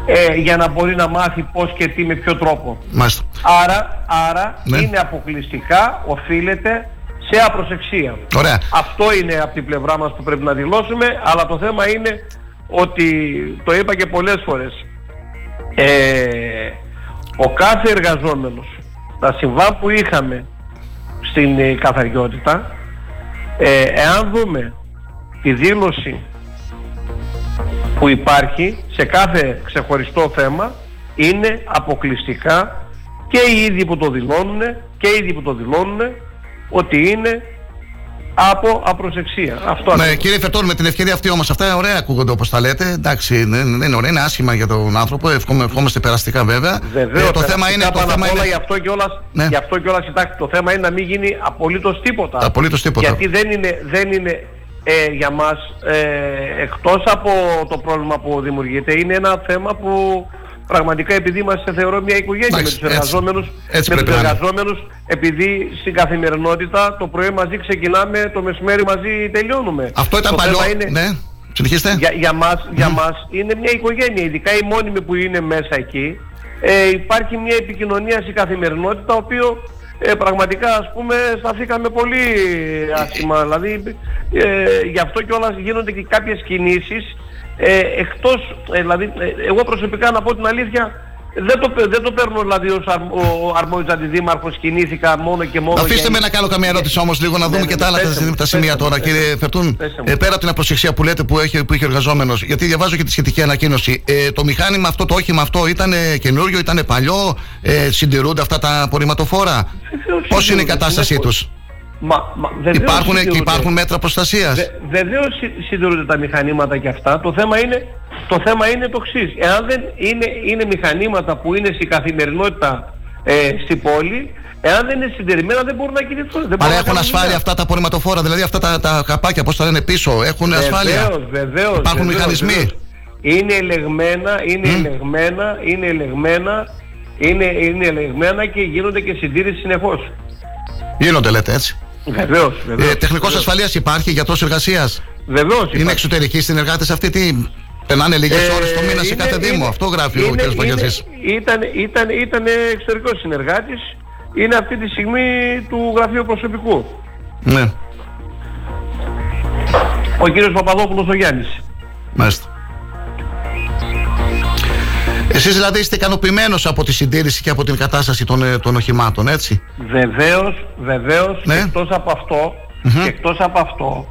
ε, για να μπορεί να μάθει πώς και τι με ποιο τρόπο. Μάλιστα. Άρα, άρα ναι. είναι αποκλειστικά, οφείλεται σε απροσεξία. Ωραία. Αυτό είναι από την πλευρά μας που πρέπει να δηλώσουμε, αλλά το θέμα είναι ότι το είπα και πολλές φορές ε, ο κάθε εργαζόμενος τα συμβά που είχαμε στην ε, καθαριότητα ε, εάν δούμε τη δήλωση που υπάρχει σε κάθε ξεχωριστό θέμα είναι αποκλειστικά και οι ίδιοι που το δηλώνουν και οι ίδιοι που το δηλώνουν ότι είναι από απροσεξία. Αυτό Ναι, ακριβώς. κύριε Φερτών, με την ευκαιρία αυτή όμως, αυτά ωραία ακούγονται όπως τα λέτε. Εντάξει, δεν δεν είναι ωραία, είναι άσχημα για τον άνθρωπο. Ευχόμαι- Ευχόμαστε περαστικά βέβαια. Βεβαίως, Ε, το θέμα είναι. Το πάνω θέμα απ' όλα, είναι... Γι' αυτό κιόλας, Ναι. γι αυτό κιόλας, κοιτάξτε, το θέμα είναι να μην γίνει απολύτως τίποτα. Απολύτως τίποτα. Γιατί δεν είναι, δεν είναι ε, για μας, ε, εκτός από το πρόβλημα που δημιουργείται, είναι ένα θέμα που πραγματικά επειδή είμαστε θεωρώ μια οικογένεια Εντάξει, με τους έτσι. εργαζόμενους, Έτσι με πρέπει τους να είναι. εργαζόμενους επειδή στην καθημερινότητα το πρωί μαζί ξεκινάμε, το μεσημέρι μαζί τελειώνουμε. Αυτό ήταν Το παλιό. θέμα είναι- Ναι, συνεχίστε. για, για, μας, για μας είναι μια οικογένεια, ειδικά οι μόνιμοι που είναι μέσα εκεί. Ε, υπάρχει μια επικοινωνία στην καθημερινότητα, το οποίο ε, πραγματικά ας πούμε σταθήκαμε πολύ άσχημα. Δηλαδή ε, γι' αυτό κιόλας γίνονται και κάποιες κινήσεις ε, εκτός, ε, δηλαδή ε, εγώ προσωπικά να πω την αλήθεια δεν το, παι- δεν το παίρνω δηλαδή ως αρ, ο αρμόδιος αντιδήμαρχος κινήθηκα μόνο και μόνο Αφήστε για- με να κάνω καμία ερώτηση όμως λίγο να Ναι, δούμε ναι, και ναι, τα άλλα πέστε τα, μου, τα σημεία πέστε μου, τώρα, πέστε κύριε μου. Φερτούν. Πέστε μου. Ε, πέρα από την απροσεξία που λέτε που έχει, που έχει ο εργαζόμενος, γιατί διαβάζω και τη σχετική ανακοίνωση. Ε, το μηχάνημα αυτό, το όχημα αυτό ήταν καινούριο, ήταν παλιό, ε, συντηρούνται αυτά τα απορριμματοφόρα; Πώς είναι η κατάστασή τους, Μα, μα, βεβαίως Υπάρχουν και συντηρούνται. υπάρχουν μέτρα προστασίας. Βε, Βεβαίω συντηρούνται τα μηχανήματα και αυτά. Το θέμα είναι το, θέμα είναι το εξής. Εάν δεν είναι, είναι μηχανήματα που είναι στην καθημερινότητα ε, στην πόλη, εάν δεν είναι συντηρημένα δεν μπορούν να κινηθούν. Δεν Άρα μπορούν να έχουν κάνουν ασφάλεια δουλειά. αυτά τα απορριμματοφόρα, δηλαδή αυτά τα, τα καπάκια, πώς τα λένε πίσω, έχουν ασφάλεια. Βεβαίως, βεβαίως, Υπάρχουν βεβαίως, μηχανισμοί. βεβαίως. Είναι ελεγμένα, είναι ελεγμένα, είναι ελεγμένα, είναι, είναι ελεγμένα και γίνονται και συντήρηση συνεχώς. Γίνονται, λέτε έτσι. Βεβαίως, βεβαίως. Ε, Τεχνικός βεβαίως. ασφαλείας υπάρχει, γιατρός εργασίας; Βεβαίως Είναι υπάρχει. εξωτερικοί συνεργάτες αυτοί, τι. Περνάνε λίγες Ε, ώρες το μήνα σε είναι- κάθε Δήμο; είναι- Αυτό γράφει ο είναι- κ. Παγκιατζή. είναι- Ήταν, ήταν, ήταν εξωτερικός συνεργάτης. Είναι αυτή τη στιγμή του γραφείου προσωπικού. Ναι, Ο κύριος Παπαδόπουλος ο Γιάννης. μάλιστα. Εσείς δηλαδή είστε ικανοποιημένος από τη συντήρηση και από την κατάσταση των, ε, των οχημάτων, έτσι; Βεβαίως, βεβαίως, Ναι. και εκτός από αυτό, Μμμ. και εκτός από αυτό,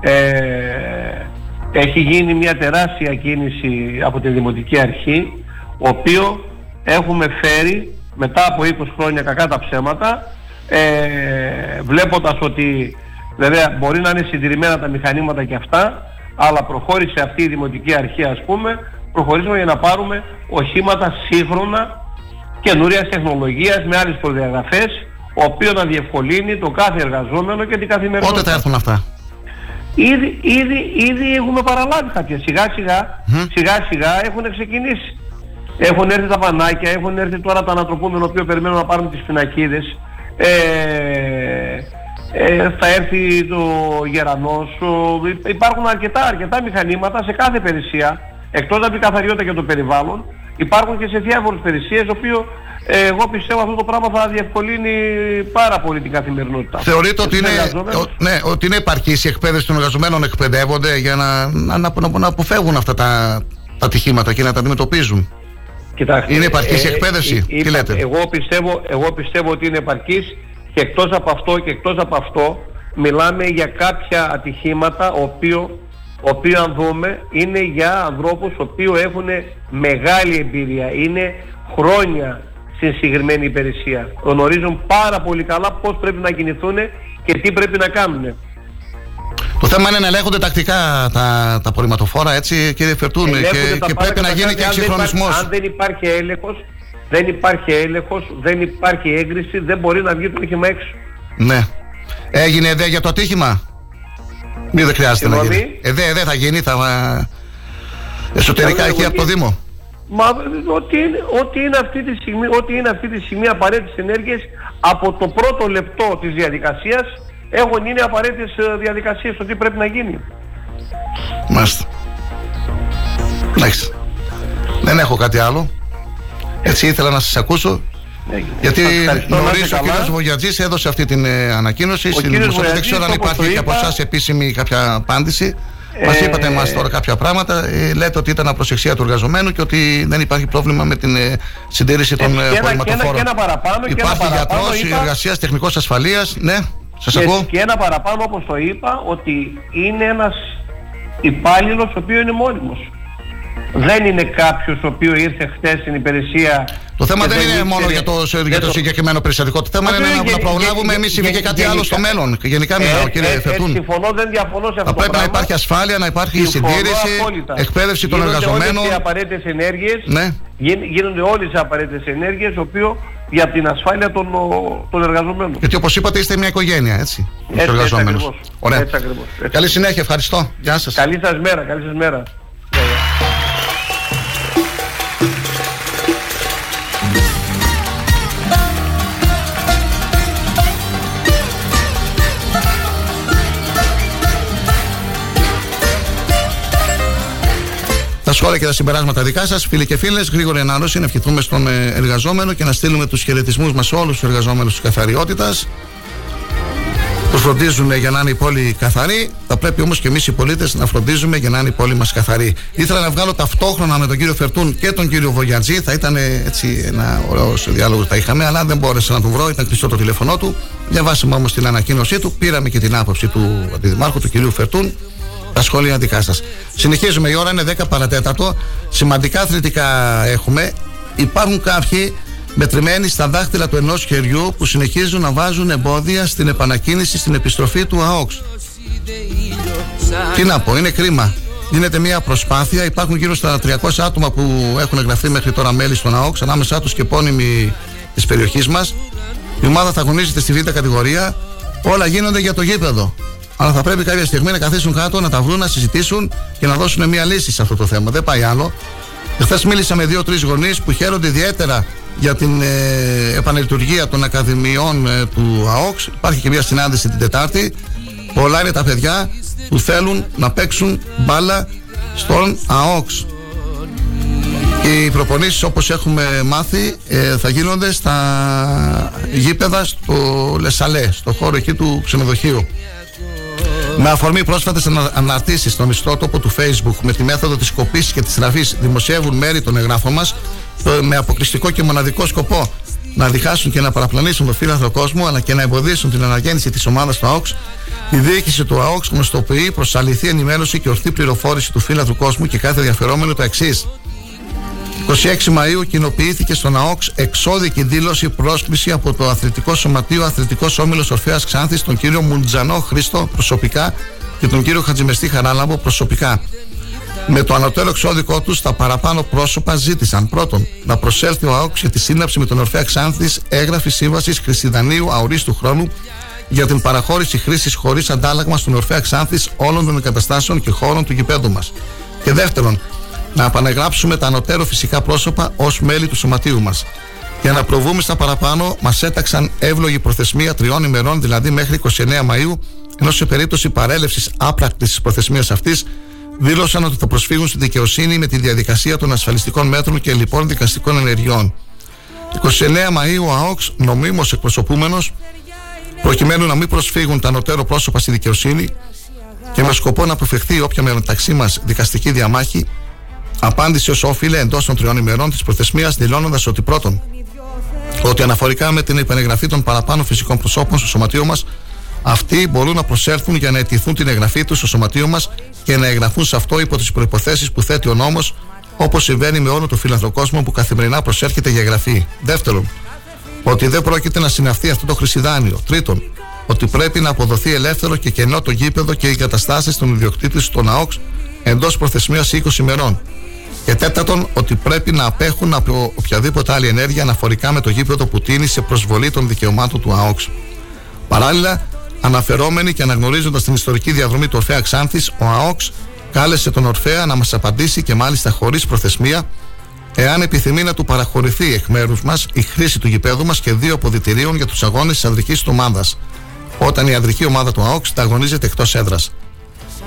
ε, έχει γίνει μια τεράστια κίνηση από τη Δημοτική Αρχή, οποίο έχουμε φέρει μετά από 20 χρόνια κακά τα ψέματα, ε, βλέποντας ότι βέβαια μπορεί να είναι συντηρημένα τα μηχανήματα και αυτά, αλλά προχώρησε αυτή η Δημοτική Αρχή ας πούμε, προχωρήσαμε για να πάρουμε οχήματα σύγχρονα καινούρια τεχνολογίας με άλλες προδιαγραφές, ο οποίος να διευκολύνει το κάθε εργαζόμενο και την καθημερινότητα. Πότε θα έρθουν αυτά; Ήδη, ήδη, ήδη έχουμε παραλάβει κάποια. Σιγά σιγά, σιγά σιγά έχουν ξεκινήσει. Έχουν έρθει τα πανάκια, έχουν έρθει τώρα τα ανατροπούμενα, οποίο περιμένουμε να πάρουμε τις πινακίδες. Ε, ε, θα έρθει το γερανός. ο- υ- υπάρχουν αρκετά, αρκετά μηχανήματα σε κάθε υπηρεσία, εκτός από την καθαριότητα και το περιβάλλον, υπάρχουν και σε διάφορες υπηρεσίες, το οποίο ε, εγώ πιστεύω αυτό το πράγμα θα διευκολύνει πάρα πολύ την καθημερινότητα. Θεωρείτε ότι Και είναι, τους εργαζόμενους. ο- ναι, ότι είναι επαρκής η εκπαίδευση των εργαζομένων εκπαιδεύονται για να, να, να, να- να αποφεύγουν αυτά τα, τα ατυχήματα και να τα αντιμετωπίζουν; Κοιτάξτε, Είναι επαρκής η ε, εκπαίδευση. ε, Τι είπα- λέτε; Εγώ πιστεύω, εγώ πιστεύω ότι είναι επαρκής και εκτός από αυτό και εκτός από αυτό μιλάμε για κάποια ατυχήματα οποίο, οποίος αν δούμε είναι για ανθρώπους οποίοι έχουν μεγάλη εμπειρία, είναι χρόνια στην συγκεκριμένη υπηρεσία. Γνωρίζουν πάρα πολύ καλά πώς πρέπει να κινηθούν και τι πρέπει να κάνουν. Το θέμα είναι να ελέγχονται τακτικά τα, τα απορριμματοφόρα, έτσι, κύριε Φερτούν, Ελέγχονται και, τα και πάντα πρέπει να τα γίνει κράτη. και Αν δεν υπάρχει- εξυγχρονισμό. Αν δεν υπάρχει έλεγχος, δεν υπάρχει έλεγχος, δεν υπάρχει έγκριση, δεν μπορεί να βγει το όχημα έξω. Ναι. Έγινε ΕΔΕ για το ατύχημα; Μη δεν χρειάζεται να Συγγνώμη; γίνει. ΕΔΕ, ΕΔΕ θα γίνει, θα. Εσωτερικά Εγώ εκεί από το τι- Δήμο. Μα ό,τι είναι, ό,τι είναι αυτή τη στιγμή, ό,τι είναι αυτή τη στιγμή απαραίτητες ενέργειες από το πρώτο λεπτό της διαδικασίας έχουν είναι απαραίτητες ε, διαδικασίες το τι πρέπει να γίνει. Μάλιστα. Εντάξει. Δεν έχω κάτι άλλο. Έτσι ήθελα να σας ακούσω. Γιατί Σας ευχαριστώ, να νωρί είστε ο καλά. κ. Βογιατζής έδωσε αυτή την ε, ανακοίνωση. Στην κύριος Δημοσιογραφία. Δεν ξέρω αν Βογιατζής, όπως υπάρχει το και από είπα, εσάς επίσημη κάποια απάντηση. Ε, Μα είπατε εμά τώρα κάποια πράγματα. Ε, λέτε ότι ήταν απροσεξία του εργαζομένου και ότι δεν υπάρχει πρόβλημα με την ε, συντήρηση των Ε, και ε, ένα- και ένα- απορριμματοφόρων. και ένα παραπάνω, και ένα Υπάρχει παραπάνω γιατρός είπα- εργασίας, τεχνικός ασφαλείας. Ναι, σας και, ακούω. και ένα παραπάνω όπως το είπα ότι είναι ένας υπάλληλος ο οποίος είναι μόνιμος. Δεν είναι κάποιος ο οποίος ήρθε χτες στην υπηρεσία Το θέμα και δεν είναι ήξερε- μόνο για το, για το το- συγκεκριμένο περιστατικό. Το θέμα Μα είναι δεν να, είναι να γε- προλάβουμε γε- εμείς γε- και κάτι άλλο στο γενικά. μέλλον. Γενικά μιλάω, Ε, κύριε ε, ε, Φερτούν. συμφωνώ, δεν διαφωνώ σε αυτό Θα το πρέπει να πράγμα. υπάρχει ασφάλεια, να υπάρχει Συμφωνώ συντήρηση, απόλυτα. εκπαίδευση των Γίνονται εργαζομένων. Όλες οι απαραίτητες ενέργειες, Ναι. γίν- γίνονται όλες οι απαραίτητες ενέργειες, το οποίο για την ασφάλεια των, ο, των εργαζομένων. Γιατί όπως είπατε, είστε μια οικογένεια, έτσι. με τους Έτσι, έτσι εργαζόμενους. ακριβώς. Ωραία. Έτσι ακριβώς. Έτσι. Καλή συνέχεια, ευχαριστώ. Γεια σας. Καλή σας μέρα, καλή σας μέρα. Σχόλια και τα συμπεράσματα δικά σας, φίλοι και φίλες, γρήγορη ανάρρωση, να ευχηθούμε στον ε, εργαζόμενο και να στείλουμε τους χαιρετισμούς μας σε όλους τους εργαζόμενους της καθαριότητας. Τους φροντίζουν για να είναι η πόλη καθαρή. Θα πρέπει όμως και εμείς οι πολίτες να φροντίζουμε για να είναι η πόλη μας καθαρή. Ήθελα να βγάλω ταυτόχρονα με τον κύριο Φερτούν και τον κύριο Βογιατζή. Θα ήταν ε, έτσι ένα ωραίο διάλογο που θα είχαμε, αλλά δεν μπόρεσα να τον βρω. Ήταν κλειστό το τηλέφωνό του. Διαβάσαμε όμως την ανακοίνωσή του. Πήραμε και την άποψη του αντιδημάρχου, του κυρίου Φερτούν. Τα σχόλια δικά σας. Συνεχίζουμε. Η ώρα είναι 10 παρατέταρτο. Σημαντικά αθλητικά έχουμε. Υπάρχουν κάποιοι μετρημένοι στα δάχτυλα του ενός χεριού που συνεχίζουν να βάζουν εμπόδια στην επανακίνηση στην επιστροφή του ΑΟΚΣ. Τι να πω, είναι κρίμα. Γίνεται μια προσπάθεια. Υπάρχουν γύρω στα 300 άτομα που έχουν εγγραφεί μέχρι τώρα μέλη στον ΑΟΚΣ, ανάμεσά τους και επώνυμοι της περιοχής μας. Η ομάδα θα αγωνίζεται στη β' κατηγορία. Όλα γίνονται για το γήπεδο. Αλλά θα πρέπει κάποια στιγμή να καθίσουν κάτω, να τα βρουν, να συζητήσουν και να δώσουν μια λύση σε αυτό το θέμα. Δεν πάει άλλο. Χθε μίλησα με δύο-τρει γονείς που χαίρονται ιδιαίτερα για την ε, επανελειτουργία των ακαδημιών ε, του ΑΟΚΣ. Υπάρχει και μια συνάντηση την Τετάρτη. Πολλά είναι τα παιδιά που θέλουν να παίξουν μπάλα στον ΑΟΚΣ. Και οι προπονήσεις όπως έχουμε μάθει ε, θα γίνονται στα γήπεδα στο Λεσαλέ, στο χώρο εκεί του ξενοδοχείου. Με αφορμή πρόσφατες αναρτήσεις στον ιστότοπο του Facebook με τη μέθοδο της κοπής και της ραφής δημοσιεύουν μέρη των εγγράφων μας με αποκλειστικό και μοναδικό σκοπό να διχάσουν και να παραπλανήσουν το φύλαθρο κόσμο αλλά και να εμποδίσουν την αναγέννηση της ομάδας του ΑΟΚΣ. Η διοίκηση του ΑΟΚΣ γνωστοποιεί προ αληθή ενημέρωση και ορθή πληροφόρηση του φύλαθρου κόσμου και κάθε ενδιαφερόμενο το εξής. 26 Μαΐου κοινοποιήθηκε στον ΑΟΚΣ εξώδικη δήλωση πρόσκληση από το Αθλητικό Σωματείο Αθλητικός Όμιλος Ορφέας Ξάνθης τον κύριο Μουντζανό Χρήστο προσωπικά και τον κύριο Χατζημεστή Χαράλαμπο προσωπικά. Με το ανωτέρω εξώδικό τους, τα παραπάνω πρόσωπα ζήτησαν πρώτον να προσέλθει ο ΑΟΚΣ για τη σύναψη με τον Ορφέα Ξάνθης έγγραφη σύμβασης Χρυσιδανίου αορίστου χρόνου για την παραχώρηση χρήσης χωρίς αντάλλαγμα στον Ορφέα Ξάνθης όλων των εγκαταστάσεων και χώρων του γηπέδου μας. Και δεύτερον, να επαναγράψουμε τα ανωτέρω φυσικά πρόσωπα ως μέλη του σωματείου μας. Για να προβούμε στα παραπάνω, μας έταξαν εύλογη προθεσμία τριών ημερών, δηλαδή μέχρι 29 Μαου, ενώ σε περίπτωση παρέλευσης άπρακτης τη προθεσμίας αυτής, δήλωσαν ότι θα προσφύγουν στη δικαιοσύνη με τη διαδικασία των ασφαλιστικών μέτρων και λοιπόν δικαστικών ενεργειών. 29 Μαου ο ΑΟΚΣ, νομίμως εκπροσωπούμενος, προκειμένου να μην προσφύγουν τα ανωτέρω πρόσωπα στη δικαιοσύνη και με σκοπό να αποφευχθεί όποια μεταξύ μας δικαστική διαμάχη, απάντησε ω όφιλε εντός των τριών ημερών της προθεσμίας, δηλώνοντας ότι πρώτον, ότι αναφορικά με την επανεγγραφή των παραπάνω φυσικών προσώπων στο σωματείο μας, αυτοί μπορούν να προσέλθουν για να αιτηθούν την εγγραφή τους στο σωματείο μας και να εγγραφούν σε αυτό υπό τις προποθέσει που θέτει ο νόμος, όπως συμβαίνει με όλο το φιλανθρό κόσμο που καθημερινά προσέρχεται για εγγραφή. Δεύτερον, ότι δεν πρόκειται να συναυθεί αυτό το χρυσιδάνιο. Τρίτον, ότι πρέπει να αποδοθεί ελεύθερο και κενό το γήπεδο και οι εγκαταστάσεις των ιδιοκτήτης των ΑΟΚΣ εντός προθεσμίας 20 ημερών. Και τέταρτον, ότι πρέπει να απέχουν από οποιαδήποτε άλλη ενέργεια αναφορικά με το γήπεδο που τίνει σε προσβολή των δικαιωμάτων του ΑΟΚΣ. Παράλληλα, αναφερόμενοι και αναγνωρίζοντας την ιστορική διαδρομή του Ορφαία Ξάνθης, ο ΑΟΚΣ κάλεσε τον Ορφαία να μας απαντήσει και μάλιστα χωρίς προθεσμία εάν επιθυμεί να του παραχωρηθεί εκ μέρους μας η χρήση του γηπέδου μας και δύο αποδητηρίων για τους αγώνες της ανδρικής του ομάδας, όταν η ανδρική ομάδα του ΑΟΚΣ τα αγωνίζεται εκτός έδρας.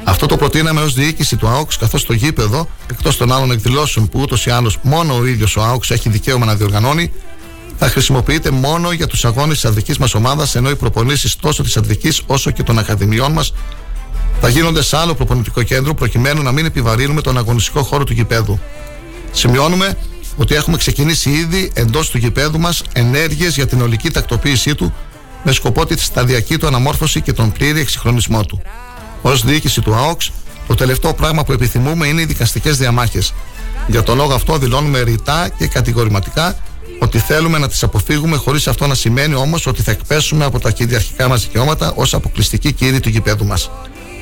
Αυτό το προτείναμε ως διοίκηση του ΑΟΚΣ, καθώς το γήπεδο, εκτός των άλλων εκδηλώσεων που ούτως ή άλλως μόνο ο ίδιος ο ΑΟΚΣ έχει δικαίωμα να διοργανώνει, θα χρησιμοποιείται μόνο για τους αγώνες της ανδρική μας ομάδας, ενώ οι προπονήσεις τόσο της ανδρική όσο και των ακαδημιών μας θα γίνονται σε άλλο προπονητικό κέντρο, προκειμένου να μην επιβαρύνουμε τον αγωνιστικό χώρο του γηπέδου. Σημειώνουμε ότι έχουμε ξεκινήσει ήδη εντός του γηπέδου μας ενέργειες για την ολική τακτοποίησή του με σκοπό τη σταδιακή του αναμόρφωση και τον πλήρη εξυγχρονισμό του. Ω διοίκηση του ΑΟΚΣ, το τελευταίο πράγμα που επιθυμούμε είναι οι δικαστικές διαμάχες. Για τον λόγο αυτό δηλώνουμε ρητά και κατηγορηματικά ότι θέλουμε να τις αποφύγουμε χωρίς αυτό να σημαίνει όμως ότι θα εκπέσουμε από τα κυριαρχικά μας δικαιώματα ως αποκλειστική κύριοι του γηπέδου μας.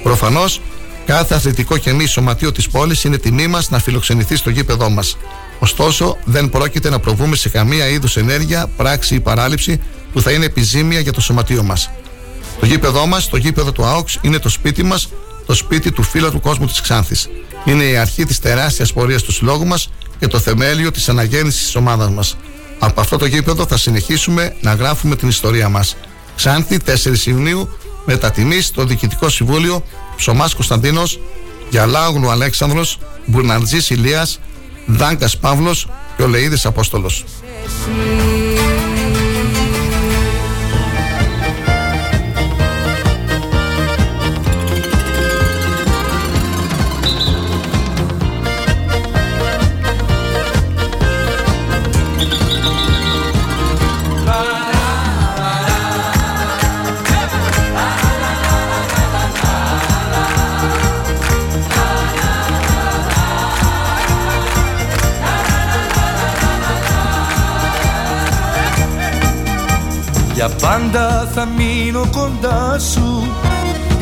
Προφανώς κάθε αθλητικό και μη σωματείο της πόλης είναι τιμή μας να φιλοξενηθεί στο γήπεδό μας. Ωστόσο, δεν πρόκειται να προβούμε σε καμία είδους ενέργεια, πράξη ή παράληψη που θα είναι επιζήμια για το σωματείο μας. Το γήπεδό μας, το γήπεδο του ΑΟΚΣ, είναι το σπίτι μας, το σπίτι του φίλου του κόσμου της Ξάνθης. Είναι η αρχή της τεράστιας πορείας του συλλόγου μας και το θεμέλιο της αναγέννησης της ομάδας μας. Από αυτό το γήπεδο θα συνεχίσουμε να γράφουμε την ιστορία μας. Ξάνθη, 4 Ιουνίου, μετατιμή στο Διοικητικό Συμβούλιο Ψωμάς Κωνσταντίνος, Γιαλάγλου Αλέξανδρος, Μπουρναρτζής Ηλίας, Δάγκας Παύλος και ο Λεΐδης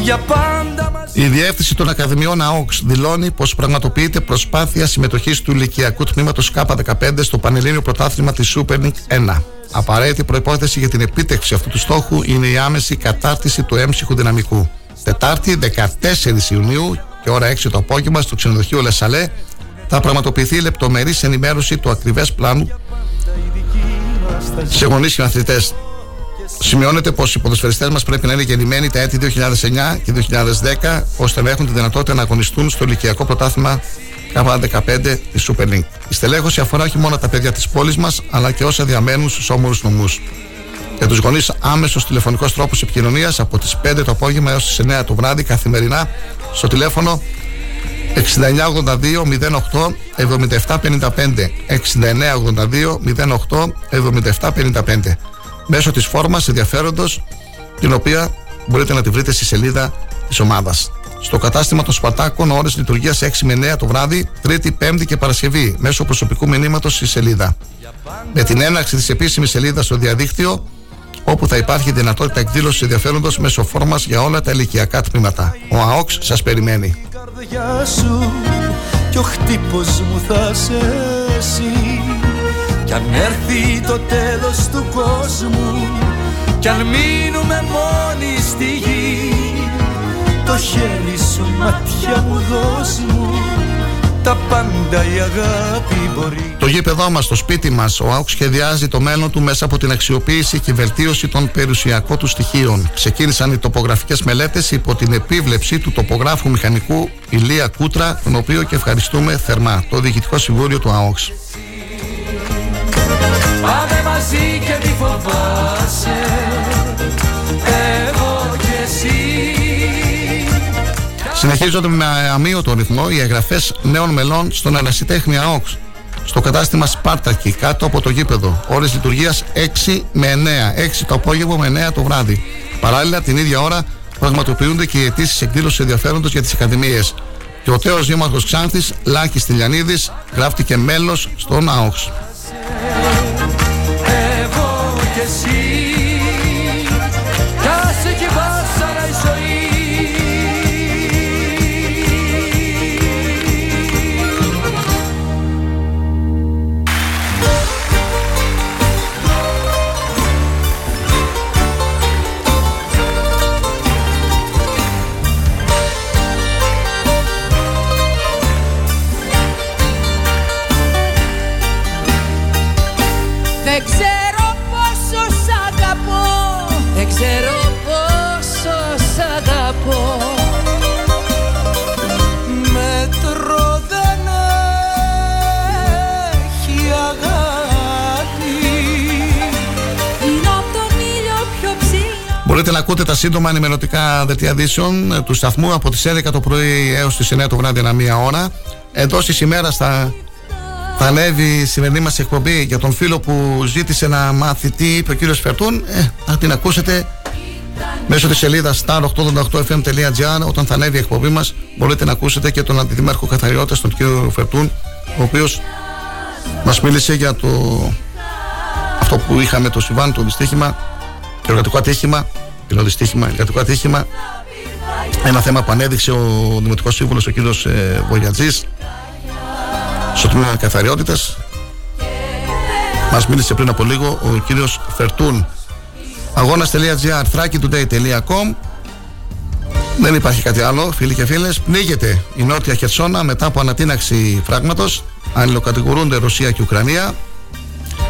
Για πάντα μαζί Η Διεύθυνση των Ακαδημιών ΑΟΚΣ δηλώνει πως πραγματοποιείται προσπάθεια συμμετοχής του ηλικιακού τμήματος K15 στο Πανελλήνιο Πρωτάθλημα της Super League 1. Απαραίτητη προπόθεση για την επίτευξη αυτού του στόχου είναι η άμεση κατάρτιση του έμψυχου δυναμικού. Τετάρτη 14 Ιουνίου και ώρα 6 το απόγευμα στο ξενοδοχείο Λεσαλέ θα πραγματοποιηθεί λεπτομερής ενημέρωση του ακριβές πλάνου σε γονείς και αθλητέ. Σημειώνεται πως οι ποδοσφαιριστές μας πρέπει να είναι γεννημένοι τα έτη 2009 και 2010 ώστε να έχουν τη δυνατότητα να αγωνιστούν στο ηλικιακό πρωτάθλημα K15 της Super League. Η στελέχωση αφορά όχι μόνο τα παιδιά της πόλης μας αλλά και όσα διαμένουν στους όμορους νομούς. Για τους γονείς, άμεσος τηλεφωνικός τρόπος επικοινωνίας από τις 5 το απόγευμα έως τις 9 το βράδυ καθημερινά στο τηλέφωνο 6982 08 7755 6982 08 7755 μέσω της φόρμας ενδιαφέροντος την οποία μπορείτε να τη βρείτε στη σελίδα της ομάδας. Στο κατάστημα των Σπατάκων, ώρες λειτουργίας 6 με 9 το βράδυ, Τρίτη, Πέμπτη και Παρασκευή, μέσω προσωπικού μηνύματος στη σελίδα. Με την έναρξη της επίσημης σελίδας στο διαδίκτυο, όπου θα υπάρχει δυνατότητα εκδήλωσης ενδιαφέροντος μέσω φόρμας για όλα τα ηλικιακά τμήματα. Ο ΑΟΚΣ σας περιμένει. καρδιά σου Κι ο χτύπος μου θα σε εσύ Κι αν έρθει το τέλος του κόσμου Κι αν μείνουμε μόνοι στη γη Το χέρι σου μάτια μου δώσ' μου Τα πάντα η αγάπη μπορεί Το γήπεδό μας, το σπίτι μας, ο ΑΟΚ σχεδιάζει το μέλλον του μέσα από την αξιοποίηση και βελτίωση των περιουσιακών του στοιχείων. Ξεκίνησαν οι τοπογραφικές μελέτες υπό την επίβλεψη του τοπογράφου μηχανικού Ηλία Κούτρα, τον οποίο και ευχαριστούμε θερμά, το Διοικητικό Συμβούλιο του ΑΟΚΣ. Πάμε μαζί και μη φοβάσαι Εγώ και εσύ Συνεχίζονται με αμύωτο ρυθμό οι εγγραφές νέων μελών στον ερασιτέχνη ΑΟΚΣ. Στο κατάστημα Σπάρτακη, κάτω από το γήπεδο. Ώρες λειτουργίας 6 με 9. 6 το απόγευμα με 9 το βράδυ. Παράλληλα, την ίδια ώρα πραγματοποιούνται και οι αιτήσεις εκδήλωσης ενδιαφέροντος για τις ακαδημίες. Και ο τέος δήμαρχος Ξάνθης, Λάκης Τηλιανίδης, γράφτηκε μέλος στον ΑΟΚΣ. Εγώ και εσύ. Κι άσε και βάσανα Δεν ξέρω πόσο σ' αγαπώ. Μέτρο δεν έχει αγάπη. Είναι απ' τον ήλιο πιο ψηλά. Μπορείτε να ακούτε τα σύντομα ενημερωτικά δελτία ειδήσεων ε, του σταθμού από τις 11 το πρωί έως τις 9 το βράδυ ένα μία ώρα. Εντός της ημέρας θα, θα ανέβει η σημερινή μας εκπομπή για τον φίλο που ζήτησε να μάθει τι είπε ο κύριος Φερτούν. Ε, θα την ακούσετε Μέσω της σελίδας star888fm.gr, όταν θα ανέβει η εκπομπή μας, μπορείτε να ακούσετε και τον αντιδήμαρχο καθαριότητα, τον κύριο Φερτούν, ο οποίος μας μίλησε για το αυτό που είχαμε το Σιβάν, το δυστύχημα, το εργατικό ατύχημα, το δυστύχημα, εργατικό ατύχημα. Ένα θέμα που ανέδειξε ο Δημοτικός Σύμβουλος, ο κύριος ε, Βογιατζή, στο τμήμα καθαριότητας. Μας μίλησε πριν από λίγο ο κύριος Φερτούν. Αγώνα.gr, thrakitoday.com Δεν υπάρχει κάτι άλλο, φίλοι και φίλες. Πνίγεται η Νότια Χερσόνα μετά από ανατείναξη φράγματος. Αλληλοκατηγορούνται Ρωσία και Ουκρανία.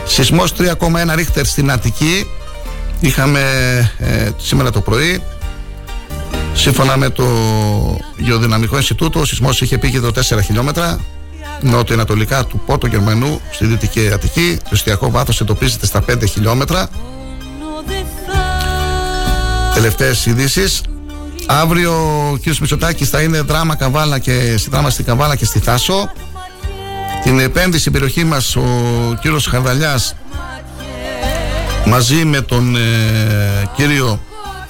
Σεισμός 3,1 ρίχτερ στην Αττική. Είχαμε ε, σήμερα το πρωί. Σύμφωνα με το Γεωδυναμικό Ινστιτούτο, ο σεισμός είχε πήγε το 4 χιλιόμετρα νότιο-ανατολικά του Πόρτο Γερμανού στη Δυτική Αττική. Το εστιακό βάθος εντοπίζεται στα 5 χιλιόμετρα. Τελευταίες ειδήσεις. Αύριο ο κ. Μητσοτάκης θα είναι δράμα Καβάλα και στη δράμα στην Καβάλα και στη Θάσο. Την επένδυση στην περιοχή μας ο κύριος Χαρδαλιά μαζί με τον ε, κύριο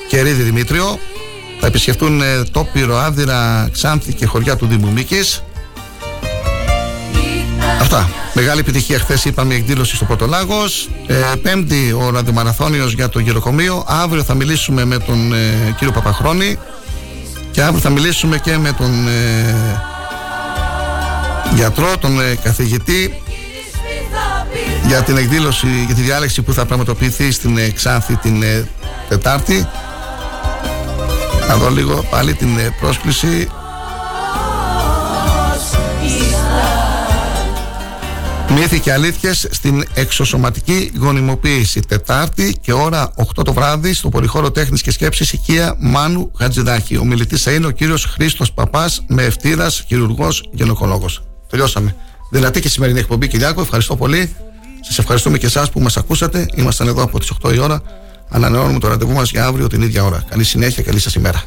Κερίδη Δημήτριο θα επισκεφτούν ε, Τόπιρο, Άδυρα, Ξάνθη και χωριά του Δήμου Μίκης. Αυτά. Μεγάλη επιτυχία χθες είπαμε η εκδήλωση στο Πρωτολάγο. Ε, πέμπτη ο ραδιομαραθώνιος για το γεροκομείο. Αύριο θα μιλήσουμε με τον ε, κύριο Παπαχρόνη. Και αύριο θα μιλήσουμε και με τον ε, γιατρό, τον ε, καθηγητή για την εκδήλωση, για τη διάλεξη που θα πραγματοποιηθεί στην ε, Ξάνθη την ε, Τετάρτη. Να δω λίγο πάλι την ε, πρόσκληση. Μύθοι και αλήθειες στην εξωσωματική γονιμοποίηση. Τετάρτη και ώρα 8 το βράδυ στο Πολυχώρο Τέχνης και Σκέψης οικία Μάνου Χατζηδάκη. Ο μιλητής θα είναι ο κύριος Χρήστος Παπάς με ευθύρα χειρουργός γενοκολόγο. Τελειώσαμε. Δυνατή και σημερινή εκπομπή, Κυριάκο. Ευχαριστώ πολύ. Σας ευχαριστούμε και εσάς που μας ακούσατε. Ήμασταν εδώ από τις 8 η ώρα. Ανανεώνουμε το ραντεβού μας για αύριο την ίδια ώρα. Καλή συνέχεια, καλή σας ημέρα.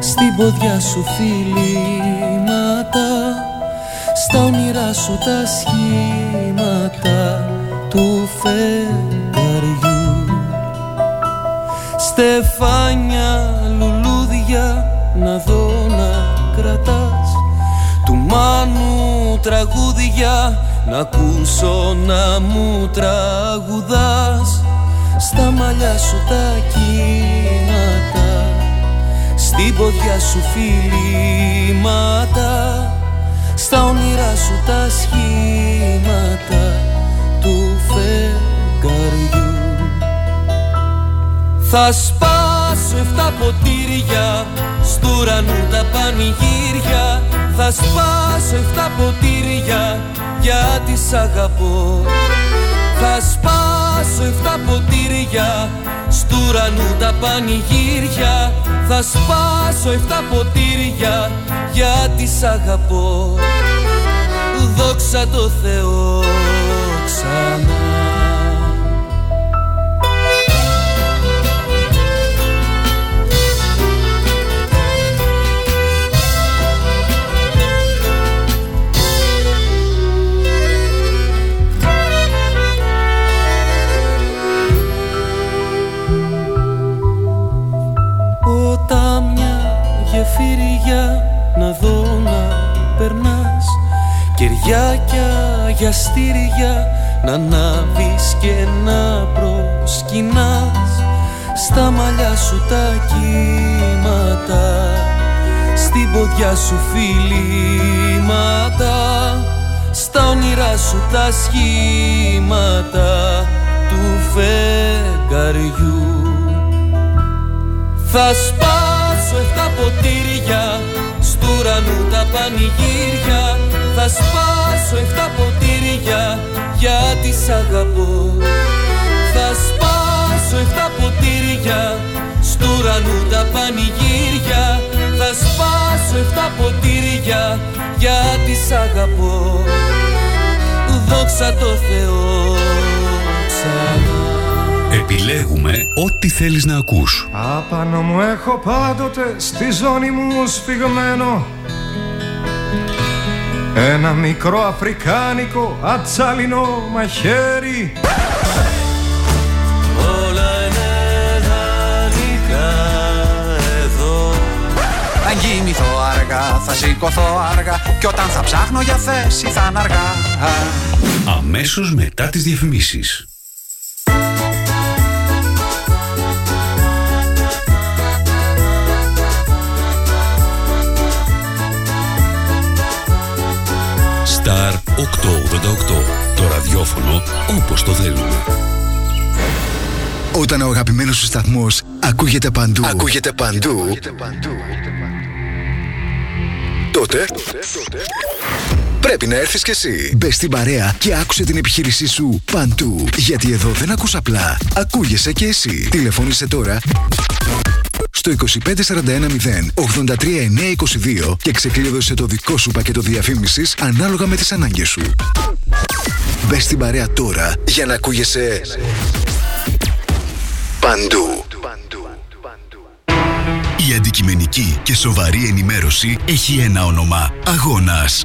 Στην ποδιά σου φιλήματα Στα όνειρά σου τα σχήματα Του φεγγαριού. Στεφάνια λουλούδια Να δω να κρατάς. Του μάνου τραγούδια Να ακούσω να μου τραγουδάς. Στα μαλλιά σου τα κύματα στην ποδιά σου φιλήματα Στα όνειρά σου τα σχήματα Του φεγγαριού. Θα σπάσω εφτά ποτήρια Στου ουρανού τα πανηγύρια. Θα σπάσω εφτά ποτήρια Γιατί σ' αγαπώ θα σπάσω εφτά ποτήρια Στου ουρανού τα πανηγύρια. Θα σπάσω εφτά ποτήρια Γιατί σ' αγαπώ. Δόξα τω Θεώ ξανά για στήρια να ανάβεις και να προσκυνάς Στα μαλλιά σου τα κύματα Στην ποδιά σου φιλήματα Στα όνειρά σου τα σχήματα Του φεγγαριού. Θα σπάσω εφτά ποτήρια Στου ουρανού τα πανηγύρια Θα σπάσω εφτά ποτήρια Γιατί σ' αγαπώ. Θα σπάσω εφτά ποτήρια Στου ουρανού τα πανηγύρια. Θα σπάσω εφτά ποτήρια Γιατί σ' αγαπώ. Δόξα τω Θεώ ξανά. Επιλέγουμε ό,τι θέλεις να ακούς. Απάνω μου έχω πάντοτε στη ζώνη μου σφιγμένο ένα μικρό αφρικάνικο ατσαλινό μαχαίρι. Όλα είναι δανεικά εδώ. Θα κοιμηθώ αργά, θα σηκωθώ αργά Κι όταν θα ψάχνω για θέση θα είναι αργά. Αμέσως μετά τις διαφημίσεις. Το ραδιόφωνο όπως το θέλουμε. Όταν ο αγαπημένος σου σταθμός ακούγεται παντού, ακούγεται παντού, τότε πρέπει να έρθεις κι εσύ. Μπες στην παρέα και άκουσε την επιχείρησή σου παντού. Γιατί εδώ δεν ακούς απλά, ακούγεσαι κι εσύ. Τηλεφώνησε τώρα στο 25410 83922 και ξεκλείδωσε το δικό σου πακέτο διαφήμισης ανάλογα με τις ανάγκες σου. Μπες στην παρέα τώρα για να ακούγεσαι παντού. Η αντικειμενική και σοβαρή ενημέρωση έχει ένα όνομα. Αγώνας.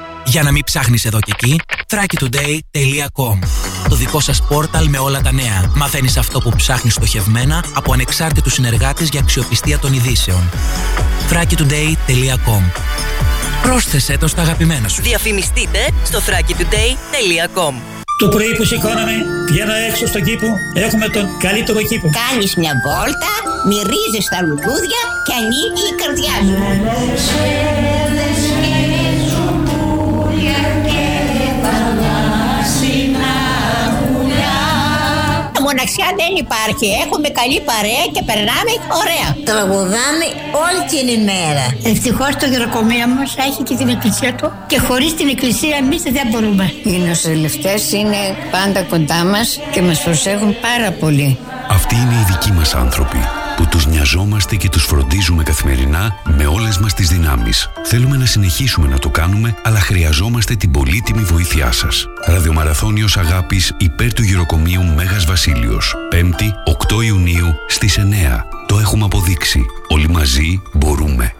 Για να μην ψάχνεις εδώ και εκεί, thrakitoday.com Το δικό σας πόρταλ με όλα τα νέα. Μαθαίνεις αυτό που ψάχνεις στοχευμένα από ανεξάρτητους συνεργάτες για αξιοπιστία των ειδήσεων. thrakitoday.com Πρόσθεσέ το στα αγαπημένα σου. Διαφημιστείτε στο thrakitoday.com Το πρωί που σηκώναμε, βγαίνω έξω στον κήπο, έχουμε τον καλύτερο κήπο. Κάνεις μια βόλτα, μυρίζεις τα λουλούδια και ανοίγει η καρδιά σου. Μοναξιά δεν υπάρχει. Έχουμε καλή παρέα και περνάμε ωραία. Τραγουδάμε όλη την ημέρα. Ευτυχώς το γεροκομείο μας έχει και την εκκλησία του και χωρίς την εκκλησία εμείς δεν μπορούμε. Οι νοσηλευτές είναι πάντα κοντά μας και μας προσέχουν πάρα πολύ. Αυτοί είναι οι δικοί μας άνθρωποι που τους νοιαζόμαστε και τους φροντίζουμε καθημερινά με όλες μας τις δυνάμεις. Θέλουμε να συνεχίσουμε να το κάνουμε, αλλά χρειαζόμαστε την πολύτιμη βοήθειά σας. Ραδιομαραθώνιος Αγάπης υπέρ του γυροκομείου Μέγας Βασίλειος. 5η, 8 Ιουνίου στις 9. Το έχουμε αποδείξει. Όλοι μαζί μπορούμε.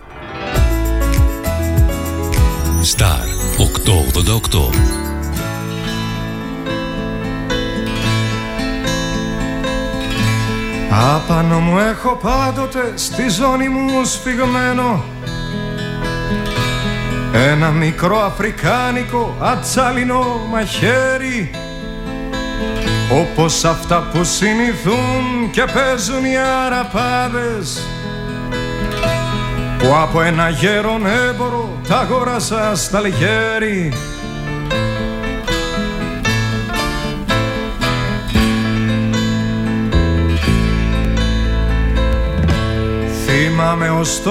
Star 888 Απάνω μου έχω πάντοτε στη ζώνη μου σφιγμένο Ένα μικρό αφρικάνικο ατσάλινο μαχαίρι Όπως αυτά που συνηθούν και παίζουν οι αραπάδες Που από ένα γέρον έμπορο τα αγόρασα στα λιγέρι Ti mame osto